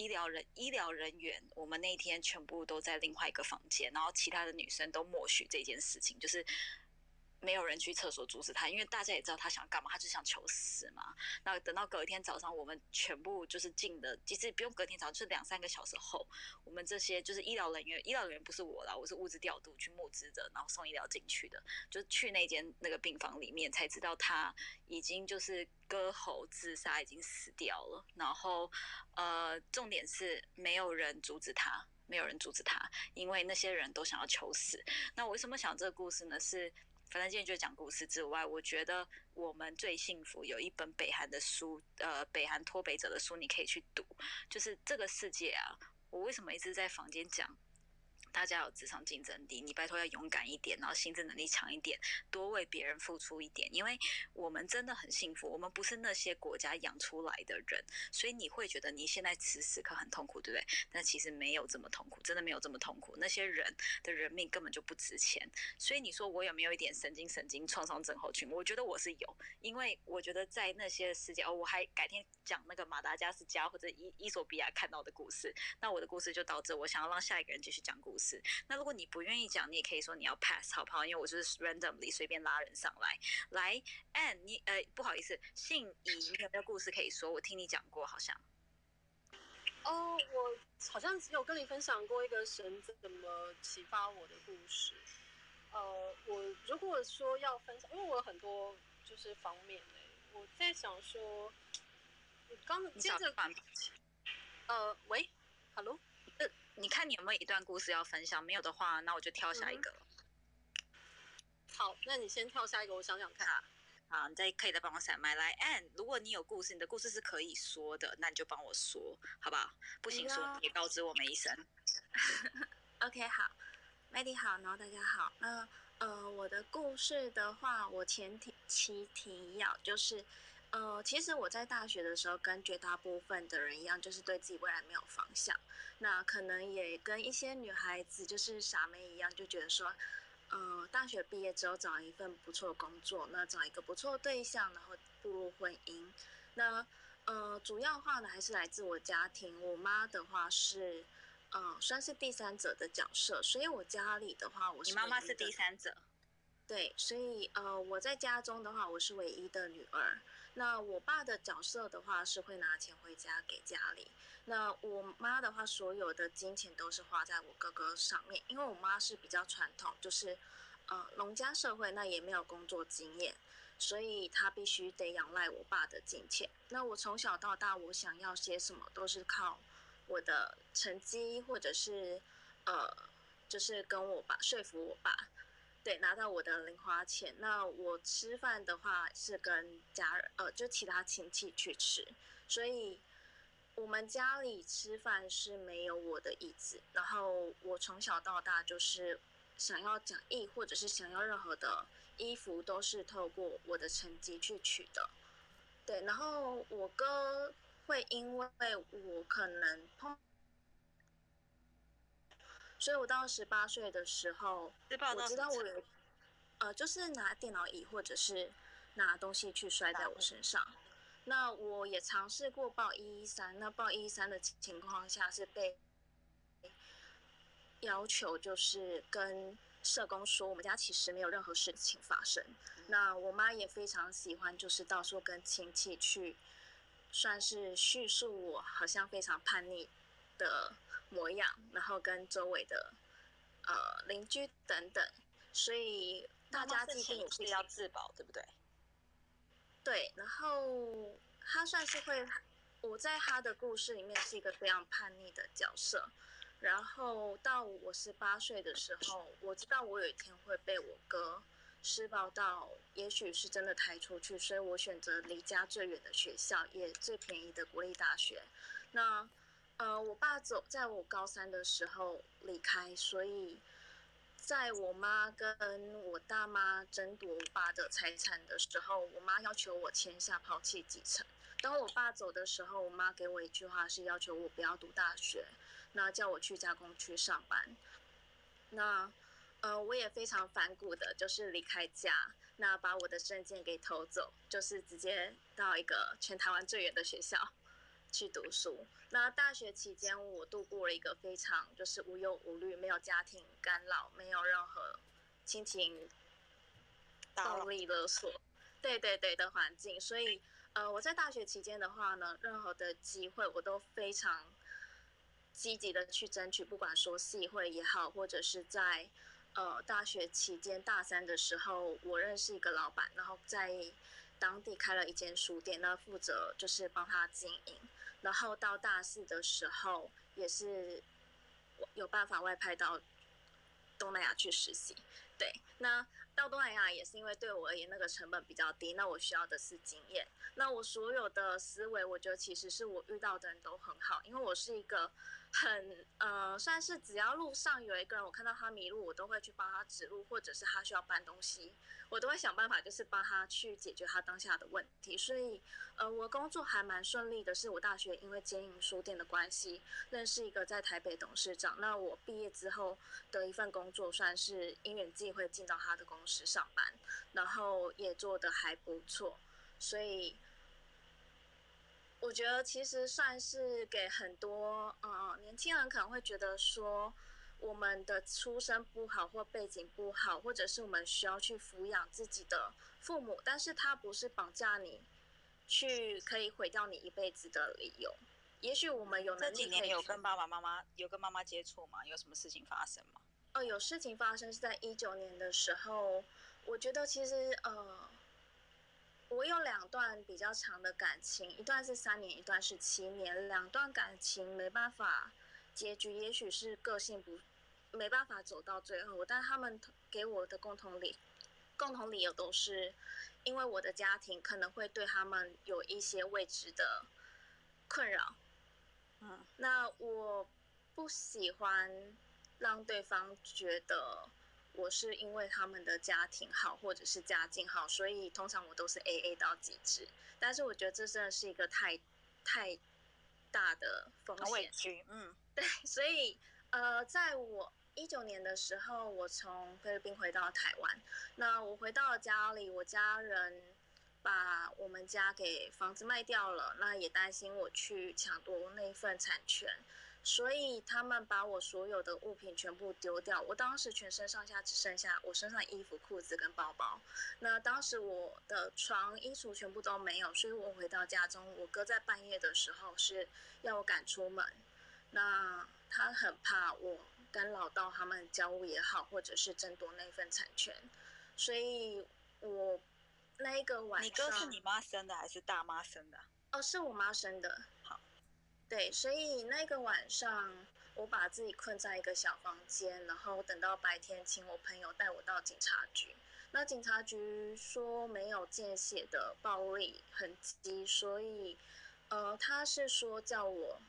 医疗人医疗人员，我们那一天全部都在另外一个房间，然后其他的女生都默许这件事情，就是没有人去厕所阻止他，因为大家也知道他想干嘛，他就想求死嘛。那等到隔一天早上，我们全部就是进的，其实不用隔天早上，就是两三个小时后，我们这些就是医疗人员，医疗人员不是我啦，我是物资调度去募资的，然后送医疗进去的，就去那间那个病房里面才知道他已经就是割喉自杀，已经死掉了。然后呃，重点是没有人阻止他。没有人阻止他，因为那些人都想要求死。那我为什么想这个故事呢？是反正今天就讲故事之外，我觉得我们最幸福有一本北韩的书，呃，北韩脱北者的书，你可以去读。就是这个世界啊，我为什么一直在房间讲？大家有职场竞争力，你拜托要勇敢一点，然后心智能力强一点，多为别人付出一点，因为我们真的很幸福，我们不是那些国家养出来的人，所以你会觉得你现在此时刻很痛苦，对不对？但其实没有这么痛苦，真的没有这么痛苦，那些人的人命根本就不值钱，所以你说我有没有一点神经神经创伤症候群？我觉得我是有，因为我觉得在那些世界，哦，我还改天讲那个马达加斯加或者伊伊索比亚看到的故事，那我的故事就到这，我想要让下一个人继续讲故事。那如果你不愿意讲，你也可以说你要 pass 好不好？因为我就是 randomly 随便拉人上来。来，Ann，你呃不好意思，信怡，你有没有故事可以说？我听你讲过，好像。哦，我好像只有跟你分享过一个神怎么启发我的故事。呃，我如果说要分享，因为我有很多就是方面呢，我在想说，我刚接着，呃，喂，Hello。你看你有没有一段故事要分享？没有的话，那我就跳下一个。好，那你先跳下一个，我想想看。好，你再可以再帮我闪麦来。如果你有故事，你的故事是可以说的，那你就帮我说，好不好？不行说，也告知我们一声。OK，好 m a d y 好，然后大家好。那呃，我的故事的话，我前提期提要就是，呃，其实我在大学的时候跟绝大部分的人一样，就是对自己未来没有方向。那可能也跟一些女孩子就是傻妹一样，就觉得说，呃，大学毕业之后找一份不错的工作，那找一个不错的对象，然后步入婚姻。那呃，主要话呢还是来自我家庭。我妈的话是，呃，算是第三者的角色，所以我家里的话，我是你妈妈是第三者，对，所以呃，我在家中的话，我是唯一的女儿。那我爸的角色的话，是会拿钱回家给家里。那我妈的话，所有的金钱都是花在我哥哥上面，因为我妈是比较传统，就是呃农家社会，那也没有工作经验，所以她必须得仰赖我爸的金钱。那我从小到大，我想要些什么，都是靠我的成绩，或者是呃，就是跟我爸说服我爸。对，拿到我的零花钱。那我吃饭的话是跟家人，呃，就其他亲戚去吃，所以我们家里吃饭是没有我的椅子。然后我从小到大就是想要讲义或者是想要任何的衣服，都是透过我的成绩去取的。对，然后我哥会因为我可能碰。所以我到十八岁的时候，我知道我有，呃，就是拿电脑椅或者是拿东西去摔在我身上。那我也尝试过报一一三，那报一一三的情况下是被要求就是跟社工说，我们家其实没有任何事情发生。那我妈也非常喜欢，就是到处跟亲戚去，算是叙述我好像非常叛逆的模样，然后跟周围的呃邻居等等，所以大家既定我是是要自保，对不对？对，然后他算是会，我在他的故事里面是一个非常叛逆的角色。然后到我十八岁的时候，我知道我有一天会被我哥施暴到，也许是真的抬出去，所以我选择离家最远的学校，也最便宜的国立大学。那呃，我爸走在我高三的时候离开，所以在我妈跟我大妈争夺我爸的财产的时候，我妈要求我签下抛弃继承。当我爸走的时候，我妈给我一句话是要求我不要读大学，那叫我去加工区上班。那呃，我也非常反骨的，就是离开家，那把我的证件给偷走，就是直接到一个全台湾最远的学校去读书。那大学期间，我度过了一个非常就是无忧无虑、没有家庭干扰、没有任何亲情暴力勒索，对对对的环境。所以，呃，我在大学期间的话呢，任何的机会我都非常积极的去争取，不管说系会也好，或者是在呃大学期间大三的时候，我认识一个老板，然后在当地开了一间书店，那负责就是帮他经营。然后到大四的时候，也是我有办法外派到东南亚去实习。对，那到东南亚也是因为对我而言那个成本比较低，那我需要的是经验。那我所有的思维，我觉得其实是我遇到的人都很好，因为我是一个很呃，算是只要路上有一个人我看到他迷路，我都会去帮他指路，或者是他需要搬东西，我都会想办法就是帮他去解决他当下的问题。所以呃，我工作还蛮顺利的，是我大学因为经营书店的关系，认识一个在台北董事长。那我毕业之后的一份工作，算是因缘际会进到他的公司上班，然后也做得还不错，所以我觉得其实算是给很多呃年轻人可能会觉得说，我们的出身不好或背景不好，或者是我们需要去抚养自己的父母，但是他不是绑架你，去可以毁掉你一辈子的理由。也许我们有能力可有跟爸爸妈妈有跟妈妈接触吗？有什么事情发生吗？哦，有事情发生是在一九年的时候，我觉得其实呃，我有两段比较长的感情，一段是三年，一段是七年，两段感情没办法结局，也许是个性不没办法走到最后，但他们给我的共同理共同理由都是因为我的家庭可能会对他们有一些未知的困扰，嗯，那我不喜欢让对方觉得我是因为他们的家庭好或者是家境好，所以通常我都是 A A 到极致。但是我觉得这真的是一个太太大的风险，屈，嗯，对，所以呃，在我一九年的时候，我从菲律宾回到台湾。那我回到了家里，我家人把我们家给房子卖掉了，那也担心我去抢夺那一份产权，所以他们把我所有的物品全部丢掉。我当时全身上下只剩下我身上衣服、裤子跟包包。那当时我的床、衣橱全部都没有，所以我回到家中，我哥在半夜的时候是要我赶出门。那他很怕我干扰到他们交务也好，或者是争夺那份产权，所以我那一个晚上，你哥是你妈生的还是大妈生的？哦，是我妈生的。对，所以那个晚上我把自己困在一个小房间，然后等到白天，请我朋友带我到警察局。那警察局说没有见血的暴力痕迹，所以呃，他是说叫我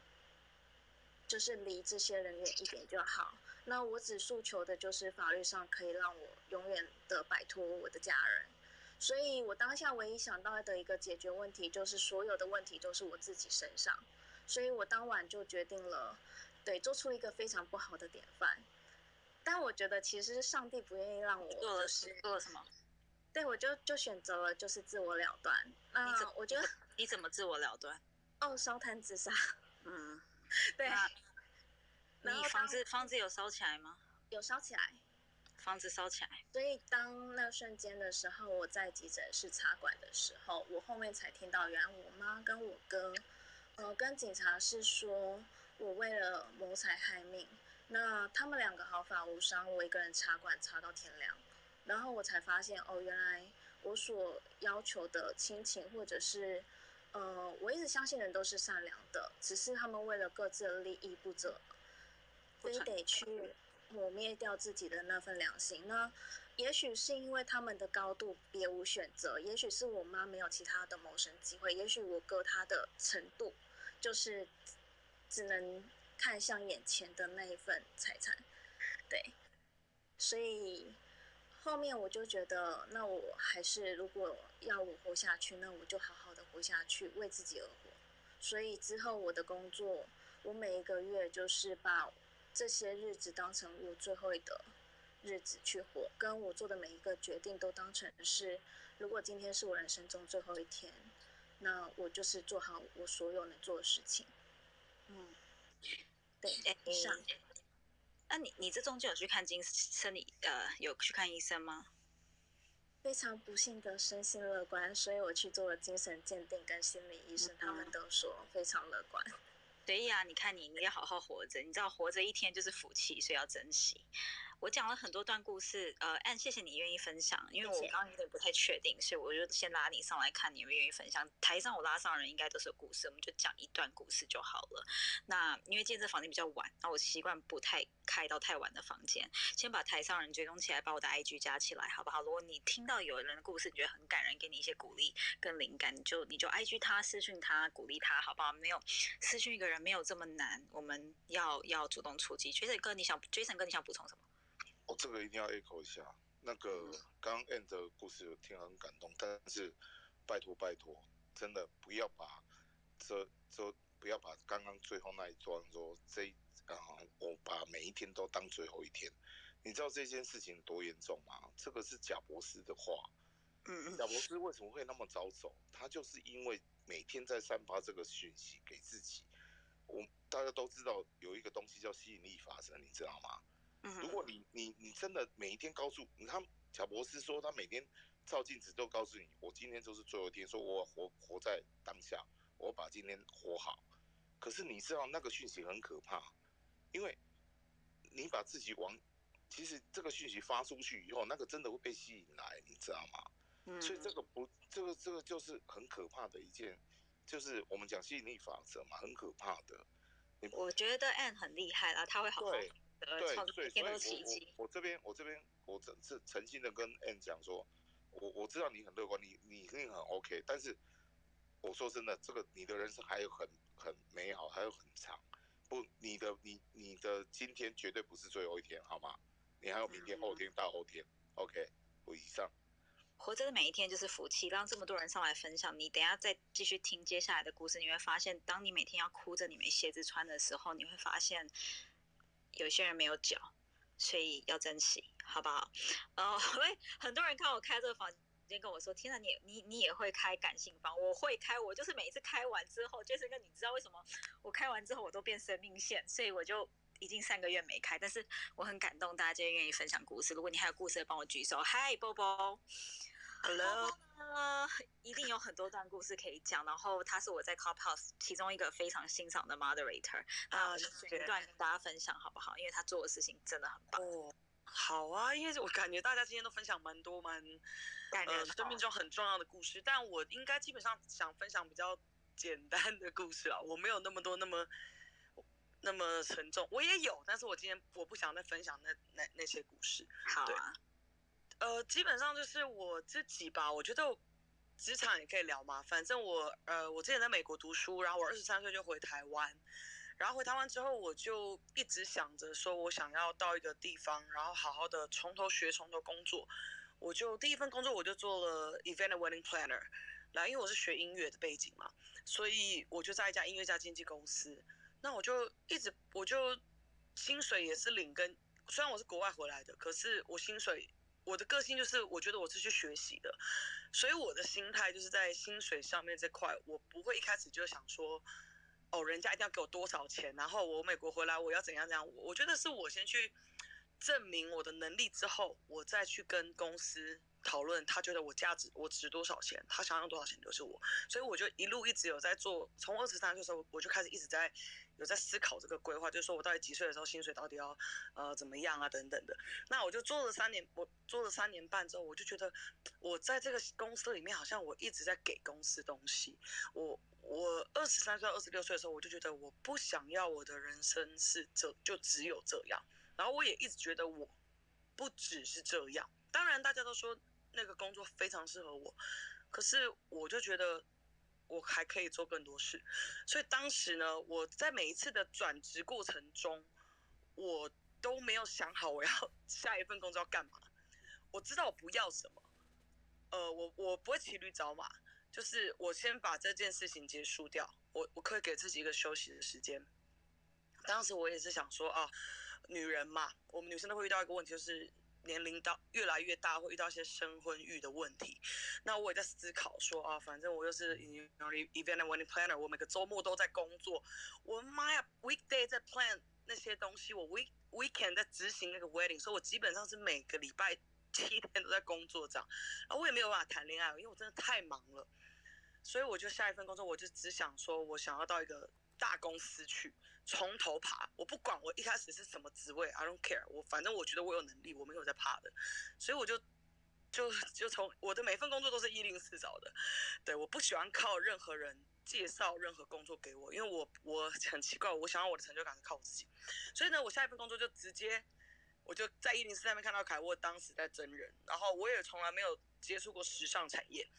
就是离这些人远一点就好。那我只诉求的就是法律上可以让我永远的摆脱我的家人。所以我当下唯一想到的一个解决问题，就是所有的问题都是我自己身上。所以我当晚就决定了，对，做出一个非常不好的典范。但我觉得其实是上帝不愿意让我做了就是做了什么？对，我就就选择了就是自我了断。你那怎我觉得你怎么自我了断？哦，烧炭自杀，嗯，对，你房子房子有烧起来吗？有烧起来。房子烧起来，所以当那瞬间的时候，我在急诊室插管的时候，我后面才听到，原来我妈跟我哥，呃，跟警察是说我为了谋财害命，那他们两个毫发无伤，我一个人插管插到天亮，然后我才发现，哦，原来我所要求的亲情或者是，呃，我一直相信人都是善良的，只是他们为了各自的利益不择，非得去抹灭掉自己的那份良心。那也许是因为他们的高度别无选择，也许是我妈没有其他的谋生机会，也许我哥他的程度就是只能看向眼前的那一份财产，对，所以后面我就觉得，那我还是如果要我活下去，那我就好好的活下去，为自己而活。所以之后我的工作，我每一个月就是把这些日子当成我最后的日子去活，跟我做的每一个决定都当成是，如果今天是我人生中最后一天，那我就是做好我所有能做的事情。嗯，对，哎以上。那你你这中间有去看精生理呃有去看医生吗？非常不幸的身心乐观，所以我去做了精神鉴定，跟心理医生他们都说非常乐观。对呀，你看你，你要好好活着，你知道活着一天就是福气，所以要珍惜。我讲了很多段故事，呃，按谢谢你愿意分享，因为我刚刚有点不太确定，所以我就先拉你上来看你愿不愿意分享。台上我拉上的人应该都是有故事，我们就讲一段故事就好了。那因为今天这房间比较晚，那我习惯不太开到太晚的房间，先把台上人追踪起来，把我的 IG 加起来，好不好？如果你听到有人的故事，你觉得很感人，给你一些鼓励跟灵感，你就你就 IG 他私讯他，鼓励他，好不好？没有私讯一个人没有这么难，我们要要主动出击。Jason 哥，你想 Jason 哥，你想补充什么？我、这个一定要 echo 一下。那个刚刚 End 的故事有听了很感动，但是拜托拜托，真的不要把这这不要把刚刚最后那一段说这一啊、我把每一天都当最后一天。你知道这件事情多严重吗？这个是贾博士的话。嗯贾博士为什么会那么早走？他就是因为每天在散发这个讯息给自己。我大家都知道有一个东西叫吸引力法则，你知道吗？嗯如果你你你真的每一天告诉你，他乔博士说他每天照镜子都告诉你，我今天就是最后一天，说我活活在当下，我把今天活好。可是你知道那个讯息很可怕，因为你把自己往，其实这个讯息发出去以后，那个真的会被吸引来，你知道吗？嗯所以这个不，这个这个就是很可怕的一件，就是我们讲吸引力法则嘛，很可怕的。我觉得 Anne 很厉害啦，他会好好对所以所以。我我我这边我这边我这是诚心的跟 N 讲说，我我知道你很乐观，你你一定很 OK，但是我说真的，这个你的人生还有很很美好，还有很长。不，你的你你的今天绝对不是最后一天，好吗？你还有明天、后天、大后天。OK，我以上。活着的每一天就是福气，让这么多人上来分享。你等下再继续听接下来的故事，你会发现，当你每天要哭着你没鞋子穿的时候，你会发现有些人没有脚，所以要珍惜，好不好？呃，因为很多人看我开这个房间，跟我说：“天哪，你你你也会开感性房？”我会开，我就是每一次开完之后，就是跟你知道为什么我开完之后我都变生命线，所以我就已经三个月没开。但是我很感动，大家今天愿意分享故事。如果你还有故事，帮我举手。嗨，波波。Hello，呃，一定有很多段故事可以讲。然后他是我在 Clubhouse 其中一个非常欣赏的 moderator 啊，选一段跟大家分享好不好？因为他做的事情真的很棒。哦，好啊，因为我感觉大家今天都分享蛮多蛮感呃生命中很重要的故事，但我应该基本上想分享比较简单的故事啊，我没有那么多那么那么沉重，我也有，但是我今天我不想再分享那那那些故事。好啊，呃，基本上就是我自己吧，我觉得职场也可以聊嘛。反正我呃，我之前在美国读书，然后我二十三岁就回台湾，然后回台湾之后，我就一直想着说我想要到一个地方，然后好好的从头学，从头工作。我就第一份工作我就做了 event wedding planner，然后因为我是学音乐的背景嘛，所以我就在一家音乐家经纪公司。那我就一直我就薪水也是领跟，虽然我是国外回来的，可是我薪水我的个性就是，我觉得我是去学习的，所以我的心态就是在薪水上面这块，我不会一开始就想说，哦，人家一定要给我多少钱，然后我美国回来我要怎样怎样。我我觉得是我先去证明我的能力之后，我再去跟公司讨论，他觉得我价值我值多少钱，他想要多少钱就是我。所以我就一路一直有在做，从二十三岁的时候我就开始一直在有在思考这个规划，就是说我到底几岁的时候薪水到底要呃怎么样啊等等的。那我就做了三年，我做了三年半之后，我就觉得我在这个公司里面好像我一直在给公司东西。我我二十三岁、二十六岁的时候，我就觉得我不想要我的人生是这就只有这样。然后我也一直觉得我不只是这样。当然大家都说那个工作非常适合我，可是我就觉得我还可以做更多事。所以当时呢，我在每一次的转职过程中，我都没有想好我要 下一份工作要干嘛。我知道我不要什么，呃，我我不会骑驴找马，就是我先把这件事情结束掉，我我可以给自己一个休息的时间。当时我也是想说啊，女人嘛，我们女生都会遇到一个问题，就是年龄到越来越大，会遇到一些生婚育的问题。那我也在思考说啊，反正我又是 event and wedding planner，我每个周末都在工作，我妈呀，weekday 在 plan 那些东西，我 week weekend 在执行那个 wedding，所以我基本上是每个礼拜七天都在工作这样，然后我也没有办法谈恋爱，因为我真的太忙了，所以我就下一份工作，我就只想说我想要到一个大公司去，从头爬，我不管我一开始是什么职位，I don't care，我反正我觉得我有能力，我没有在怕的，所以我就就就从我的每份工作都是一零四找的，对，我不喜欢靠任何人介绍任何工作给我，因为我我很奇怪，我想要我的成就感是靠我自己，所以呢，我下一份工作就直接我就在一零四上面看到凯沃当时在真人，然后我也从来没有接触过时尚产业，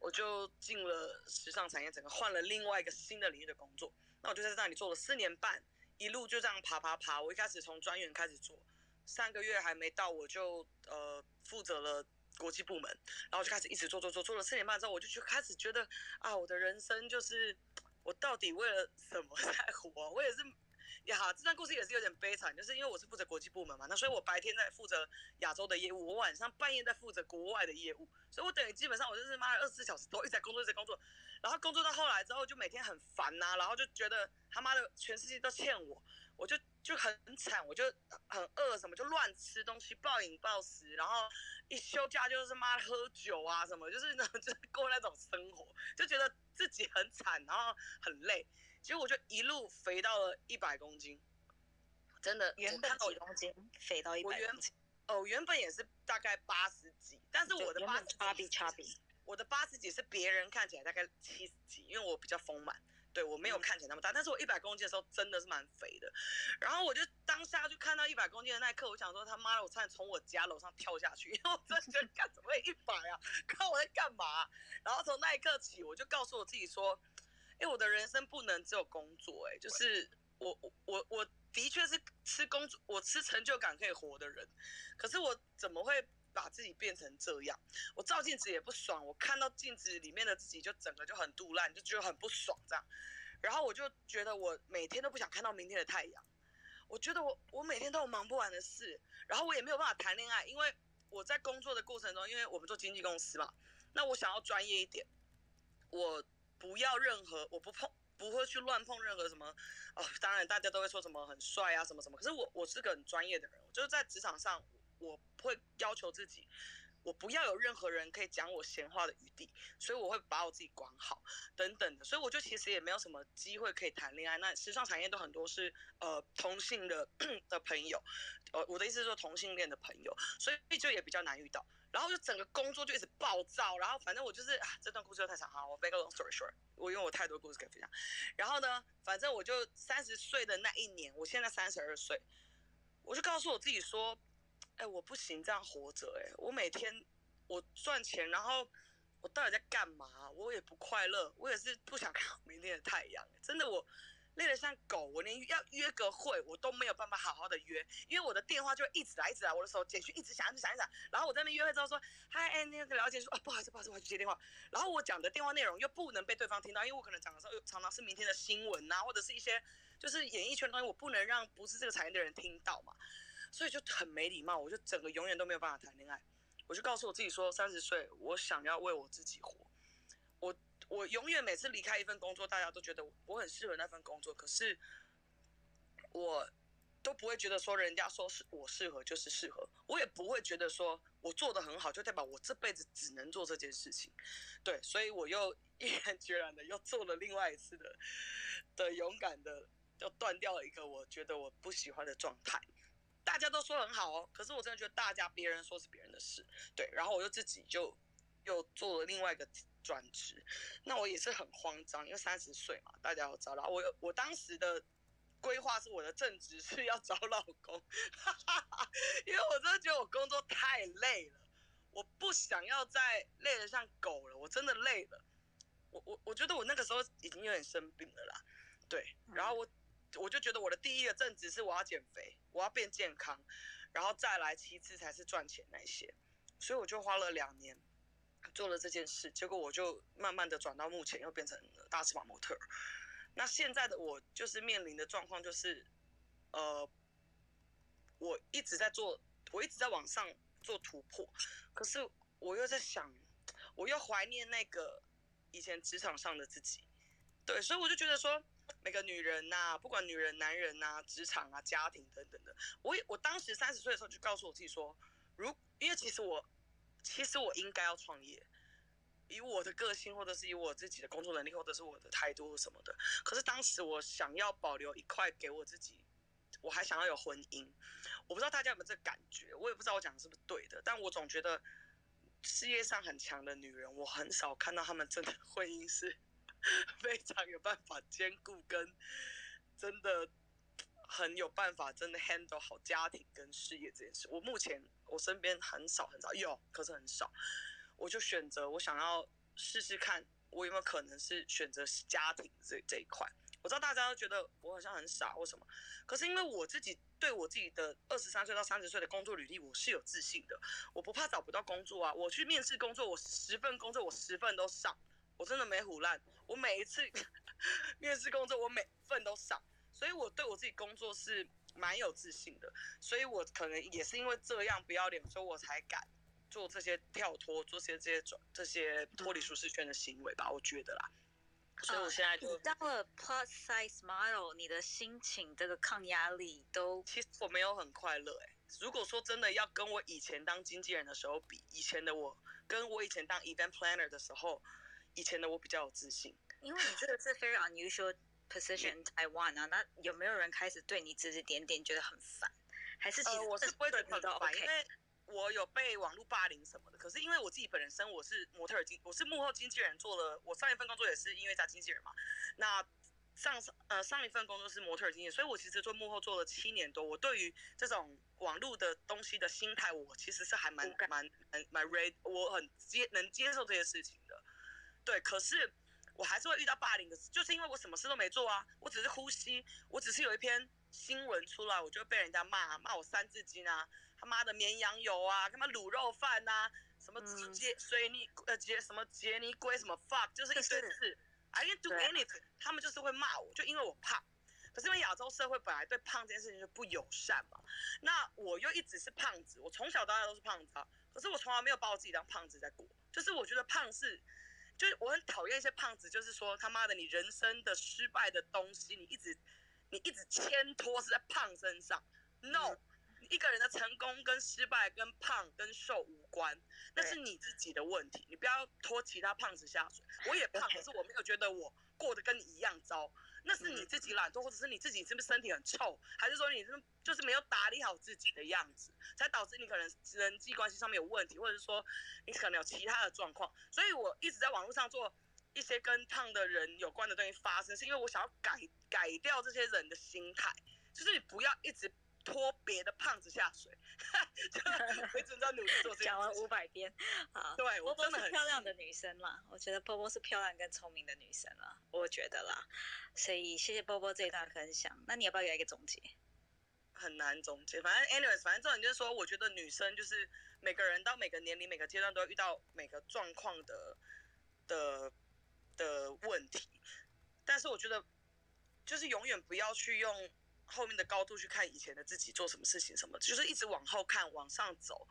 我就进了时尚产业，整个换了另外一个新的领域的工作。那我就在那里做了四年半，一路就这样爬爬爬。我一开始从专员开始做，三个月还没到，我就呃负责了国际部门，然后就开始一直做做做，做了四年半之后，我就就开始觉得啊，我的人生就是我到底为了什么在活？我也是。呀，这段故事也是有点悲惨，就是因为我是负责国际部门嘛，那所以我白天在负责亚洲的业务，我晚上半夜在负责国外的业务，所以我等于基本上我就是妈的二十四小时都一直在工作，一直在工作，然后工作到后来之后就每天很烦呐、然后就觉得他妈的全世界都欠我，我就就很惨，我就很饿什么就乱吃东西，暴饮暴食，然后一休假就是妈的喝酒啊什么，就是那就是过那种生活，就觉得自己很惨，然后很累。结果我就一路肥到了一百公斤，真的。原本几公斤，肥到一百公斤，哦，原本也是大概八十几，但是我的八十差比差比，我的八十几是别人看起来大概七十几，因为我比较丰满，对我没有看起来那么大，但是我一百公斤的时候真的是蛮肥的。然后我就当下就看到一百公斤的那一刻，我想说他妈的，我差点从我家楼上跳下去，因为我真的觉得干怎么会一百啊？看我在干嘛、然后从那一刻起，我就告诉我自己说，哎，我的人生不能只有工作、哎，就是我我我我的确是吃工作，我吃成就感可以活的人，可是我怎么会把自己变成这样？我照镜子也不爽，我看到镜子里面的自己就整个就很肚烂，就觉得很不爽这样。然后我就觉得我每天都不想看到明天的太阳，我觉得我我每天都有忙不完的事，然后我也没有办法谈恋爱，因为我在工作的过程中，因为我们做经纪公司嘛，那我想要专业一点，我不要任何，我不碰，不会去乱碰任何什么，哦，当然大家都会说什么很帅啊什么什么，可是我我是个很专业的人，就是在职场上我会要求自己。我不要有任何人可以讲我闲话的余地，所以我会把我自己管好，等等的，所以我就其实也没有什么机会可以谈恋爱。那时尚产业都很多是呃同性的的朋友，呃我的意思是说同性恋的朋友，所以就也比较难遇到。然后就整个工作就一直暴躁，然后反正我就是啊这段故事又太长哈，我 make a long story short，我因为我太多故事可以分享。然后呢，反正我就三十岁的那一年，我现在三十二岁，我就告诉我自己说。哎，我不行这样活着，哎，我每天我赚钱，然后我到底在干嘛？我也不快乐，我也是不想看明天的太阳，真的我累得像狗，我连要约个会我都没有办法好好的约，因为我的电话就一直来一直来，我的手简讯一直响一直响一直响，然后我在那边约会之后说，嗨，哎，那个了解说，啊，不好意思不好意思，我要去接电话，然后我讲的电话内容又不能被对方听到，因为我可能讲的时候常常是明天的新闻呐，或者是一些就是演艺圈的东西，我不能让不是这个产业的人听到嘛。所以就很没礼貌，我就整个永远都没有办法谈恋爱。我就告诉我自己说，三十岁我想要为我自己活。我永远每次离开一份工作，大家都觉得我很适合那份工作，可是我都不会觉得说人家说是我适合就是适合，我也不会觉得说我做的很好就代表我这辈子只能做这件事情。对，所以我又毅然决然的又做了另外一次的的勇敢的，又断掉了一个我觉得我不喜欢的状态。大家都说很好哦，可是我真的觉得大家别人说是别人的事，对，然后我就自己就又做了另外一个转职，那我也是很慌张，因为三十岁嘛，大家要知道，我我当时的规划是我的正职是要找老公，因为我真的觉得我工作太累了，我不想要再累得像狗了，我真的累了，我我我觉得我那个时候已经有点生病了啦，对，然后我。我就觉得我的第一个正职是我要减肥，我要变健康，然后再来其次才是赚钱那些，所以我就花了两年做了这件事，结果我就慢慢的转到目前又变成了大翅膀模特。那现在的我就是面临的状况就是，呃，我一直在做，我一直在往上做突破，可是我又在想，我又怀念那个以前职场上的自己，对，所以我就觉得说。每个女人呐，不管女人、男人呐，职场啊、家庭等等的，我我当时三十岁的时候就告诉我自己说，如因为其实我其实我应该要创业，以我的个性或者是以我自己的工作能力或者是我的态度什么的，可是当时我想要保留一块给我自己，我还想要有婚姻，我不知道大家有没有这感觉，我也不知道我讲的是不是对的，但我总觉得事业上很强的女人，我很少看到她们真的婚姻是。非常有办法兼顾跟真的很有办法真的 handle 好家庭跟事业这件事。我目前我身边很少很少有，可是很少。我就选择我想要试试看，我有没有可能是选择家庭这这一块。我知道大家都觉得我好像很傻或什么，可是因为我自己对我自己的二十三岁到三十岁的工作履历我是有自信的，我不怕找不到工作啊。我去面试工作，我十份工作我十份都上。我真的没胡烂，我每一次 面试工作，我每份都上，所以我对我自己工作是蛮有自信的，所以我可能也是因为这样不要脸，所以我才敢做这些跳脱、做些这些转、这些脱离舒适圈的行为吧，我觉得啦。所以我现在就当了 plus size model，你的心情这个抗压力都，其实我没有很快乐哎。如果说真的要跟我以前当经纪人的时候比，以前的我跟我以前当 event planner 的时候。以前的我比较有自信，因为你这个是非常 unusual position Taiwan 啊，那有没有人开始对你指指点点，觉得很烦？还是其实我是不会觉得很烦，因为我有被网络霸凌什么的。可是因为我自己本身我是模特经，我是幕后经纪人，做了我上一份工作也是音乐家经纪人嘛。那上呃上一份工作是模特经纪，所以我其实做幕后做了七年多。我对于这种网络的东西的心态，我其实是还蛮蛮蛮蛮 ready，我很接能接受这些事情的。对，可是我还是会遇到霸凌的，就是因为我什么事都没做啊，我只是呼吸，我只是有一篇新闻出来，我就会被人家骂，骂我三字经啊，他妈的绵羊油啊，他妈卤肉饭呐、什么嗯杰水泥呃杰什么杰尼龟什么 fuck，就是一堆字，I didn't do anything，他们就是会骂我，就因为我胖。可是因为亚洲社会本来对胖这件事情就不友善嘛，那我又一直是胖子，我从小到大都是胖子啊，可是我从来没有把我自己当胖子在过，就是我觉得胖是，就是我很讨厌一些胖子，就是说他妈的你人生的失败的东西，你一直你一直牵拖是在胖身上，no，你一个人的成功跟失败跟胖跟瘦无关，那是你自己的问题，你不要拖其他胖子下水。我也胖，可是我没有觉得我过得跟你一样糟，那是你自己懒惰，或者是你自己是不是身体很臭，还是说你是就是没有打理好自己的样子，才导致你可能人际关系上面有问题，或者是说你可能有其他的状况。所以我一直在网络上做一些跟胖的人有关的东西发生，是因为我想要改改掉这些人的心态，就是你不要一直拖别的胖子下水，就 我一直在努力做讲完五百遍，啊，对我波波是真的很漂亮的女生啦，我觉得波波是漂亮跟聪明的女生啦，我觉得啦，所以谢谢波波这一段分享。那你要不要给一个总结？很难总结。反正 anyways，反正重点就是说，我觉得女生就是每个人到每个年龄、每个阶段都会遇到每个状况的的的问题，但是我觉得就是永远不要去用后面的高度去看以前的自己做什么事情什么，就是一直往后看，往上走，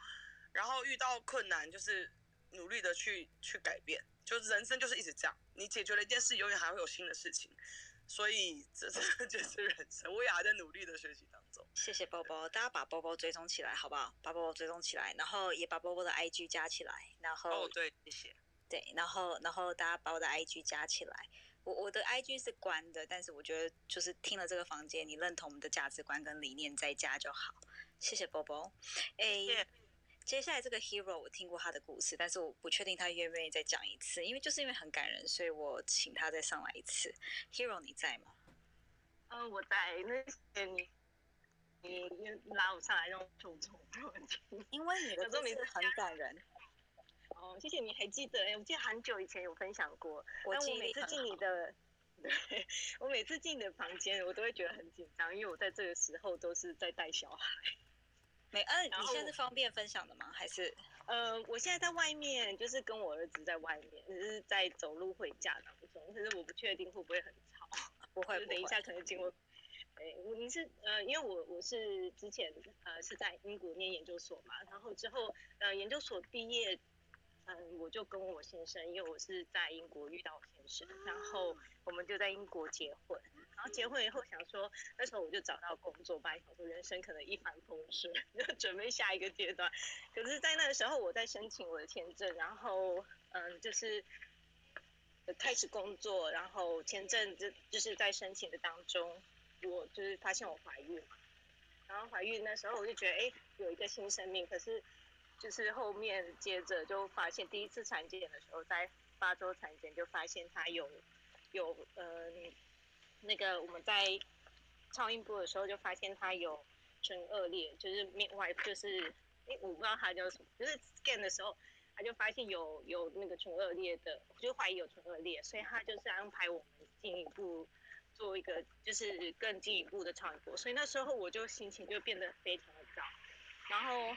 然后遇到困难就是努力的去去改变，就是人生就是一直这样，你解决了一件事，永远还会有新的事情。所以这 这就是人生，我也还在努力的学习当中。谢谢包包，大家把包包追踪起来好不好？把包包追踪起来，然后也把包包的 IG 加起来，然后哦，对，谢谢。对，然后然后大家把我的 IG 加起来。我我的 IG 是关的，但是我觉得就是听了这个房间，你认同我们的价值观跟理念在家就好。谢谢波波。诶，接下来这个 hero 我听过他的故事，但是我不确定他愿不愿意再讲一次，因为就是因为很感人，所以我请他再上来一次。hero 你在吗？嗯，我在那些你你你拉我上来让我重重因为你的故事很感人。哦，谢谢你还记得，哎，我记得很久以前有分享过，但我每次进你的，对我每次进你的房间，我都会觉得很紧张，因为我在这个时候都是在带小孩。美恩，然后你现在是方便分享的吗？还是呃，我现在在外面，就是跟我儿子在外面，只是在走路回家当中，可是我不确定会不会很吵。不会等一下可能经过。哎，我你是呃，因为我我是之前呃是在英国念研究所嘛，然后之后呃研究所毕业，嗯、我就跟我先生，因为我是在英国遇到我先生，然后我们就在英国结婚，然后结婚以后想说，那时候我就找到工作，本来想说人生可能一帆风顺，就准备下一个阶段，可是，在那个时候我在申请我的签证，然后嗯，就是。呃开始工作，然后签证就就是在申请的当中，我就是发现我怀孕嘛，然后怀孕那时候我就觉得哎有一个新生命，可是就是后面接着就发现第一次产检的时候，在八周产检就发现他有有嗯、那个我们在超音波的时候就发现他有唇腭裂，就是面外就是哎我不知道他叫什么，就是 scan 的时候。他就发现有有那个唇腭裂的，就怀疑有唇腭裂，所以他就是安排我们进一步做一个就是更进一步的超音波，所以那时候我就心情就变得非常的糟，然后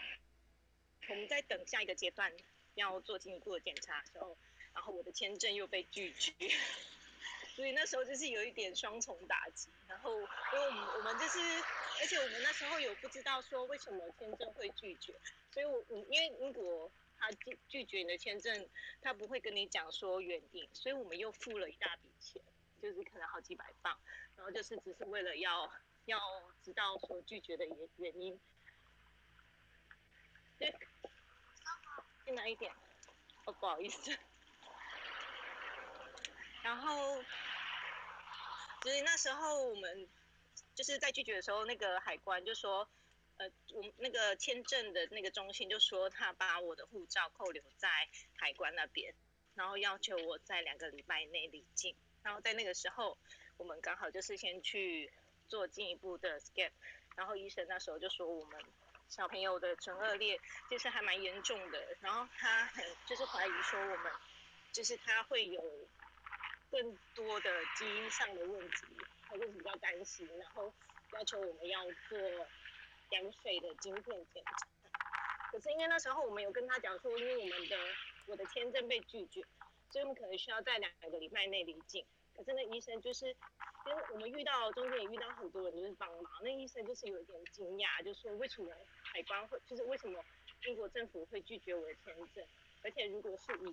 我们在等下一个阶段要做进一步的检查的时候，然后我的签证又被拒绝，所以那时候就是有一点双重打击，然后因为我们我们就是，而且我们那时候有不知道说为什么签证会拒绝，所以我我因为英国。他拒拒绝你的签证，他不会跟你讲说原因，所以我们又付了一大笔钱，就是可能好几百磅，然后就是只是为了要要知道说拒绝的原原因。进来一点，哦，不好意思。然后，所以那时候我们就是在拒绝的时候，那个海关就说。呃，我们那个签证的那个中心就说他把我的护照扣留在海关那边，然后要求我在两个礼拜内离境。然后在那个时候，我们刚好就是先去做进一步的 scan，然后医生那时候就说我们小朋友的唇腭裂就是还蛮严重的，然后他很就是怀疑说我们就是他会有更多的基因上的问题，他就比较担心，然后。要求我们要做羊水的晶片检查。可是因为那时候我们有跟他讲说，因为我们的我的签证被拒绝，所以我们可能需要在两个礼拜内离境。可是那医生就是，因为我们遇到中间也遇到很多人就是帮忙，那医生就是有一点惊讶，就说为什么海关会，就是为什么英国政府会拒绝我的签证？而且如果是以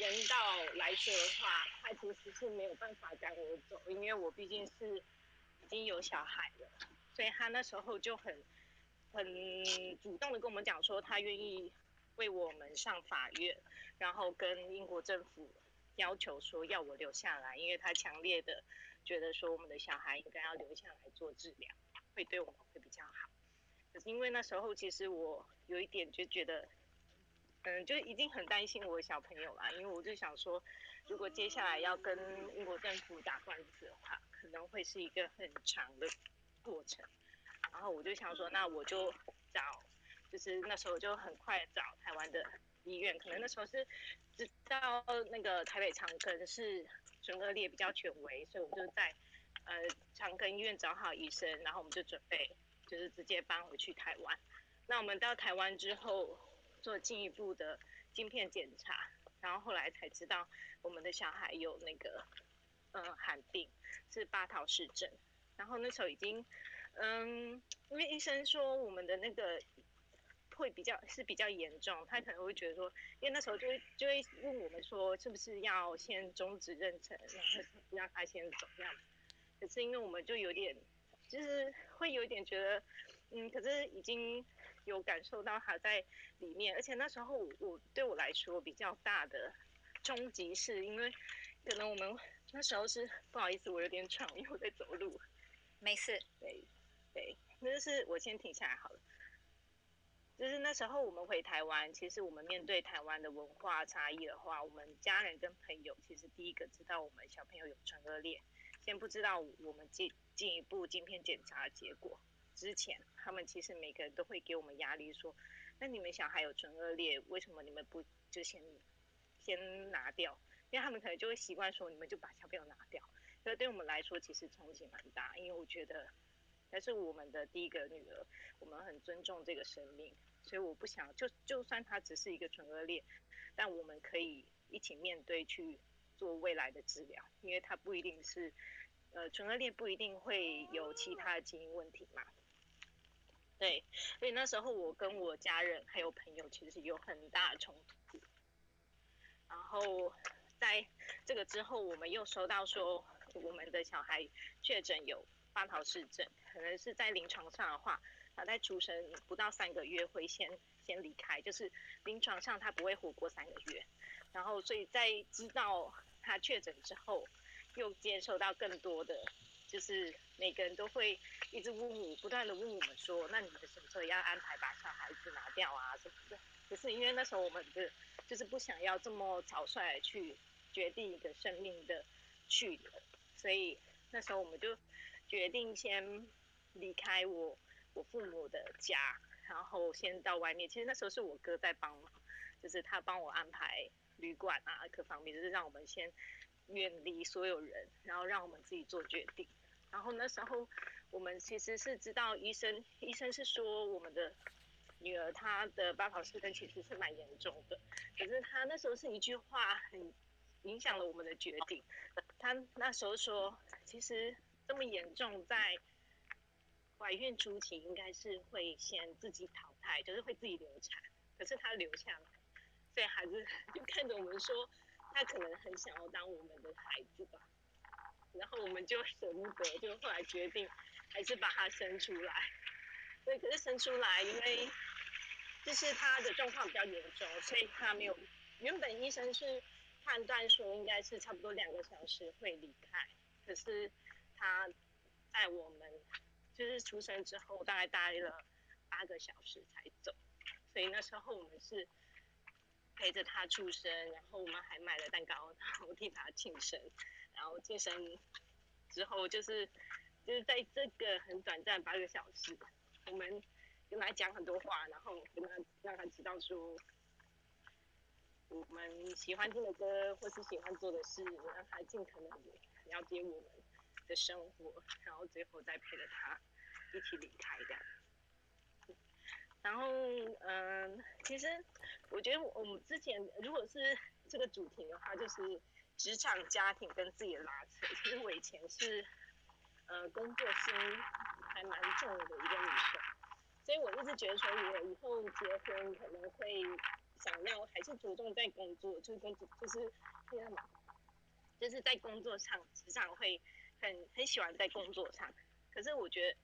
人道来说的话，他其实是没有办法赶我走，因为我毕竟是已经有小孩了，所以他那时候就很很主动的跟我们讲说，他愿意为我们上法院，然后跟英国政府要求说要我留下来，因为他强烈的觉得说我们的小孩应该要留下来做治疗，会对我们会比较好。可是因为那时候其实我有一点就觉得。嗯，就已经很担心我小朋友啦，因为我就想说，如果接下来要跟英国政府打官司的话，可能会是一个很长的过程。然后我就想说，那我就找，就是那时候就很快找台湾的医院，可能那时候是知道那个台北长庚是准恶劣比较权威，所以我就在呃长庚医院找好医生，然后我们就准备就是直接搬回去台湾。那我们到台湾之后。做进一步的晶片检查，然后后来才知道我们的小孩有那个嗯罕病，是八桃氏症。然后那时候已经嗯，因为医生说我们的那个会比较是比较严重，他可能会觉得说，因为那时候就会就会问我们说，是不是要先终止妊娠，然后让他先走这样。可是因为我们就有点就是会有一点觉得，嗯，可是已经。有感受到他在里面，而且那时候我对我来说比较大的冲击是因为可能我们那时候是不好意思，我有点喘，因为我在走路。没事。对对，那就是我先停下来好了。就是那时候我们回台湾，其实我们面对台湾的文化差异的话，我们家人跟朋友其实第一个知道我们小朋友有唇腭裂，先不知道我们进进一步镜片检查结果。之前，他们其实每个人都会给我们压力，说：“那你们小孩有唇腭裂，为什么你们不就先先拿掉？”因为他们可能就会习惯说：“你们就把小朋友拿掉。”所以对我们来说，其实冲击蛮大。因为我觉得，那是我们的第一个女儿，我们很尊重这个生命，所以我不想就就算她只是一个唇腭裂，但我们可以一起面对去做未来的治疗，因为她不一定是呃唇腭裂不一定会有其他的基因问题嘛。对，所以那时候我跟我家人还有朋友其实有很大的冲突。然后在这个之后，我们又收到说我们的小孩确诊有八桃氏症，可能是在临床上的话，他在出生不到三个月会先先离开，就是临床上他不会活过三个月。然后所以在知道他确诊之后，又接受到更多的。就是每个人都会一直问我，不断的问我们说，那你们什么时候要安排把小孩子拿掉啊什么的？可是因为那时候我们的就是不想要这么草率去决定一个生命的去留，所以那时候我们就决定先离开我我父母的家，然后先到外面。其实那时候是我哥在帮忙，就是他帮我安排旅馆啊各方面，就是让我们先远离所有人，然后让我们自己做决定。然后那时候，我们其实是知道医生，医生是说我们的女儿她的八跑氏症其实是蛮严重的，可是他那时候是一句话很影响了我们的决定。他那时候说，其实这么严重，在怀孕初期应该是会先自己淘汰，就是会自己流产。可是他留下来，所以还是 就看着我们说，他可能很想要当我们的孩子吧。然后我们就舍不得，就后来决定还是把他生出来。对，可是生出来，因为就是他的状况比较严重，所以他没有。原本医生是判断说应该是差不多两个小时会离开，可是他在我们就是出生之后大概待了八个小时才走，所以那时候我们是陪着他出生，然后我们还买了蛋糕，然后替他庆生。然后庆生之后，就是就是在这个很短暂八个小时，我们跟他讲很多话，然后跟他让他知道说，我们喜欢听的歌或是喜欢做的事，让他尽可能了解我们的生活，然后最后再陪着他一起离开这样。然后，嗯，其实我觉得我们之前如果是这个主题的话，就是职场、家庭跟自己的拉扯。其实我以前是，呃，工作心还蛮重的一个女生，所以我一直觉得说，我以后结婚可能会想要还是着重在工作，就是工就是这样嘛，就是在工作上，职场会很很喜欢在工作上。可是我觉得，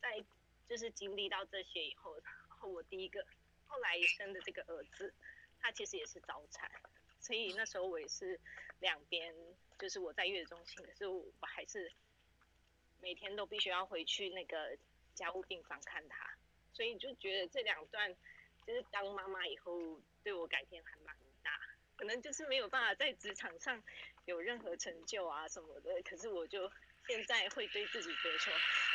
在就是经历到这些以后。然后我第一个后来生的这个儿子，他其实也是早产，所以那时候我也是两边，就是我在月子中心的时候，我还是每天都必须要回去那个家务病房看他，所以就觉得这两段就是当妈妈以后对我改变还蛮，可能就是没有办法在职场上有任何成就啊什么的，可是我就现在会对自己觉得说，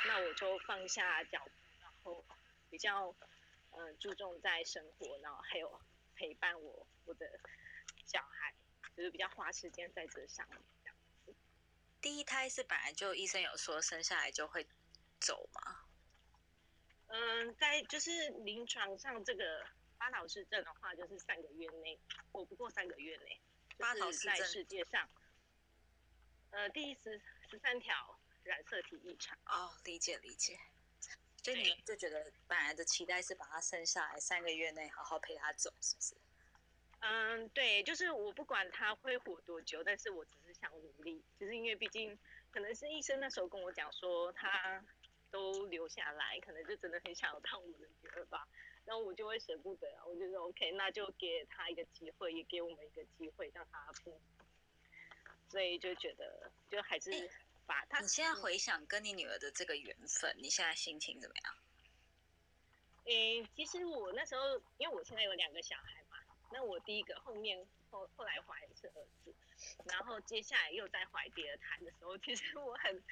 那我就放下脚步，然后比较。嗯，注重在生活，然后还有陪伴我我的小孩，就是比较花时间在这上面。第一胎是本来就医生有说生下来就会走吗？嗯，在就是临床上这个巴岛氏症的话，就是三个月内，活不过三个月内。巴岛氏症在世界上，呃，第十十三条染色体异常。哦，理解理解。所以你们就觉得本来的期待是把他生下来三个月内好好陪他走，是不是？嗯，对，就是我不管他会活多久，但是我只是想努力，就是因为毕竟可能是医生那时候跟我讲说他都留下来，可能就真的很想要当我们的女儿吧，然后我就会舍不得，我就说 OK，那就给他一个机会，也给我们一个机会让他不，所以就觉得就还是把他。你现在回想跟你女儿的这个缘分，你现在心情怎么样？诶，其实我那时候，因为我现在有两个小孩嘛，那我第一个后面后后来怀的是儿子，然后接下来又在怀第二胎的时候，其实我很，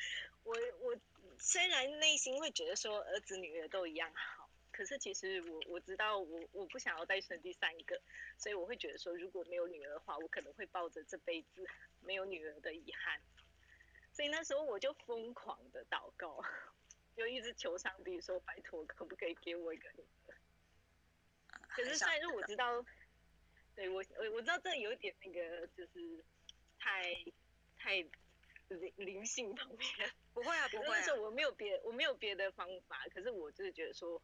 我我虽然内心会觉得说儿子女儿都一样好，可是其实我我知道我我不想要再生第三个，所以我会觉得说如果没有女儿的话，我可能会抱着这辈子没有女儿的遗憾。所以那时候我就疯狂的祷告，就一直求上帝说：“拜托，可不可以给我一个女儿？”可是虽然我知道，对我我我知道这有点那个，就是太太灵灵性方面。不会啊，不会。那时候我没有别我没有别的方法，可是我就是觉得说，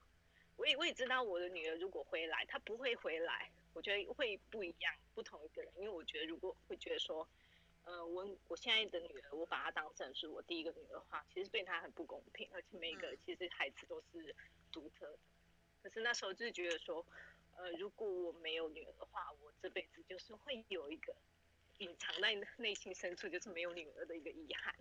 我也我也知道我的女儿如果回来，她不会回来，我觉得会不一样，不同一个人。因为我觉得如果会觉得说。呃，我我现在的女儿，我把她当成是我第一个女儿的话，其实对她很不公平，而且每个其实孩子都是独特的。可是那时候就是觉得说，呃，如果我没有女儿的话，我这辈子就是会有一个隐藏在内心深处就是没有女儿的一个遗憾。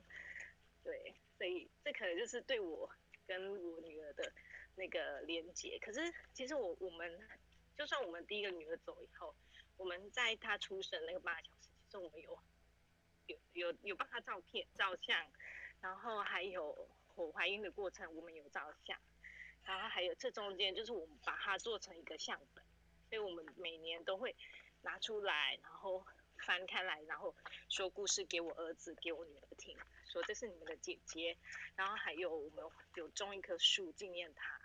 对，所以这可能就是对我跟我女儿的那个连接。可是其实我我们就算我们第一个女儿走以后，我们在她出生那个八小时，其实我们有。有有有帮她照片照相，然后还有我怀孕的过程，我们有照相，然后还有这中间就是我们把它做成一个相本，所以我们每年都会拿出来，然后翻开来，然后说故事给我儿子给我女儿听，说这是你们的姐姐，然后还有我们有种一棵树纪念她，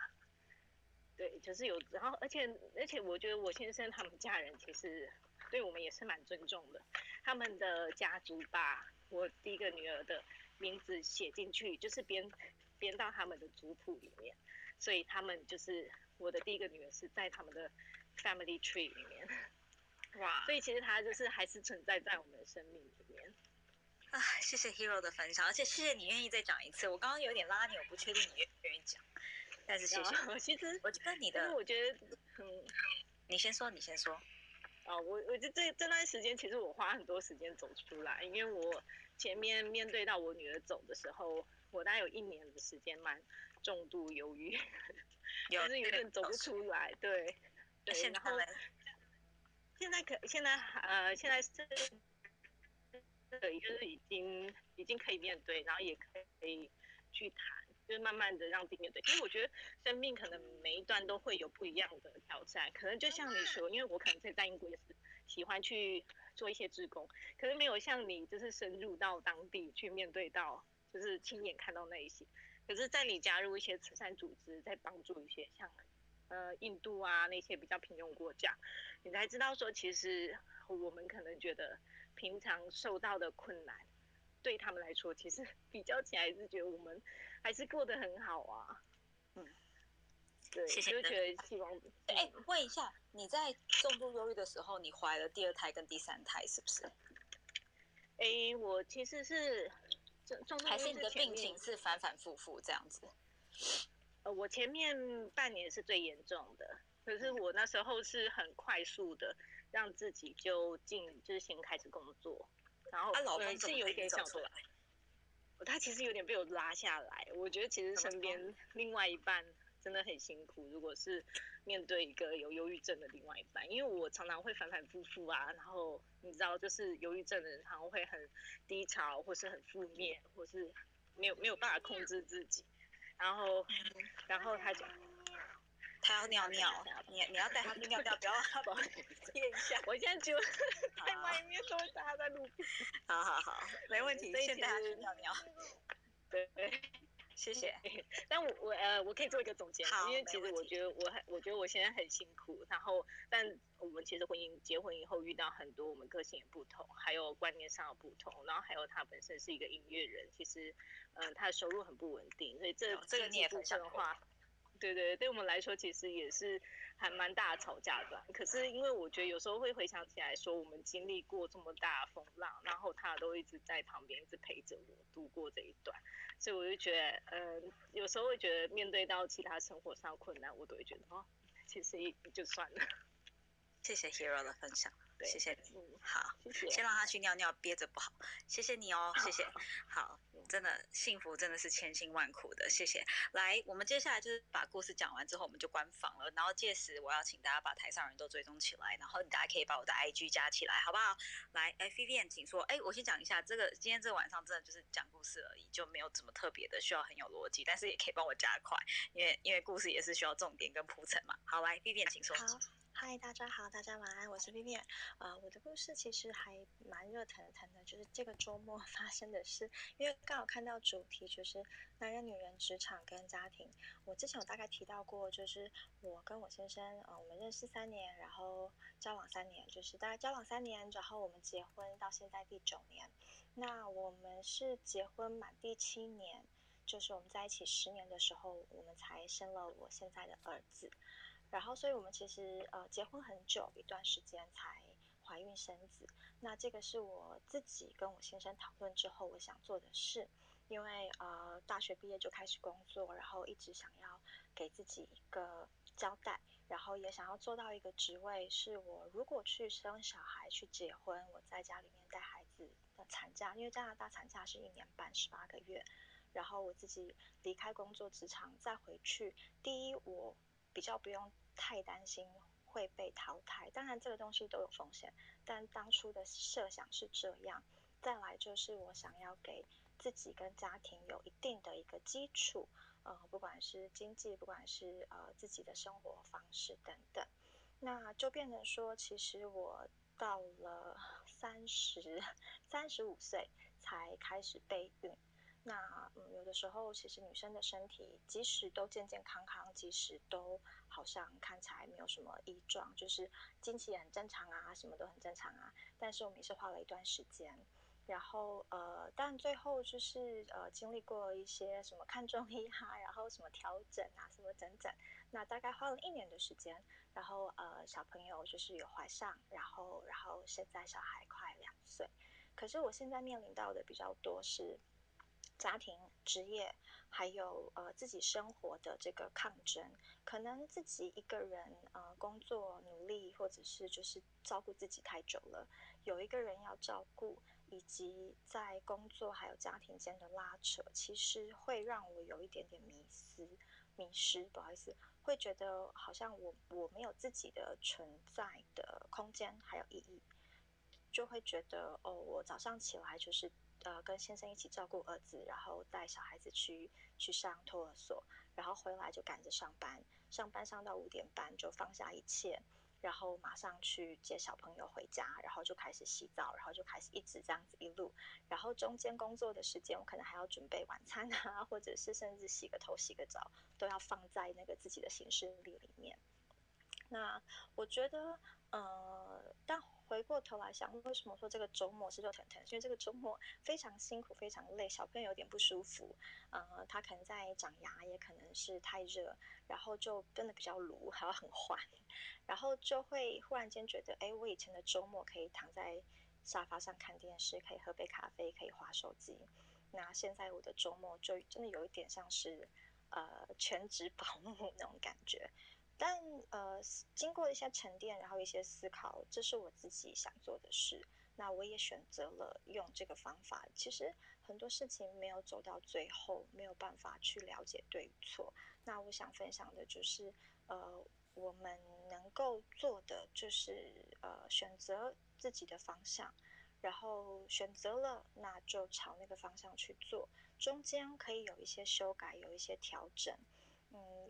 对，就是有，然后而且而且我觉得我先生他们家人其实。对我们也是蛮尊重的，他们的家族把我第一个女儿的名字写进去，就是编编到他们的族谱里面，所以他们就是我的第一个女儿是在他们的 family tree 里面，哇！所以其实她就是还是存在在我们的生命里面。啊，谢谢 Hero 的分享，而且谢谢你愿意再讲一次。我刚刚有点拉你，我不确定你愿不愿意讲，但是谢谢。其实我觉得你的，我觉得嗯，你先说，你先说。啊，我我这这这段时间，其实我花很多时间走出来，因为我前面面对到我女儿走的时候，我大概有一年的时间蛮重度忧郁，就是有点走不出来，对，对，然后现在可现在呃现在是，对，就是已经已经可以面对，然后也可以去谈。就是慢慢的让自己面对，因为我觉得生命可能每一段都会有不一样的挑战，可能就像你说，因为我可能在在英国也是喜欢去做一些志工，可是没有像你就是深入到当地去面对到，就是亲眼看到那一些，可是，在你加入一些慈善组织，在帮助一些像呃印度啊那些比较贫穷国家，你才知道说，其实我们可能觉得平常受到的困难，对他们来说，其实比较起来是觉得我们还是过得很好啊。嗯，对，谢谢就觉得希望。哎，问一下，你在重度忧郁的时候，你怀了第二胎跟第三胎是不是？哎，我其实是重还是你的病情是反反复复这样子？呃，我前面半年是最严重的，可是我那时候是很快速的让自己就进，就是先开始工作，然后啊老公呃是有一点想出来，他其实有点被我拉下来，我觉得其实身边另外一半真的很辛苦，如果是面对一个有忧郁症的另外一半，因为我常常会反反复复啊，然后你知道，就是忧郁症的人常常会很低潮，或是很负面，或是没有没有办法控制自己，然后然后他就他要尿尿，你你要带他去尿尿，不要让他憋一下。我现在就在外面，都会带他在路边。好好好，没问题，所以先带他去尿尿。对，谢谢。但我我呃，我可以做一个总结因为其实我觉得我很，我觉得我现在很辛苦，然后但我们其实婚姻结婚以后遇到很多我们个性也不同，还有观念上的不同，然后还有他本身是一个音乐人，其实呃他的收入很不稳定，所以这有这个你也分的话。对对，对我们来说其实也是还蛮大的吵架的。可是因为我觉得有时候会回想起来说，我们经历过这么大风浪，然后他都一直在旁边，一直陪着我度过这一段，所以我就觉得，呃，有时候会觉得面对到其他生活上困难，我都会觉得哦，其实也就算了。谢谢 Hero 的分享，对谢谢你。嗯，好，谢谢。先让他去尿尿，憋着不好。谢谢你哦，谢谢。好，真的幸福真的是千辛万苦的，谢谢。来，我们接下来就是把故事讲完之后，我们就关房了。然后届时我要请大家把台上人都追踪起来，然后大家可以把我的 IG 加起来，好不好？来，哎，Vivian，请说。哎，我先讲一下，这个今天这个晚上真的就是讲故事而已，就没有怎么特别的需要很有逻辑，但是也可以帮我加快，因为因为故事也是需要重点跟铺陈嘛。好，来，Vivian，请说。好，嗨，大家好，大家晚安，我是 Vivian。呃，我的故事其实还蛮热腾腾的，就是这个周末 发生的事，因为刚好看到主题就是男人、女人、职场跟家庭。我之前有大概提到过，就是我跟我先生，呃，我们认识三年，然后交往三年，就是大概交往三年，然后我们结婚到现在第九年。那我们是结婚满第七年，就是我们在一起十年的时候，我们才生了我现在的儿子。然后，所以我们其实呃结婚很久一段时间才怀孕生子。那这个是我自己跟我先生讨论之后我想做的事，因为呃大学毕业就开始工作，然后一直想要给自己一个交代，然后也想要做到一个职位，是我如果去生小孩去结婚，我在家里面带孩子的产假，因为加拿大产假是一年半十八个月，然后我自己离开工作职场再回去，第一我。比较不用太担心会被淘汰，当然这个东西都有风险，但当初的设想是这样。再来就是我想要给自己跟家庭有一定的一个基础，呃，不管是经济，不管是呃自己的生活方式等等，那就变成说，其实我到了三十三十五岁才开始备孕。那嗯，有的时候其实女生的身体，即使都健健康康，即使都好像看起来没有什么异状，就是经期也很正常啊，什么都很正常啊，但是我们也是花了一段时间，然后呃，但最后就是呃，经历过一些什么看中医啊，然后什么调整啊，什么整整，那大概花了一年的时间，然后呃，小朋友就是有怀上，然后然后现在小孩快两岁，可是我现在面临到的比较多是。家庭、职业，还有呃自己生活的这个抗争，可能自己一个人呃工作努力，或者是就是照顾自己太久了，有一个人要照顾，以及在工作还有家庭间的拉扯，其实会让我有一点点迷失，迷失，不好意思，会觉得好像我我没有自己的存在的空间还有意义，就会觉得哦，我早上起来就是。呃，跟先生一起照顾儿子，然后带小孩子去去上托儿所，然后回来就赶着上班，上班上到五点半就放下一切，然后马上去接小朋友回家，然后就开始洗澡，然后就开始一直这样子一路，然后中间工作的时间，我可能还要准备晚餐啊，或者是甚至洗个头、洗个澡，都要放在那个自己的行事历里面。那我觉得，呃，回过头来想，为什么说这个周末是热腾腾？因为这个周末非常辛苦，非常累，小朋友有点不舒服，呃，他可能在长牙，也可能是太热，然后就变得比较卤，还要很缓，然后就会忽然间觉得，哎，我以前的周末可以躺在沙发上看电视，可以喝杯咖啡，可以划手机，那现在我的周末就真的有一点像是，呃，全职保姆那种感觉。但呃，经过一些沉淀，然后一些思考，这是我自己想做的事。那我也选择了用这个方法。其实很多事情没有走到最后，没有办法去了解对错。那我想分享的就是，呃，我们能够做的就是呃，选择自己的方向，然后选择了，那就朝那个方向去做。中间可以有一些修改，有一些调整。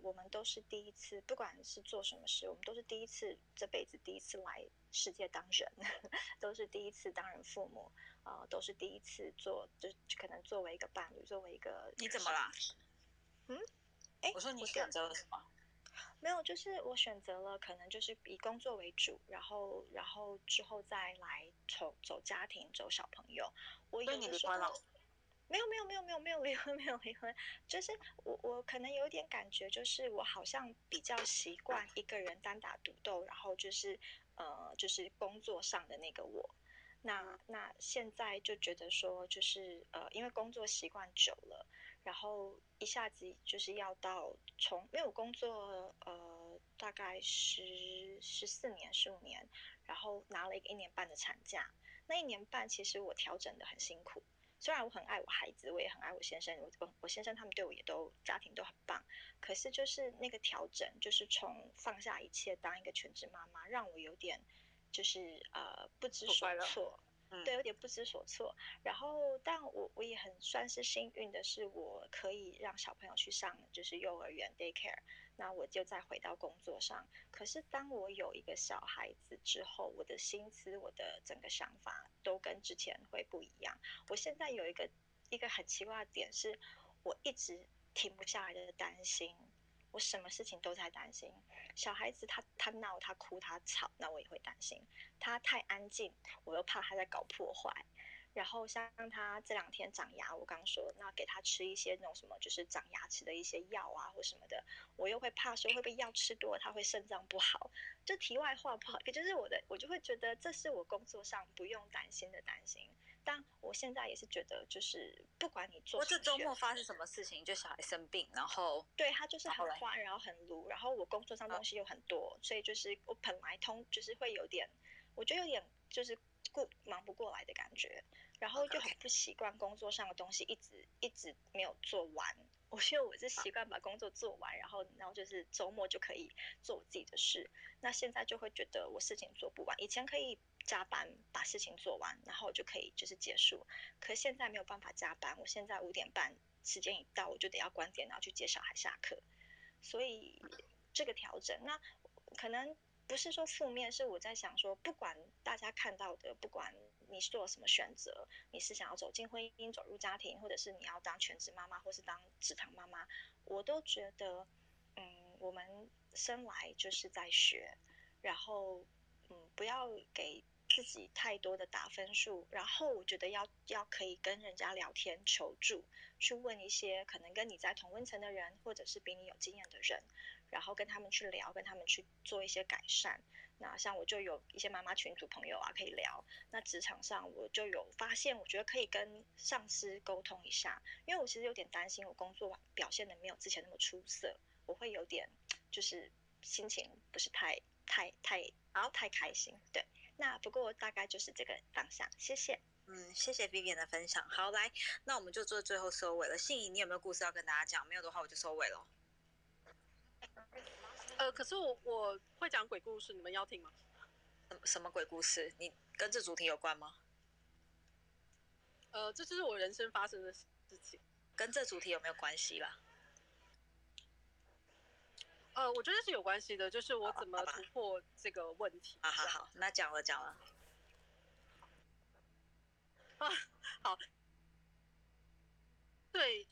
嗯，我们都是第一次，不管是做什么事，我们都是第一次，这辈子第一次来世界当人，都是第一次当人父母，呃，都是第一次做，就可能作为一个伴侣，作为一个你怎么啦？嗯，哎，我说你选择了什么？没有，就是我选择了，可能就是以工作为主，然后，然后之后再来走走家庭，走小朋友。我有你离婚了。没有没有没有没有没有离婚 没有离婚，就是我我可能有点感觉，就是我好像比较习惯一个人单打独斗，然后就是呃就是工作上的那个我，那那现在就觉得说就是呃因为工作习惯久了，然后一下子就是要到从因为我工作呃大概十十四年十五年，然后拿了一个一年半的产假，那一年半其实我调整的很辛苦。虽然我很爱我孩子，我也很爱我先生，我我我先生他们对我也都家庭都很棒，可是就是那个调整，就是从放下一切当一个全职妈妈，让我有点就是呃不知所措。对，有点不知所措。然后，但我我也很算是幸运的是，我可以让小朋友去上就是幼儿园 daycare，那我就再回到工作上。可是，当我有一个小孩子之后，我的心思、我的整个想法都跟之前会不一样。我现在有一个一个很奇怪的点是，我一直停不下来的担心。我什么事情都在担心，小孩子他他闹他哭他吵，那我也会担心。他太安静，我又怕他在搞破坏。然后像他这两天长牙，我刚说那给他吃一些那种什么，就是长牙齿的一些药啊或什么的，我又会怕说会不会药吃多了他会肾脏不好。就题外话不好，也就是我的我就会觉得这是我工作上不用担心的担心。但我现在也是觉得，就是不管你做，我这周末发生什么事情，就小孩生病，然后对他就是很欢，然后很撸，然后我工作上东西又很多，所以就是我本来通就是会有点，我觉得有点就是顾忙不过来的感觉，然后就很不习惯工作上的东西一直一直没有做完。我觉得我是习惯把工作做完，然后然后就是周末就可以做我自己的事。那现在就会觉得我事情做不完，以前可以。加班把事情做完，然后就可以就是结束。可现在没有办法加班，我现在五点半时间一到，我就得要关电脑去接小孩下课。所以这个调整，那可能不是说负面，是我在想说，不管大家看到的，不管你是做什么选择，你是想要走进婚姻、走入家庭，或者是你要当全职妈妈，或是当职场妈妈，我都觉得，嗯，我们生来就是在学，然后嗯，不要给。自己太多的打分数，然后我觉得要要可以跟人家聊天求助，去问一些可能跟你在同温层的人，或者是比你有经验的人，然后跟他们去聊，跟他们去做一些改善。那像我就有一些妈妈群组朋友啊，可以聊。那职场上我就有发现，我觉得可以跟上司沟通一下，因为我其实有点担心，我工作表现的没有之前那么出色，我会有点就是心情不是太太太好太开心，对。那不过大概就是这个方向，谢谢。嗯，谢谢 Vivian 的分享。好，来，那我们就做最后收尾了。信怡，你有没有故事要跟大家讲？没有的话，我就收尾了。呃，可是我我会讲鬼故事，你们要听吗？什么鬼故事？你跟这主题有关吗？呃，这就是我人生发生的事情。跟这主题有没有关系啦？呃，我觉得是有关系的，就是我怎么突破这个问题。好好好，那讲了讲了。啊，好。对。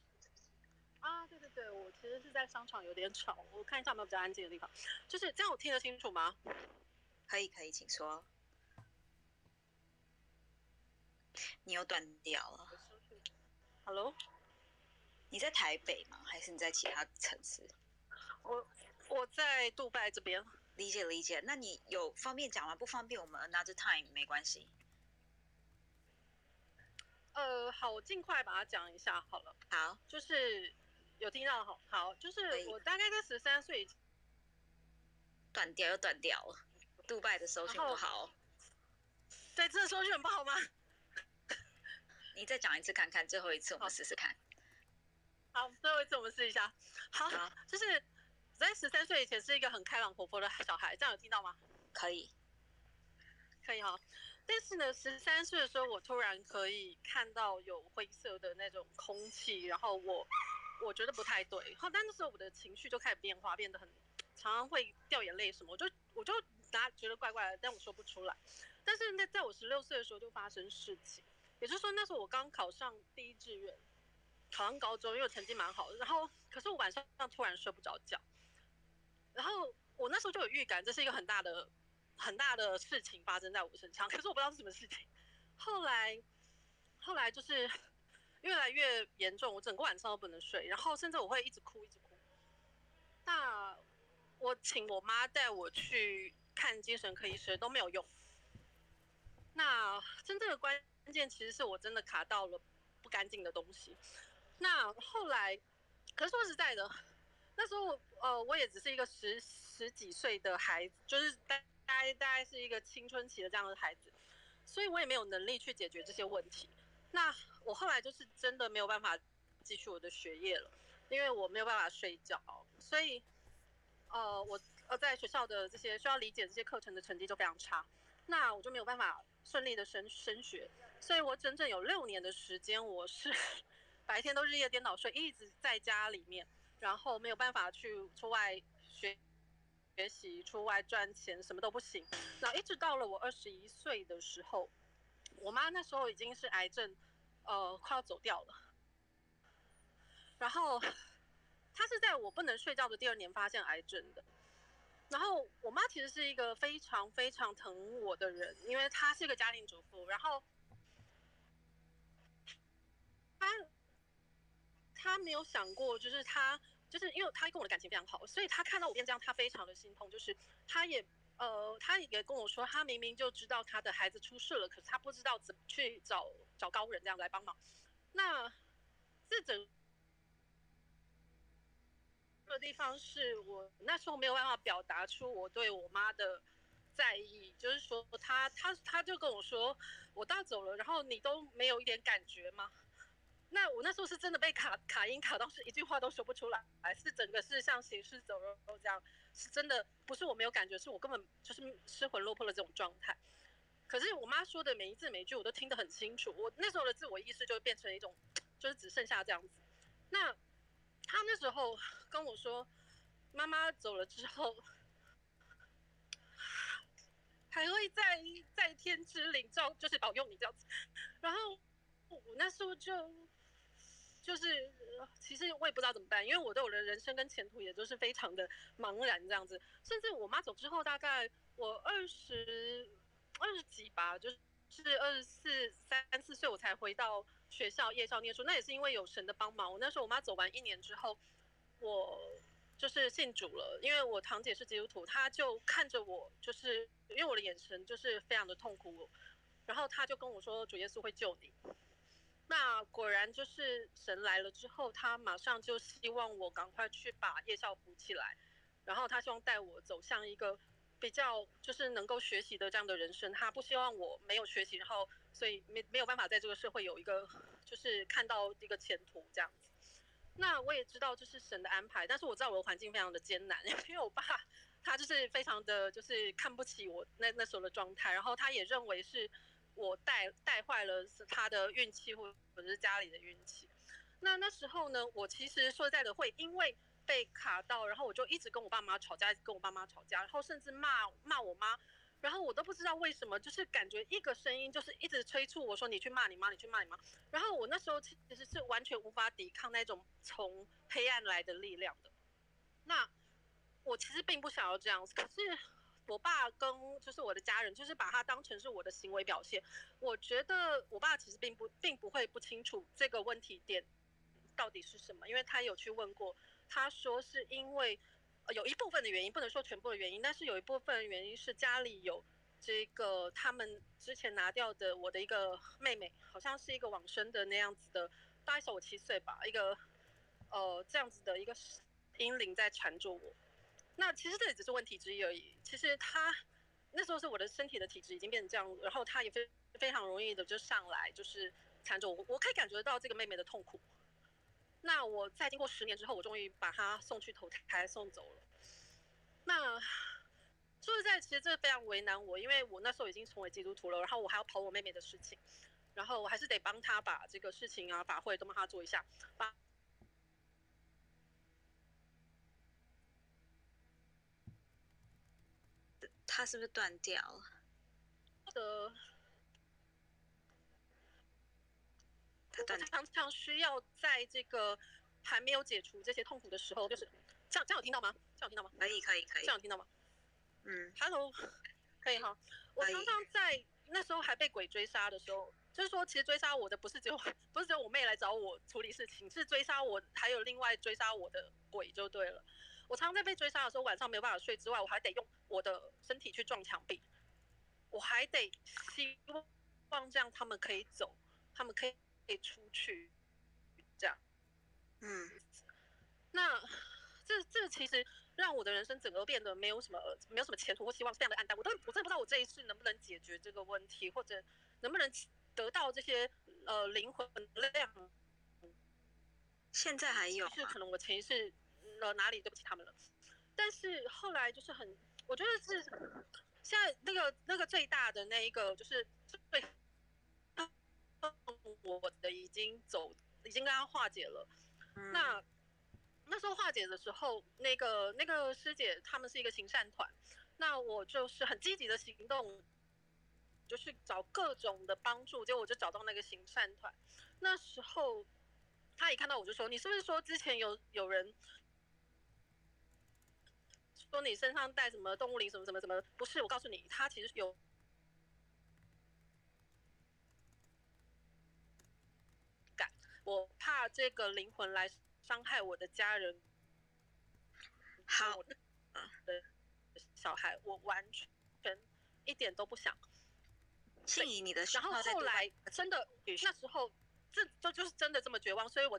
对，我其实是在商场有点吵，我看一下有没有比较安静的地方。就是这样，我听得清楚吗？可以可以，请说。你又断掉了。Hello。你在台北吗？还是你在其他城市？我我在杜拜这边。理解理解，那你有方便讲吗？不方便，我们 another time 没关系。呃，好，我尽快把它讲一下好了。好，就是有听到好，好，就是我大概在十三岁，断掉又断掉了。杜拜的搜寻不好。对，这搜寻不好吗？你再讲一次看看，最后一次我们试试看。好，最后一次我们试一下。好，就是在十三岁以前是一个很开朗活泼的小孩，这样有听到吗？可以，可以哈。但是呢，十三岁的时候，我突然可以看到有灰色的那种空气，然后我我觉得不太对。后，但那时候我的情绪就开始变化，变得很常常会掉眼泪什么，我就我就拿觉得怪怪的，但我说不出来。但是那在我十六岁的时候就发生事情，也就是说那时候我刚考上第一志愿。考上高中，因为成绩蛮好的，然后可是我晚上突然睡不着觉，然后我那时候就有预感，这是一个很大的、很大的事情发生在我身上，可是我不知道是什么事情。后来，后来就是越来越严重，我整个晚上都不能睡，然后甚至我会一直哭，一直哭。那我请我妈带我去看精神科医生都没有用。那真正的关键其实是我真的卡到了不干净的东西。那后来，可是说实在的，那时候呃，我也只是一个十十几岁的孩子，就是大大概大概是一个青春期的这样的孩子，所以我也没有能力去解决这些问题。那我后来就是真的没有办法继续我的学业了，因为我没有办法睡觉，所以呃，我呃在学校的这些需要理解这些课程的成绩就非常差，那我就没有办法顺利的升升学，所以我整整有六年的时间我是。白天都日夜颠倒睡，一直在家里面，然后没有办法去出外学学习、出外赚钱，什么都不行。那一直到了我二十一岁的时候，我妈那时候已经是癌症，呃，快要走掉了。然后她是在我不能睡觉的第二年发现癌症的。然后我妈其实是一个非常非常疼我的人，因为她是一个家庭主妇，然后她。她没有想过，就是她，就是因为她跟我的感情非常好，所以她看到我变这样，她非常的心痛。就是她也，呃，他也跟我说，他明明就知道他的孩子出事了，可是他不知道怎么去找找高人这样来帮忙。那这整个地方是我那时候没有办法表达出我对我妈的在意，就是说他他他就跟我说，我大走了，然后你都没有一点感觉吗？那我那时候是真的被卡卡音卡到，是一句话都说不出来，还是整个是像行尸走肉这样，是真的不是我没有感觉，是我根本就是失魂落魄的这种状态。可是我妈说的每一字每一句我都听得很清楚，我那时候的自我意识就变成一种，就是只剩下这样子。那她那时候跟我说，妈妈走了之后，还会在在天之灵照，就是保佑你这样子。然后我那时候就。就是，其实我也不知道怎么办，因为我对我的人生跟前途也都是非常的茫然这样子。甚至我妈走之后，大概我二十二十几吧，就是是二十四三四岁，我才回到学校夜校念书。那也是因为有神的帮忙。我那时候我妈走完一年之后，我就是信主了，因为我堂姐是基督徒，她就看着我，就是因为我的眼神就是非常的痛苦，然后她就跟我说，主耶稣会救你。那果然就是神来了之后，他马上就希望我赶快去把夜校补起来，然后他希望带我走向一个比较就是能够学习的这样的人生。他不希望我没有学习，然后所以没没有办法在这个社会有一个就是看到一个前途这样子。那我也知道这是神的安排，但是我知道我的环境非常的艰难，因为我爸他就是非常的就是看不起我那那时候的状态，然后他也认为是。我带带坏了是他的运气，或者是家里的运气。那那时候呢，我其实说实在的会因为被卡到，然后我就一直跟我爸妈吵架，一直跟我爸妈吵架，然后甚至骂骂我妈，然后我都不知道为什么，就是感觉一个声音就是一直催促我说你去骂你妈，你去骂你妈。然后我那时候其实是完全无法抵抗那种从黑暗来的力量的。那我其实并不想要这样子，可是我爸跟就是我的家人，就是把它当成是我的行为表现。我觉得我爸其实并不并不会不清楚这个问题点到底是什么，因为他有去问过，他说是因为呃有一部分的原因，不能说全部的原因，但是有一部分原因是家里有这个他们之前拿掉的我的一个妹妹，好像是一个往生的那样子的，大概小我七岁吧，一个呃这样子的一个阴灵在缠着我。那其实这也只是问题之一而已。其实他那时候是我的身体的体质已经变成这样，然后他也非非常容易的就上来，就是缠着我。我可以感觉到这个妹妹的痛苦。那我在经过十年之后，我终于把她送去投胎，送走了。那说实在，其实这非常为难我，因为我那时候已经成为基督徒了，然后我还要跑我妹妹的事情，然后我还是得帮她把这个事情啊、法会都帮她做一下，帮。他是不是断掉了？的，他断常常需要在这个还没有解除这些痛苦的时候，就是这样，这样有听到吗？这样有听到吗？可以，可以，可以。这样有听到吗？嗯，Hello，可以哈。我常常在那时候还被鬼追杀的时候，就是说，其实追杀我的不是只有不是只有我妹来找我处理事情，是追杀我还有另外追杀我的鬼就对了。我常常在被追杀的时候，晚上没有办法睡之外，我还得用我的身体去撞墙壁，我还得希望这样他们可以走，他们可以可以出去，这样。嗯，那这这其实让我的人生整个变得没有什么没有什么前途或希望，非常的暗淡。我都我真的不知道我这一世能不能解决这个问题，或者能不能得到这些呃灵魂量。现在还有，是可能我前一世。了哪里对不起他们了，但是后来就是很，我觉得是现在那个那个最大的那一个就是最，我的已经走，已经跟他化解了。那那时候化解的时候，那个那个师姐他们是一个行善团，那我就是很积极的行动，就去找各种的帮助，结果我就找到那个行善团。那时候他一看到我就说：“你是不是说之前有有人？”说你身上带什么动物灵什么什么什么？不是，我告诉你，他其实有感。我怕这个灵魂来伤害我的家人。好，的小孩，我完全一点都不想。信以你的然后后来真的那时候，这这就是真的这么绝望，所以我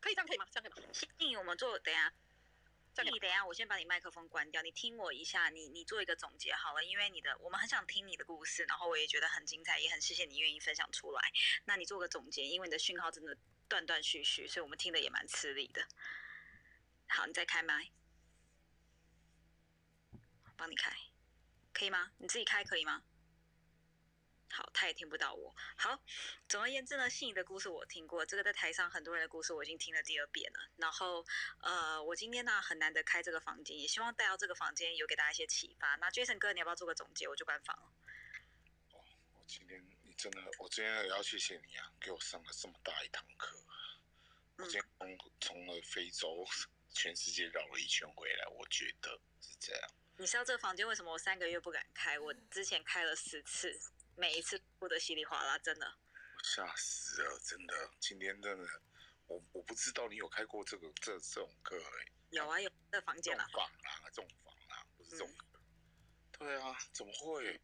可以这样可以吗？这样可以吗？信以我们做，等下。你等下，我先把你麦克风关掉，你听我一下，你你做一个总结好了，因为你的我们很想听你的故事，然后我也觉得很精彩，也很谢谢你愿意分享出来。那你做个总结，因为你的讯号真的断断续续，所以我们听的也蛮吃力的。好，你再开麦，帮你开，可以吗？你自己开可以吗？好，他也听不到我。好，总而言之呢，信怡的故事我听过，这个在台上很多人的故事我已经听了第二遍了。然后，呃，我今天呢很难得开这个房间，也希望带到这个房间有给大家一些启发。那 Jason 哥，你要不要做个总结？我就关房了。哦，我今天你真的，我今天也要谢谢你啊，给我上了这么大一堂课。我今天从从了非洲全世界绕了一圈回来，我觉得是这样。你知道这个房间为什么我三个月不敢开？我之前开了十次。每一次哭的稀里哗啦，真的，吓死了，真的。今天真的，我我不知道你有开过这个这这种课哎。有啊，有这房间啊。房啊，这种房啊，不是这种。对啊，怎么会？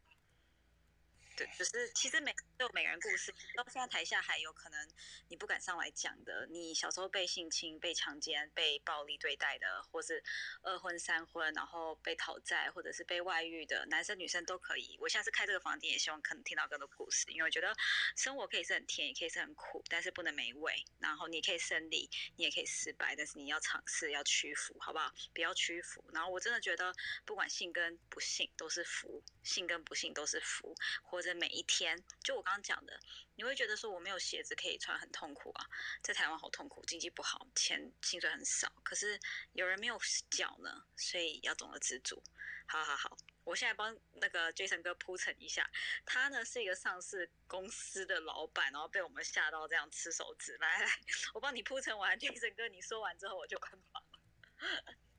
对，就是其实每都有每人故事。到现在台下还有可能你不敢上来讲的，你小时候被性侵、被强奸、被暴力对待的，或是二婚三婚，然后被讨债，或者是被外遇的，男生女生都可以。我下次开这个房间也希望可能听到更多故事，因为我觉得生活可以是很甜，也可以是很苦，但是不能没味。然后你可以胜利，你也可以失败，但是你要尝试，要屈服，好不好？不要屈服。然后我真的觉得，不管幸跟不幸都是福，幸跟不幸都是福，或者每一天，就我刚。刚刚讲的，你会觉得说我没有鞋子可以穿，很痛苦啊，在台湾好痛苦，经济不好，钱薪水很少，可是有人没有脚呢，所以要懂得知足。好好好，我现在帮那个 Jason 哥铺陈一下，他呢是一个上市公司的老板，然后被我们吓到这样吃手指。来来来，我帮你铺陈完，Jason 哥你说完之后我就关房了。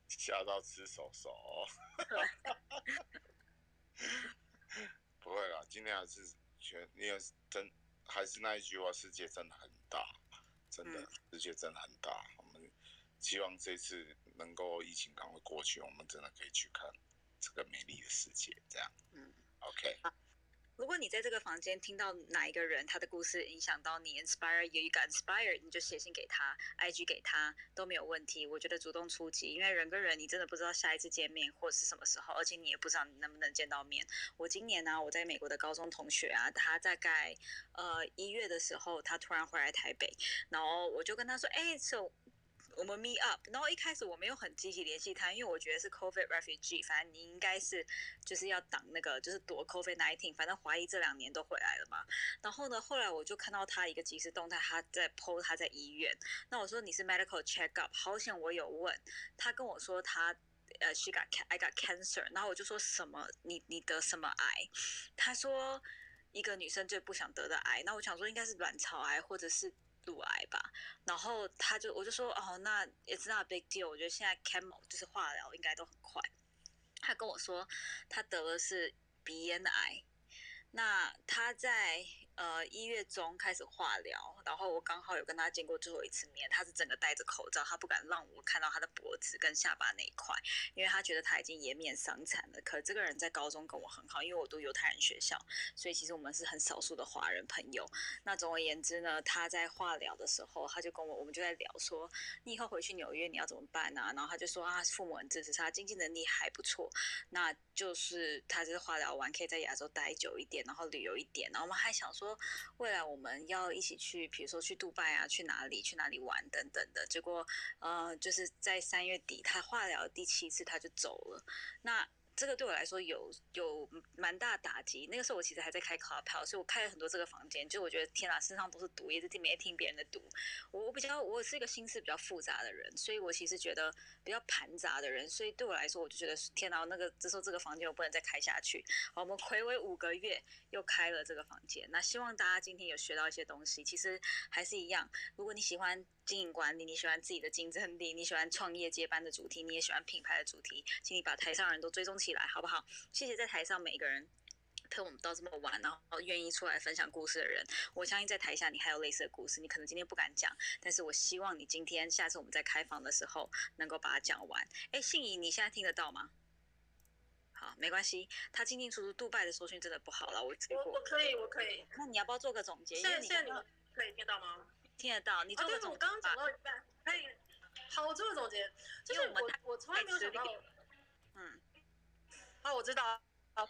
吓到吃手手。不会啦，今天还是全，因为真还是那一句话，世界真的很大，真的、世界真的很大。我们希望这次能够疫情赶快过去，我们真的可以去看这个美丽的世界。这样，嗯，OK。如果你在这个房间听到哪一个人他的故事影响到你，inspire 有一个 inspire，你就写信给他，IG 给他都没有问题。我觉得主动出击，因为人跟人你真的不知道下一次见面或是什么时候，而且你也不知道你能不能见到面。我今年呢、我在美国的高中同学啊，他大概呃一月的时候，他突然回来台北，然后我就跟他说，哎、so 我们 meet up，然后一开始我没有很积极联系他，因为我觉得是 COVID refugee，反正你应该是就是要挡那个就是躲 COVID nineteen，反正怀疑这两年都回来了嘛。然后呢，后来我就看到他一个即时动态，他在 PO 他在医院，那我说你是 medical check up，好险我有问，他跟我说他。呃，she got I got cancer，然后我就说什么？你你得什么癌？他说一个女生最不想得的癌。那我想说应该是卵巢癌或者是乳癌吧。然后他就我就说哦，那 it's not a big deal。我觉得现在 chemo 就是化疗应该都很快。他跟我说他得的是鼻咽癌。那他在呃一月中开始化疗，然后我刚好有跟他见过最后一次面，他是整个戴着口罩，他不敢让我看到他的脖子跟下巴那一块，因为他觉得他已经颜面伤残了。可这个人在高中跟我很好，因为我读犹太人学校，所以其实我们是很少数的华人朋友。那总而言之呢，他在化疗的时候，他就跟我，我们就在聊说，你以后回去纽约你要怎么办啊？然后他就说啊，父母很支持他，经济能力还不错，那就是他就是化疗完可以在亚洲待久一点，然后旅游一点。然后我们还想说，未来我们要一起去，比如说去杜拜啊，去哪里去哪里玩等等的。结果呃，就是在三月底，他化疗第七次他就走了。那这个对我来说有有蛮大打击。那个时候我其实还在开 club，所以我开了很多这个房间，就我觉得天哪，身上都是毒，也是听没听别人的毒。我我比较我是一个心思比较复杂的人，所以我其实觉得比较盘杂的人，所以对我来说，我就觉得天哪，那个这时候这个房间我不能再开下去。好，我们暌违五个月又开了这个房间，那希望大家今天有学到一些东西。其实还是一样，如果你喜欢经营管理，你喜欢自己的竞争力，你喜欢创业接班的主题，你也喜欢品牌的主题，请你把台上人都追踪起，好不好？谢谢在台上每一个人。陪我们到这么晚，然后愿意出来分享故事的人，我相信在台下你还有类似的故事，你可能今天不敢讲，但是我希望你今天下次我们在开房的时候能够把它讲完。哎，信怡，你现在听得到吗？好，没关系，他进进出出杜拜的搜讯真的不好了，我我我可以，我可以。那你要不要做个总结？现在现在你们可以听到吗？听得到，你做个总结我刚刚讲。到一半，可以。好，我做个总结，就是我们我我从来没有想到，嗯，啊，我知道，好，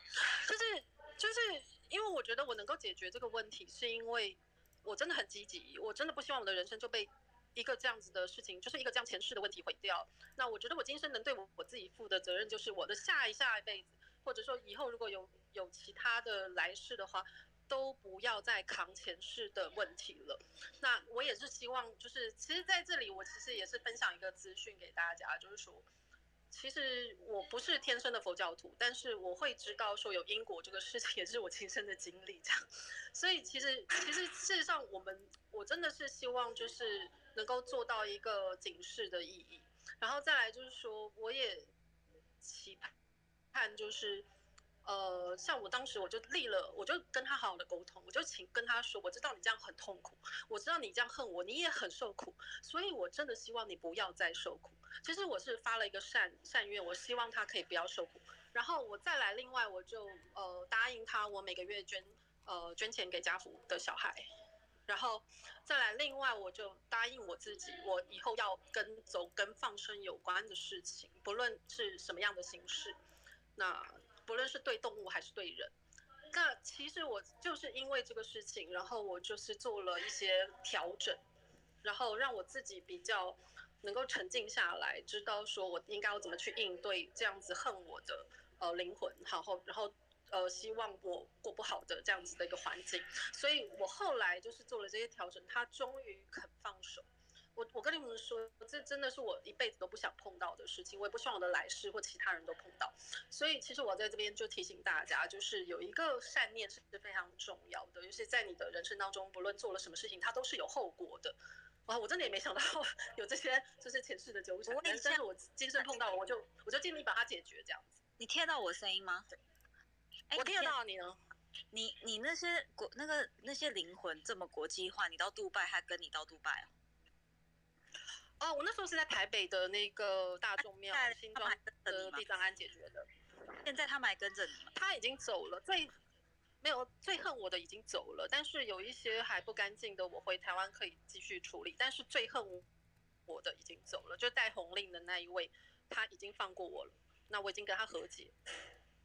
就是就是因为我觉得我能够解决这个问题，是因为我真的很积极，我真的不希望我的人生就被一个这样子的事情，就是一个这样前世的问题毁掉。那我觉得我今生能对我我自己负的责任，就是我的下一下一辈子，或者说以后如果有有其他的来世的话。都不要再扛前世的问题了。那我也是希望，就是其实在这里，我其实也是分享一个资讯给大家，就是说，其实我不是天生的佛教徒，但是我会知道说有因果这个事情，也是我亲身的经历这样。所以其实其实事实上，我们我真的是希望就是能够做到一个警示的意义，然后再来就是说，我也期盼就是。呃，像我当时我就立了，我就跟他好好的沟通，我就请跟他说，我知道你这样很痛苦，我知道你这样恨我，你也很受苦，所以我真的希望你不要再受苦。其实我是发了一个善善愿，我希望他可以不要受苦。然后我再来，另外我就呃答应他，我每个月捐呃捐钱给家福的小孩。然后再来，另外我就答应我自己，我以后要跟走跟放生有关的事情，不论是什么样的形式，那。不论是对动物还是对人，那其实我就是因为这个事情，然后我就是做了一些调整，然后让我自己比较能够沉静下来，知道说我应该要怎么去应对这样子恨我的呃灵魂，然后然后呃希望我过不好的这样子的一个环境，所以我后来就是做了这些调整，他终于肯放手。我我跟你们说，这真的是我一辈子都不想碰到的事情，我也不希望我的来世或其他人都碰到。所以其实我在这边就提醒大家，就是有一个善念是非常重要的，尤其在你的人生当中，不论做了什么事情，它都是有后果的。哇，我真的也没想到 有这些就是前世的纠缠，但是我今生碰到，我就我就尽力把它解决这样子。你听得到我声音吗？哎，我听得到你呢。你你那些国那个那些灵魂这么国际化，你到杜拜还跟你到杜拜啊？哦，我那时候是在台北的那个大众庙新庄的地藏庵解决的。现在他们还跟着你吗？他已经走了，最没有最恨我的已经走了，但是有一些还不干净的，我回台湾可以继续处理。但是最恨我的已经走了，就戴红令的那一位，他已经放过我了。那我已经跟他和解。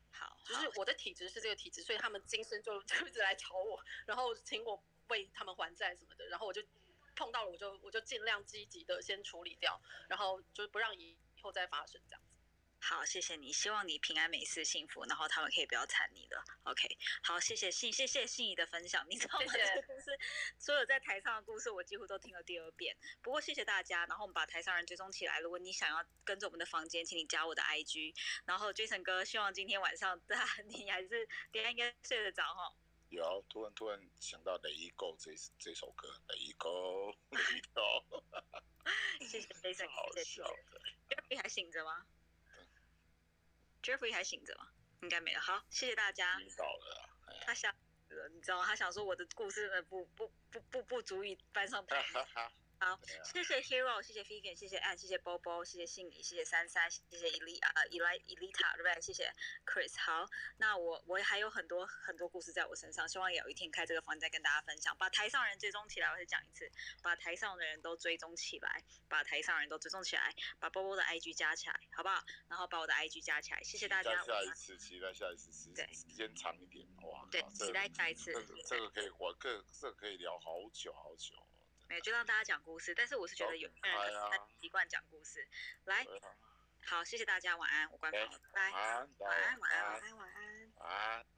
好，就是我的体质是这个体质，所以他们今生就 就一直来找我，然后请我为他们还债什么的，然后我就。碰到了我就我就尽量积极的先处理掉，然后就是不让以以后再发生这样子。好，谢谢你，希望你平安、美事、幸福，然后他们可以不要缠你的。OK，好，谢谢信，谢谢信怡的分享。你知道吗？这个故事，所有在台上的故事，我几乎都听了第二遍。不过谢谢大家，然后我们把台上人追踪起来。如果你想要跟着我们的房间，请你加我的 IG。然后 Jason 哥，希望今天晚上大你还是等下应该睡得着哈。有，突然突然想到《雷狗》这这首歌，《雷狗》雷狗，谢谢 Jason，好笑的。Jeffrey 还醒着吗？Jeffrey 还醒着吗？应该没有。好，谢谢大家。到了，他想，你知道吗？他想说我的故事呢，不不不不不足以搬上台。好，谢谢 Hero，谢谢 Vivian，谢谢 Ann，谢谢 Bobo，谢谢信里，谢谢珊珊，谢谢 Eli 啊，Eli Elita，对不对？谢谢 Chris。好，那我我还有很多很多故事在我身上，希望有一天开这个房再跟大家分享。把台上人追踪起来，我再讲一次，把台上的人都追踪起来，把台上人都追踪起来，把 Bobo 的 IG 加起来，好不好？然后把我的 IG 加起来，谢谢大家。下一次，期待下一次时时间长一点，哇！对，期待下一次。这个这个可以，我个这个可以聊好久好久。没有就让大家讲故事。但是我是觉得有些人他习惯讲故事。来好谢谢大家晚安我关好了。拜拜晚安晚安晚安晚安。晚安。